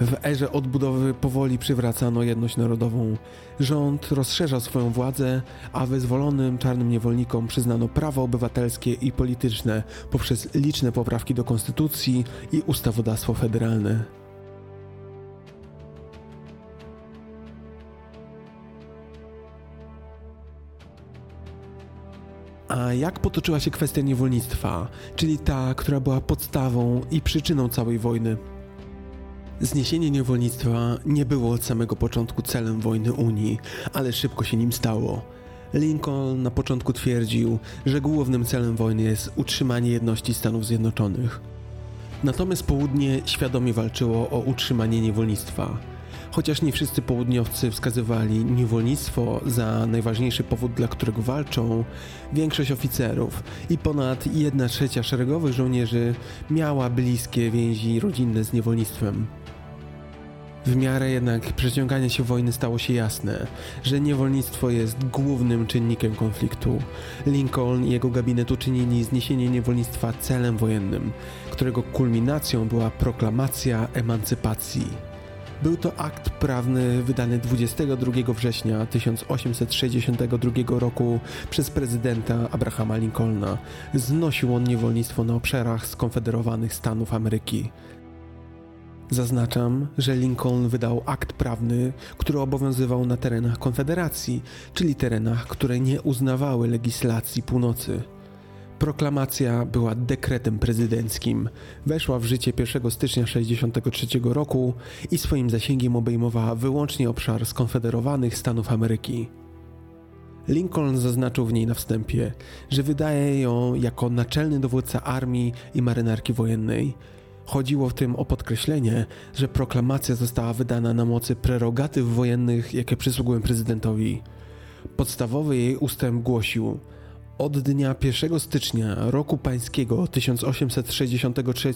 W erze odbudowy powoli przywracano jedność narodową. Rząd rozszerzał swoją władzę, a wyzwolonym czarnym niewolnikom przyznano prawa obywatelskie i polityczne poprzez liczne poprawki do konstytucji i ustawodawstwo federalne. A jak potoczyła się kwestia niewolnictwa, czyli ta, która była podstawą i przyczyną całej wojny? Zniesienie niewolnictwa nie było od samego początku celem wojny Unii, ale szybko się nim stało. Lincoln na początku twierdził, że głównym celem wojny jest utrzymanie jedności Stanów Zjednoczonych. Natomiast południe świadomie walczyło o utrzymanie niewolnictwa. Chociaż nie wszyscy południowcy wskazywali niewolnictwo za najważniejszy powód, dla którego walczą, większość oficerów i ponad 1 trzecia szeregowych żołnierzy miała bliskie więzi rodzinne z niewolnictwem. W miarę jednak przeciągania się wojny stało się jasne, że niewolnictwo jest głównym czynnikiem konfliktu. Lincoln i jego gabinet uczynili zniesienie niewolnictwa celem wojennym, którego kulminacją była proklamacja emancypacji. Był to akt prawny wydany 22 września 1862 roku przez prezydenta Abrahama Lincolna. Znosił on niewolnictwo na obszarach skonfederowanych Stanów Ameryki. Zaznaczam, że Lincoln wydał akt prawny, który obowiązywał na terenach Konfederacji, czyli terenach, które nie uznawały legislacji północy. Proklamacja była dekretem prezydenckim, weszła w życie 1 stycznia 1963 roku i swoim zasięgiem obejmowała wyłącznie obszar skonfederowanych Stanów Ameryki. Lincoln zaznaczył w niej na wstępie, że wydaje ją jako naczelny dowódca armii i marynarki wojennej Chodziło w tym o podkreślenie, że proklamacja została wydana na mocy prerogatyw wojennych, jakie przysługują prezydentowi. Podstawowy jej ustęp głosił: od dnia 1 stycznia roku pańskiego 1863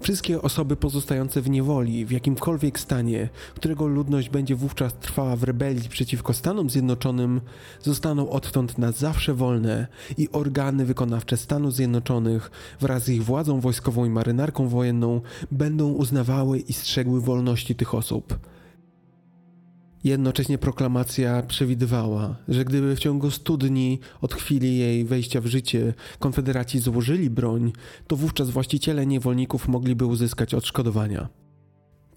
wszystkie osoby pozostające w niewoli w jakimkolwiek stanie, którego ludność będzie wówczas trwała w rebelii przeciwko Stanom Zjednoczonym, zostaną odtąd na zawsze wolne i organy wykonawcze Stanów Zjednoczonych wraz z ich władzą wojskową i marynarką wojenną będą uznawały i strzegły wolności tych osób Jednocześnie proklamacja przewidywała, że gdyby w ciągu 100 dni od chwili jej wejścia w życie konfederaci złożyli broń, to wówczas właściciele niewolników mogliby uzyskać odszkodowania.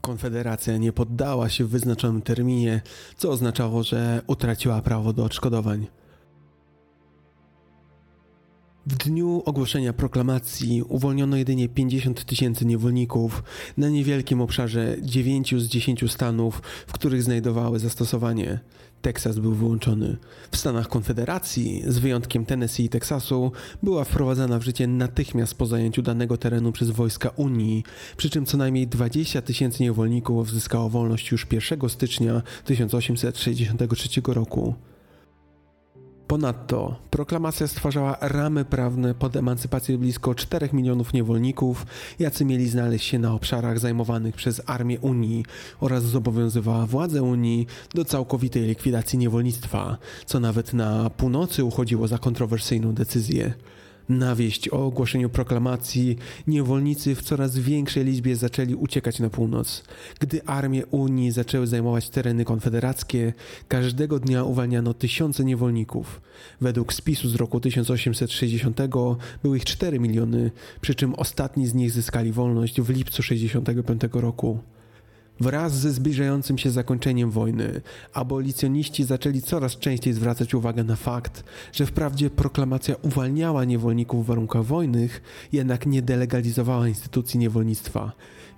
Konfederacja nie poddała się w wyznaczonym terminie, co oznaczało, że utraciła prawo do odszkodowań. W dniu ogłoszenia proklamacji uwolniono jedynie 50 tysięcy niewolników na niewielkim obszarze 9 z 10 stanów, w których znajdowały zastosowanie. Teksas był wyłączony. W Stanach Konfederacji, z wyjątkiem Tennessee i Teksasu, była wprowadzana w życie natychmiast po zajęciu danego terenu przez wojska Unii, przy czym co najmniej 20 tysięcy niewolników zyskało wolność już 1 stycznia 1863 roku. Ponadto proklamacja stwarzała ramy prawne pod emancypację blisko 4 milionów niewolników, jacy mieli znaleźć się na obszarach zajmowanych przez Armię Unii oraz zobowiązywała władze Unii do całkowitej likwidacji niewolnictwa, co nawet na północy uchodziło za kontrowersyjną decyzję. Na wieść o ogłoszeniu proklamacji niewolnicy w coraz większej liczbie zaczęli uciekać na północ. Gdy armie Unii zaczęły zajmować tereny konfederackie, każdego dnia uwalniano tysiące niewolników. Według spisu z roku 1860 były ich 4 miliony, przy czym ostatni z nich zyskali wolność w lipcu 65 roku. Wraz ze zbliżającym się zakończeniem wojny, abolicjoniści zaczęli coraz częściej zwracać uwagę na fakt, że wprawdzie proklamacja uwalniała niewolników w warunkach wojnych, jednak nie delegalizowała instytucji niewolnictwa.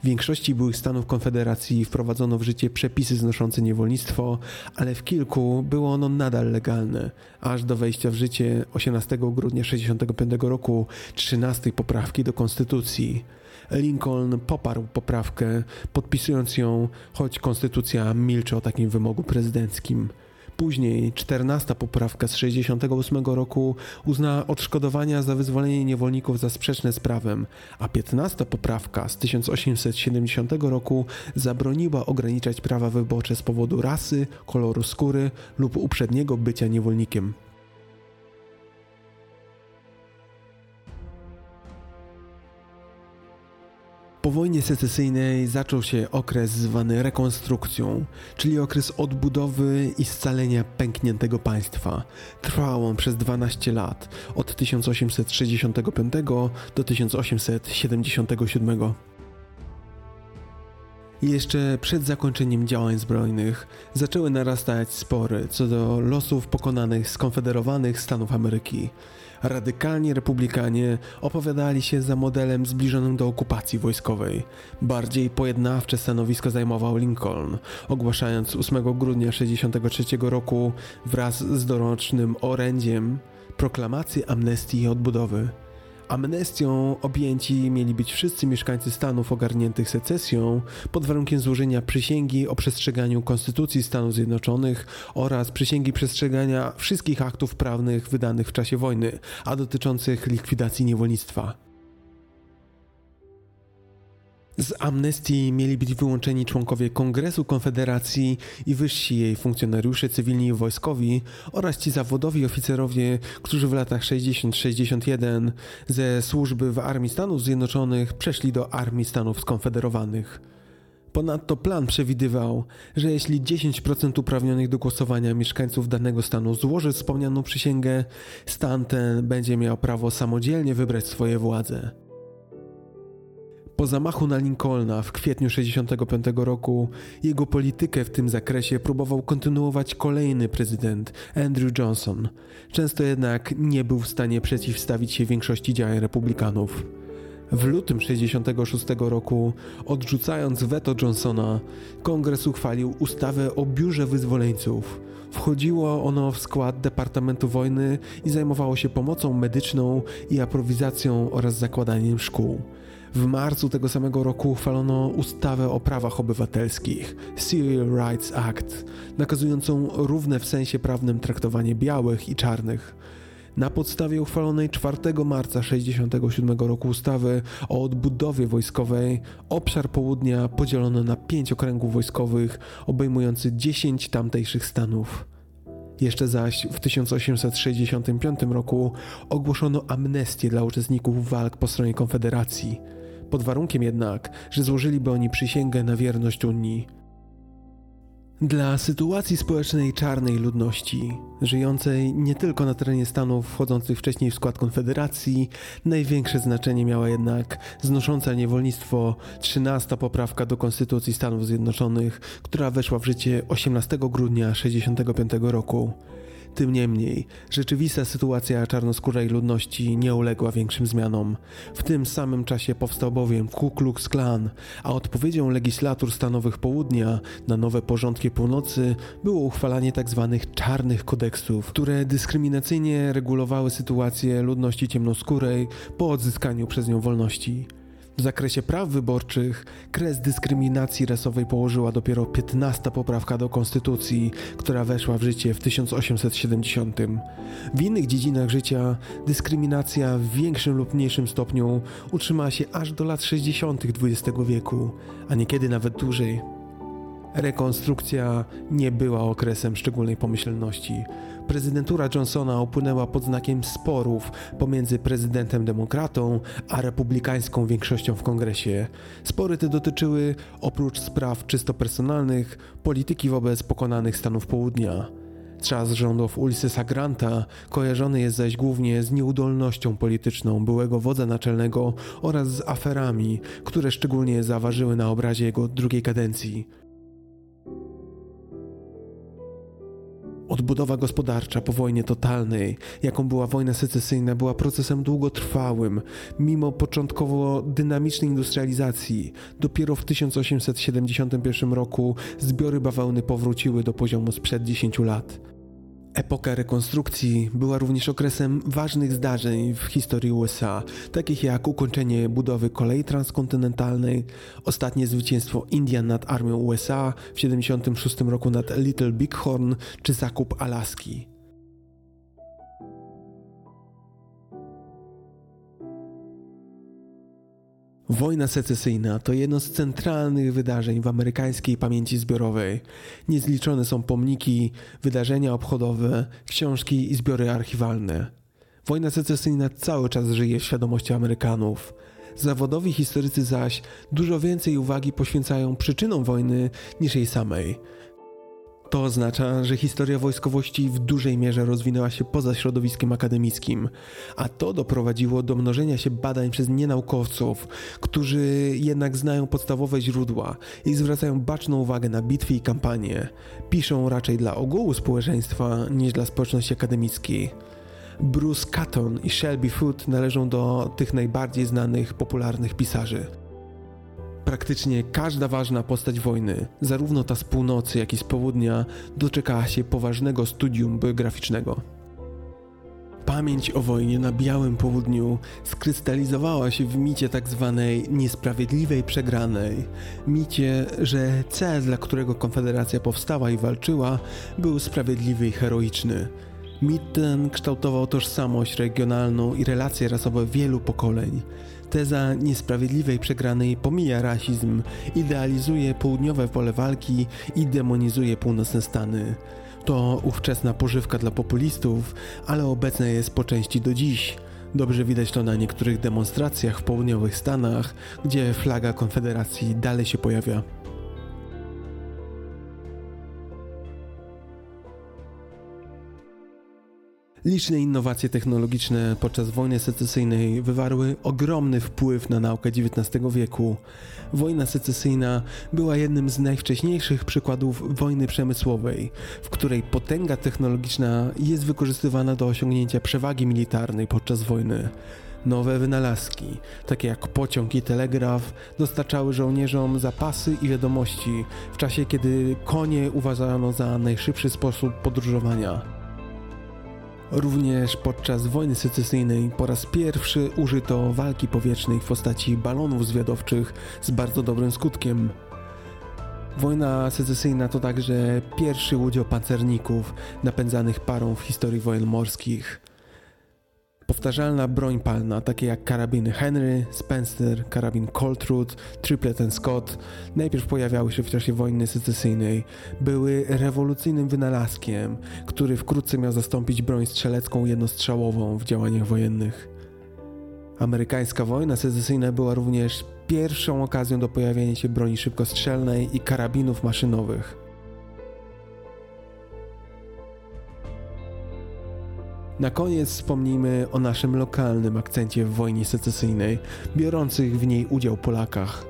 W większości byłych stanów Konfederacji wprowadzono w życie przepisy znoszące niewolnictwo, ale w kilku było ono nadal legalne, aż do wejścia w życie 18 grudnia 1965 roku 13 poprawki do Konstytucji. Lincoln poparł poprawkę, podpisując ją, choć konstytucja milczy o takim wymogu prezydenckim. Później 14 poprawka z 68 roku uznała odszkodowania za wyzwolenie niewolników za sprzeczne z prawem, a 15 poprawka z 1870 roku zabroniła ograniczać prawa wyborcze z powodu rasy, koloru skóry lub uprzedniego bycia niewolnikiem. Po wojnie secesyjnej zaczął się okres zwany rekonstrukcją, czyli okres odbudowy i scalenia pękniętego państwa. Trwał on przez 12 lat, od 1865 do 1877. Jeszcze przed zakończeniem działań zbrojnych zaczęły narastać spory co do losów pokonanych skonfederowanych Stanów Ameryki. Radykalni republikanie opowiadali się za modelem zbliżonym do okupacji wojskowej. Bardziej pojednawcze stanowisko zajmował Lincoln, ogłaszając 8 grudnia 1963 roku wraz z dorocznym orędziem proklamację amnestii i odbudowy. Amnestią objęci mieli być wszyscy mieszkańcy Stanów ogarniętych secesją pod warunkiem złożenia przysięgi o przestrzeganiu Konstytucji Stanów Zjednoczonych oraz przysięgi przestrzegania wszystkich aktów prawnych wydanych w czasie wojny, a dotyczących likwidacji niewolnictwa. Z amnestii mieli być wyłączeni członkowie Kongresu Konfederacji i wyżsi jej funkcjonariusze cywilni i wojskowi oraz ci zawodowi oficerowie, którzy w latach 60-61 ze służby w Armii Stanów Zjednoczonych przeszli do Armii Stanów Skonfederowanych. Ponadto plan przewidywał, że jeśli 10% uprawnionych do głosowania mieszkańców danego stanu złoży wspomnianą przysięgę, stan ten będzie miał prawo samodzielnie wybrać swoje władze. Po zamachu na Lincolna w kwietniu 1965 roku jego politykę w tym zakresie próbował kontynuować kolejny prezydent Andrew Johnson. Często jednak nie był w stanie przeciwstawić się większości działań republikanów. W lutym 1966 roku, odrzucając weto Johnsona, kongres uchwalił ustawę o biurze wyzwoleńców. Wchodziło ono w skład Departamentu Wojny i zajmowało się pomocą medyczną i aprowizacją oraz zakładaniem szkół. W marcu tego samego roku uchwalono ustawę o prawach obywatelskich Civil Rights Act, nakazującą równe w sensie prawnym traktowanie białych i czarnych. Na podstawie uchwalonej 4 marca 1967 roku ustawy o odbudowie wojskowej obszar południa podzielono na pięć okręgów wojskowych obejmujący 10 tamtejszych stanów. Jeszcze zaś w 1865 roku ogłoszono amnestię dla uczestników walk po stronie Konfederacji pod warunkiem jednak, że złożyliby oni przysięgę na wierność Unii. Dla sytuacji społecznej czarnej ludności, żyjącej nie tylko na terenie Stanów wchodzących wcześniej w skład Konfederacji, największe znaczenie miała jednak znosząca niewolnictwo 13 poprawka do Konstytucji Stanów Zjednoczonych, która weszła w życie 18 grudnia 1965 roku. Tym niemniej, rzeczywista sytuacja czarnoskórej ludności nie uległa większym zmianom. W tym samym czasie powstał bowiem Ku Klux Klan, a odpowiedzią legislatur stanowych południa na nowe porządki północy było uchwalanie tzw. Tak czarnych kodeksów, które dyskryminacyjnie regulowały sytuację ludności ciemnoskórej po odzyskaniu przez nią wolności. W zakresie praw wyborczych kres dyskryminacji rasowej położyła dopiero 15 poprawka do konstytucji, która weszła w życie w 1870. W innych dziedzinach życia dyskryminacja w większym lub mniejszym stopniu utrzymała się aż do lat 60. XX wieku, a niekiedy nawet dłużej. Rekonstrukcja nie była okresem szczególnej pomyślności. Prezydentura Johnsona upłynęła pod znakiem sporów pomiędzy prezydentem demokratą a republikańską większością w kongresie. Spory te dotyczyły, oprócz spraw czysto personalnych, polityki wobec pokonanych Stanów Południa. Czas rządów Ulyssesa Granta kojarzony jest zaś głównie z nieudolnością polityczną byłego wodza naczelnego oraz z aferami, które szczególnie zaważyły na obrazie jego drugiej kadencji. Odbudowa gospodarcza po wojnie totalnej, jaką była wojna secesyjna, była procesem długotrwałym. Mimo początkowo dynamicznej industrializacji, dopiero w 1871 roku zbiory bawełny powróciły do poziomu sprzed 10 lat. Epoka rekonstrukcji była również okresem ważnych zdarzeń w historii USA, takich jak ukończenie budowy kolei transkontynentalnej, ostatnie zwycięstwo Indian nad armią USA w 1976 roku nad Little Bighorn czy zakup Alaski. Wojna secesyjna to jedno z centralnych wydarzeń w amerykańskiej pamięci zbiorowej. Niezliczone są pomniki, wydarzenia obchodowe, książki i zbiory archiwalne. Wojna secesyjna cały czas żyje w świadomości Amerykanów. Zawodowi historycy zaś dużo więcej uwagi poświęcają przyczynom wojny niż jej samej. To oznacza, że historia wojskowości w dużej mierze rozwinęła się poza środowiskiem akademickim, a to doprowadziło do mnożenia się badań przez nienaukowców, którzy jednak znają podstawowe źródła i zwracają baczną uwagę na bitwy i kampanie. Piszą raczej dla ogółu społeczeństwa niż dla społeczności akademickiej. Bruce Catton i Shelby Foote należą do tych najbardziej znanych popularnych pisarzy. Praktycznie każda ważna postać wojny, zarówno ta z północy, jak i z południa, doczekała się poważnego studium biograficznego. Pamięć o wojnie na Białym Południu skrystalizowała się w micie tak zwanej niesprawiedliwej przegranej. Micie, że cel, dla którego Konfederacja powstała i walczyła, był sprawiedliwy i heroiczny. Mit ten kształtował tożsamość regionalną i relacje rasowe wielu pokoleń. Teza niesprawiedliwej przegranej pomija rasizm, idealizuje południowe pole walki i demonizuje północne Stany. To ówczesna pożywka dla populistów, ale obecna jest po części do dziś. Dobrze widać to na niektórych demonstracjach w południowych Stanach, gdzie flaga Konfederacji dalej się pojawia. Liczne innowacje technologiczne podczas wojny secesyjnej wywarły ogromny wpływ na naukę XIX wieku. Wojna secesyjna była jednym z najwcześniejszych przykładów wojny przemysłowej, w której potęga technologiczna jest wykorzystywana do osiągnięcia przewagi militarnej podczas wojny. Nowe wynalazki, takie jak pociąg i telegraf, dostarczały żołnierzom zapasy i wiadomości w czasie, kiedy konie uważano za najszybszy sposób podróżowania. Również podczas wojny secesyjnej po raz pierwszy użyto walki powietrznej w postaci balonów zwiadowczych z bardzo dobrym skutkiem. Wojna secesyjna to także pierwszy udział pancerników napędzanych parą w historii wojen morskich. Powtarzalna broń palna, takie jak karabiny Henry, Spencer, karabin Coltrud, Triplet Scott, najpierw pojawiały się w czasie wojny secesyjnej. Były rewolucyjnym wynalazkiem, który wkrótce miał zastąpić broń strzelecką jednostrzałową w działaniach wojennych. Amerykańska wojna secesyjna była również pierwszą okazją do pojawienia się broni szybkostrzelnej i karabinów maszynowych. Na koniec wspomnijmy o naszym lokalnym akcencie w wojnie secesyjnej, biorących w niej udział Polakach.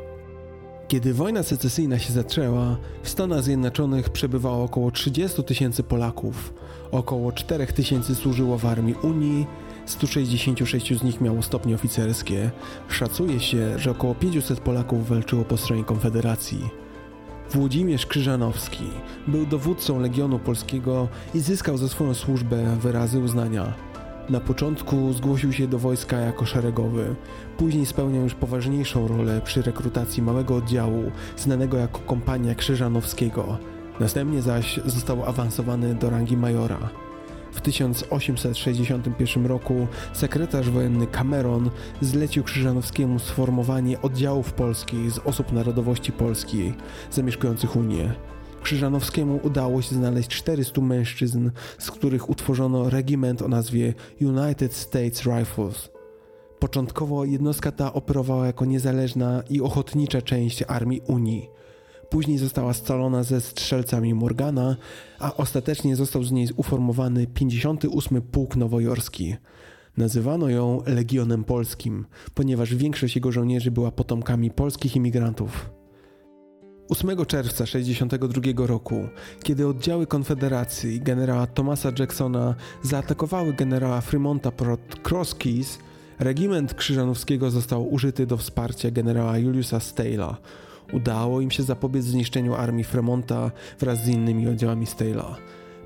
Kiedy wojna secesyjna się zaczęła, w Stanach Zjednoczonych przebywało około 30 tysięcy Polaków. Około 4 tysięcy służyło w armii Unii, 166 z nich miało stopnie oficerskie. Szacuje się, że około 500 Polaków walczyło po stronie Konfederacji. Włodzimierz Krzyżanowski był dowódcą Legionu Polskiego i zyskał za swoją służbę wyrazy uznania. Na początku zgłosił się do wojska jako szeregowy, później spełniał już poważniejszą rolę przy rekrutacji małego oddziału znanego jako Kompania Krzyżanowskiego. Następnie zaś został awansowany do rangi majora. W 1861 roku sekretarz wojenny Cameron zlecił Krzyżanowskiemu sformowanie oddziałów polskich z osób narodowości polskiej zamieszkujących Unię. Krzyżanowskiemu udało się znaleźć 400 mężczyzn, z których utworzono regiment o nazwie United States Rifles. Początkowo jednostka ta operowała jako niezależna i ochotnicza część armii Unii. Później została scalona ze strzelcami Morgana, a ostatecznie został z niej uformowany 58 Pułk Nowojorski. Nazywano ją Legionem Polskim, ponieważ większość jego żołnierzy była potomkami polskich imigrantów. 8 czerwca 1962 roku, kiedy oddziały Konfederacji generała Thomasa Jacksona zaatakowały generała Fremonta pod Cross Keys, regiment Krzyżanowskiego został użyty do wsparcia generała Juliusa Stale'a, Udało im się zapobiec zniszczeniu armii Fremonta wraz z innymi oddziałami Stale'a.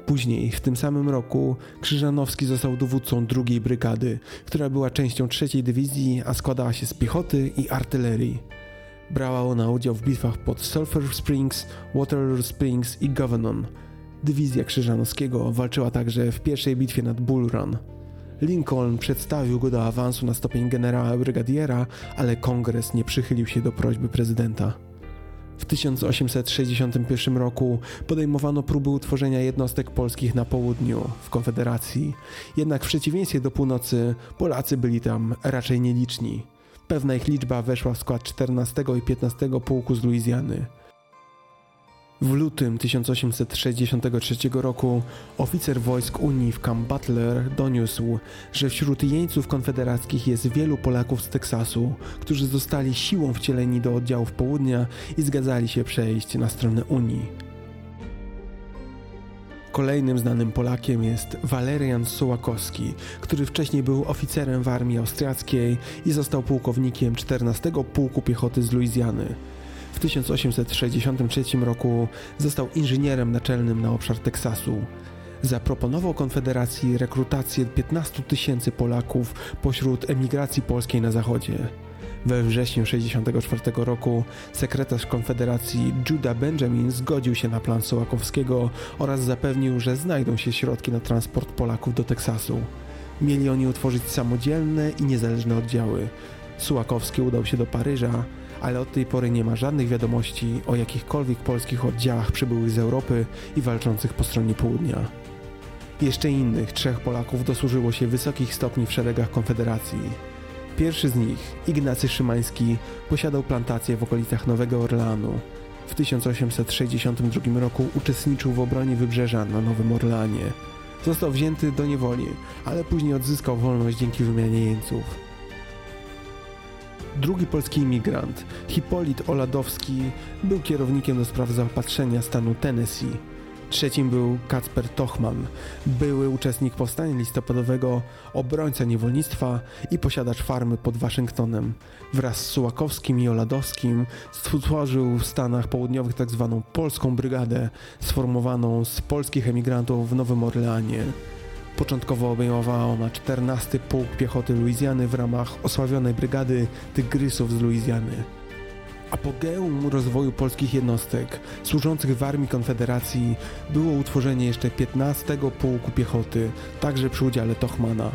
Później, w tym samym roku, Krzyżanowski został dowódcą drugiej brygady, która była częścią trzeciej dywizji, a składała się z piechoty i artylerii. Brała ona udział w bitwach pod Sulphur Springs, Waterloo Springs i Governon. Dywizja Krzyżanowskiego walczyła także w pierwszej bitwie nad Bull Run. Lincoln przedstawił go do awansu na stopień generała brygadiera, ale kongres nie przychylił się do prośby prezydenta. W 1861 roku podejmowano próby utworzenia jednostek polskich na południu, w Konfederacji. Jednak w przeciwieństwie do północy, Polacy byli tam raczej nieliczni. Pewna ich liczba weszła w skład 14 i 15 pułku z Luizjany. W lutym 1863 roku oficer wojsk Unii w Camp Butler doniósł, że wśród jeńców konfederackich jest wielu Polaków z Teksasu, którzy zostali siłą wcieleni do oddziałów południa i zgadzali się przejść na stronę Unii. Kolejnym znanym Polakiem jest Walerian Sołakowski, który wcześniej był oficerem w armii austriackiej i został pułkownikiem 14 Pułku Piechoty z Luizjany. W 1863 roku został inżynierem naczelnym na obszar Teksasu. Zaproponował Konfederacji rekrutację 15 tysięcy Polaków pośród emigracji polskiej na zachodzie. We wrześniu 1964 roku sekretarz Konfederacji Judah Benjamin zgodził się na plan Sołakowskiego oraz zapewnił, że znajdą się środki na transport Polaków do Teksasu. Mieli oni utworzyć samodzielne i niezależne oddziały. Sułakowski udał się do Paryża, ale od tej pory nie ma żadnych wiadomości o jakichkolwiek polskich oddziałach przybyłych z Europy i walczących po stronie południa. Jeszcze innych trzech Polaków dosłużyło się wysokich stopni w szeregach Konfederacji. Pierwszy z nich, Ignacy Szymański, posiadał plantację w okolicach Nowego Orleanu. W 1862 roku uczestniczył w obronie wybrzeża na Nowym Orleanie. Został wzięty do niewoli, ale później odzyskał wolność dzięki wymianie jeńców. Drugi polski imigrant, Hipolit Oladowski, był kierownikiem do spraw zaopatrzenia stanu Tennessee. Trzecim był Kacper Tochman, były uczestnik powstania listopadowego, obrońca niewolnictwa i posiadacz farmy pod Waszyngtonem. Wraz z Sułakowskim i Oladowskim stworzył w Stanach Południowych tzw. Tak Polską Brygadę, sformowaną z polskich emigrantów w Nowym Orleanie. Początkowo obejmowała ona 14 Pułk Piechoty Luizjany w ramach osławionej brygady Tygrysów z Luizjany. Apogeum rozwoju polskich jednostek służących w Armii Konfederacji było utworzenie jeszcze 15 Pułku Piechoty, także przy udziale Tochmana.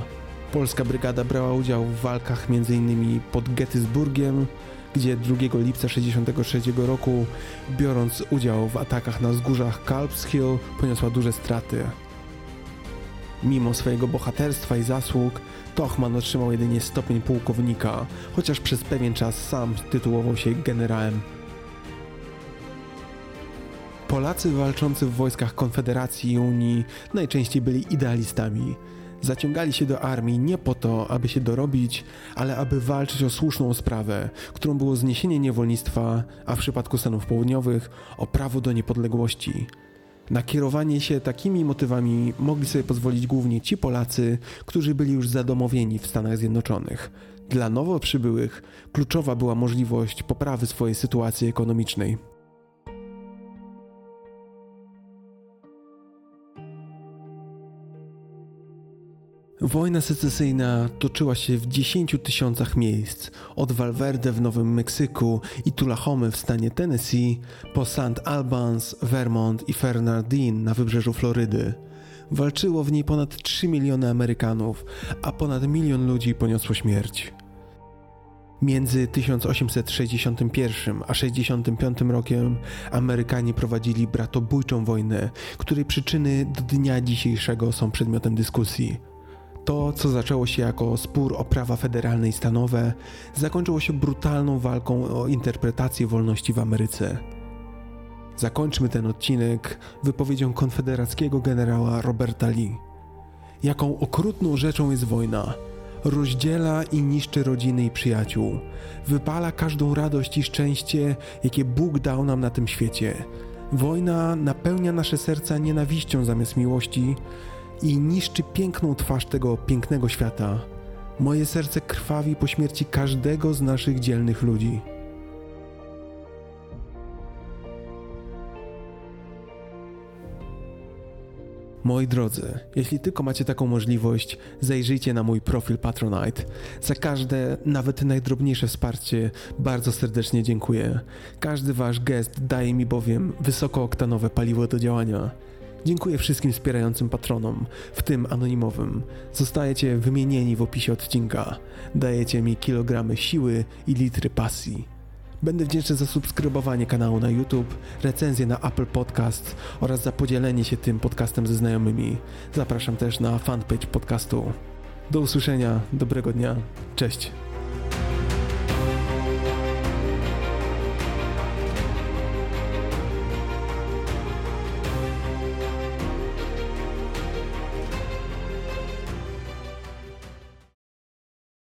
Polska brygada brała udział w walkach m.in. pod Gettysburgiem, gdzie 2 lipca 1963 roku, biorąc udział w atakach na wzgórzach Calps Hill, poniosła duże straty. Mimo swojego bohaterstwa i zasług, Tochman otrzymał jedynie stopień pułkownika, chociaż przez pewien czas sam tytułował się generałem. Polacy walczący w wojskach Konfederacji i Unii najczęściej byli idealistami. Zaciągali się do armii nie po to, aby się dorobić, ale aby walczyć o słuszną sprawę, którą było zniesienie niewolnictwa, a w przypadku Stanów Południowych o prawo do niepodległości. Na kierowanie się takimi motywami mogli sobie pozwolić głównie ci Polacy, którzy byli już zadomowieni w Stanach Zjednoczonych. Dla nowo przybyłych kluczowa była możliwość poprawy swojej sytuacji ekonomicznej. Wojna secesyjna toczyła się w 10 tysiącach miejsc, od Valverde w Nowym Meksyku i Tullahome w stanie Tennessee, po St. Albans, Vermont i Fernandine na wybrzeżu Florydy. Walczyło w niej ponad 3 miliony Amerykanów, a ponad milion ludzi poniosło śmierć. Między 1861 a 65 rokiem Amerykanie prowadzili bratobójczą wojnę, której przyczyny do dnia dzisiejszego są przedmiotem dyskusji. To, co zaczęło się jako spór o prawa federalne i stanowe, zakończyło się brutalną walką o interpretację wolności w Ameryce. Zakończmy ten odcinek wypowiedzią konfederackiego generała Roberta Lee. Jaką okrutną rzeczą jest wojna. Rozdziela i niszczy rodziny i przyjaciół. Wypala każdą radość i szczęście, jakie Bóg dał nam na tym świecie. Wojna napełnia nasze serca nienawiścią zamiast miłości, i niszczy piękną twarz tego pięknego świata. Moje serce krwawi po śmierci każdego z naszych dzielnych ludzi. Moi drodzy, jeśli tylko macie taką możliwość, zajrzyjcie na mój profil Patronite. Za każde, nawet najdrobniejsze wsparcie bardzo serdecznie dziękuję. Każdy wasz gest daje mi bowiem wysokooktanowe paliwo do działania. Dziękuję wszystkim wspierającym patronom, w tym anonimowym. Zostajecie wymienieni w opisie odcinka. Dajecie mi kilogramy siły i litry pasji. Będę wdzięczny za subskrybowanie kanału na YouTube, recenzję na Apple Podcast oraz za podzielenie się tym podcastem ze znajomymi. Zapraszam też na fanpage podcastu. Do usłyszenia, dobrego dnia, cześć.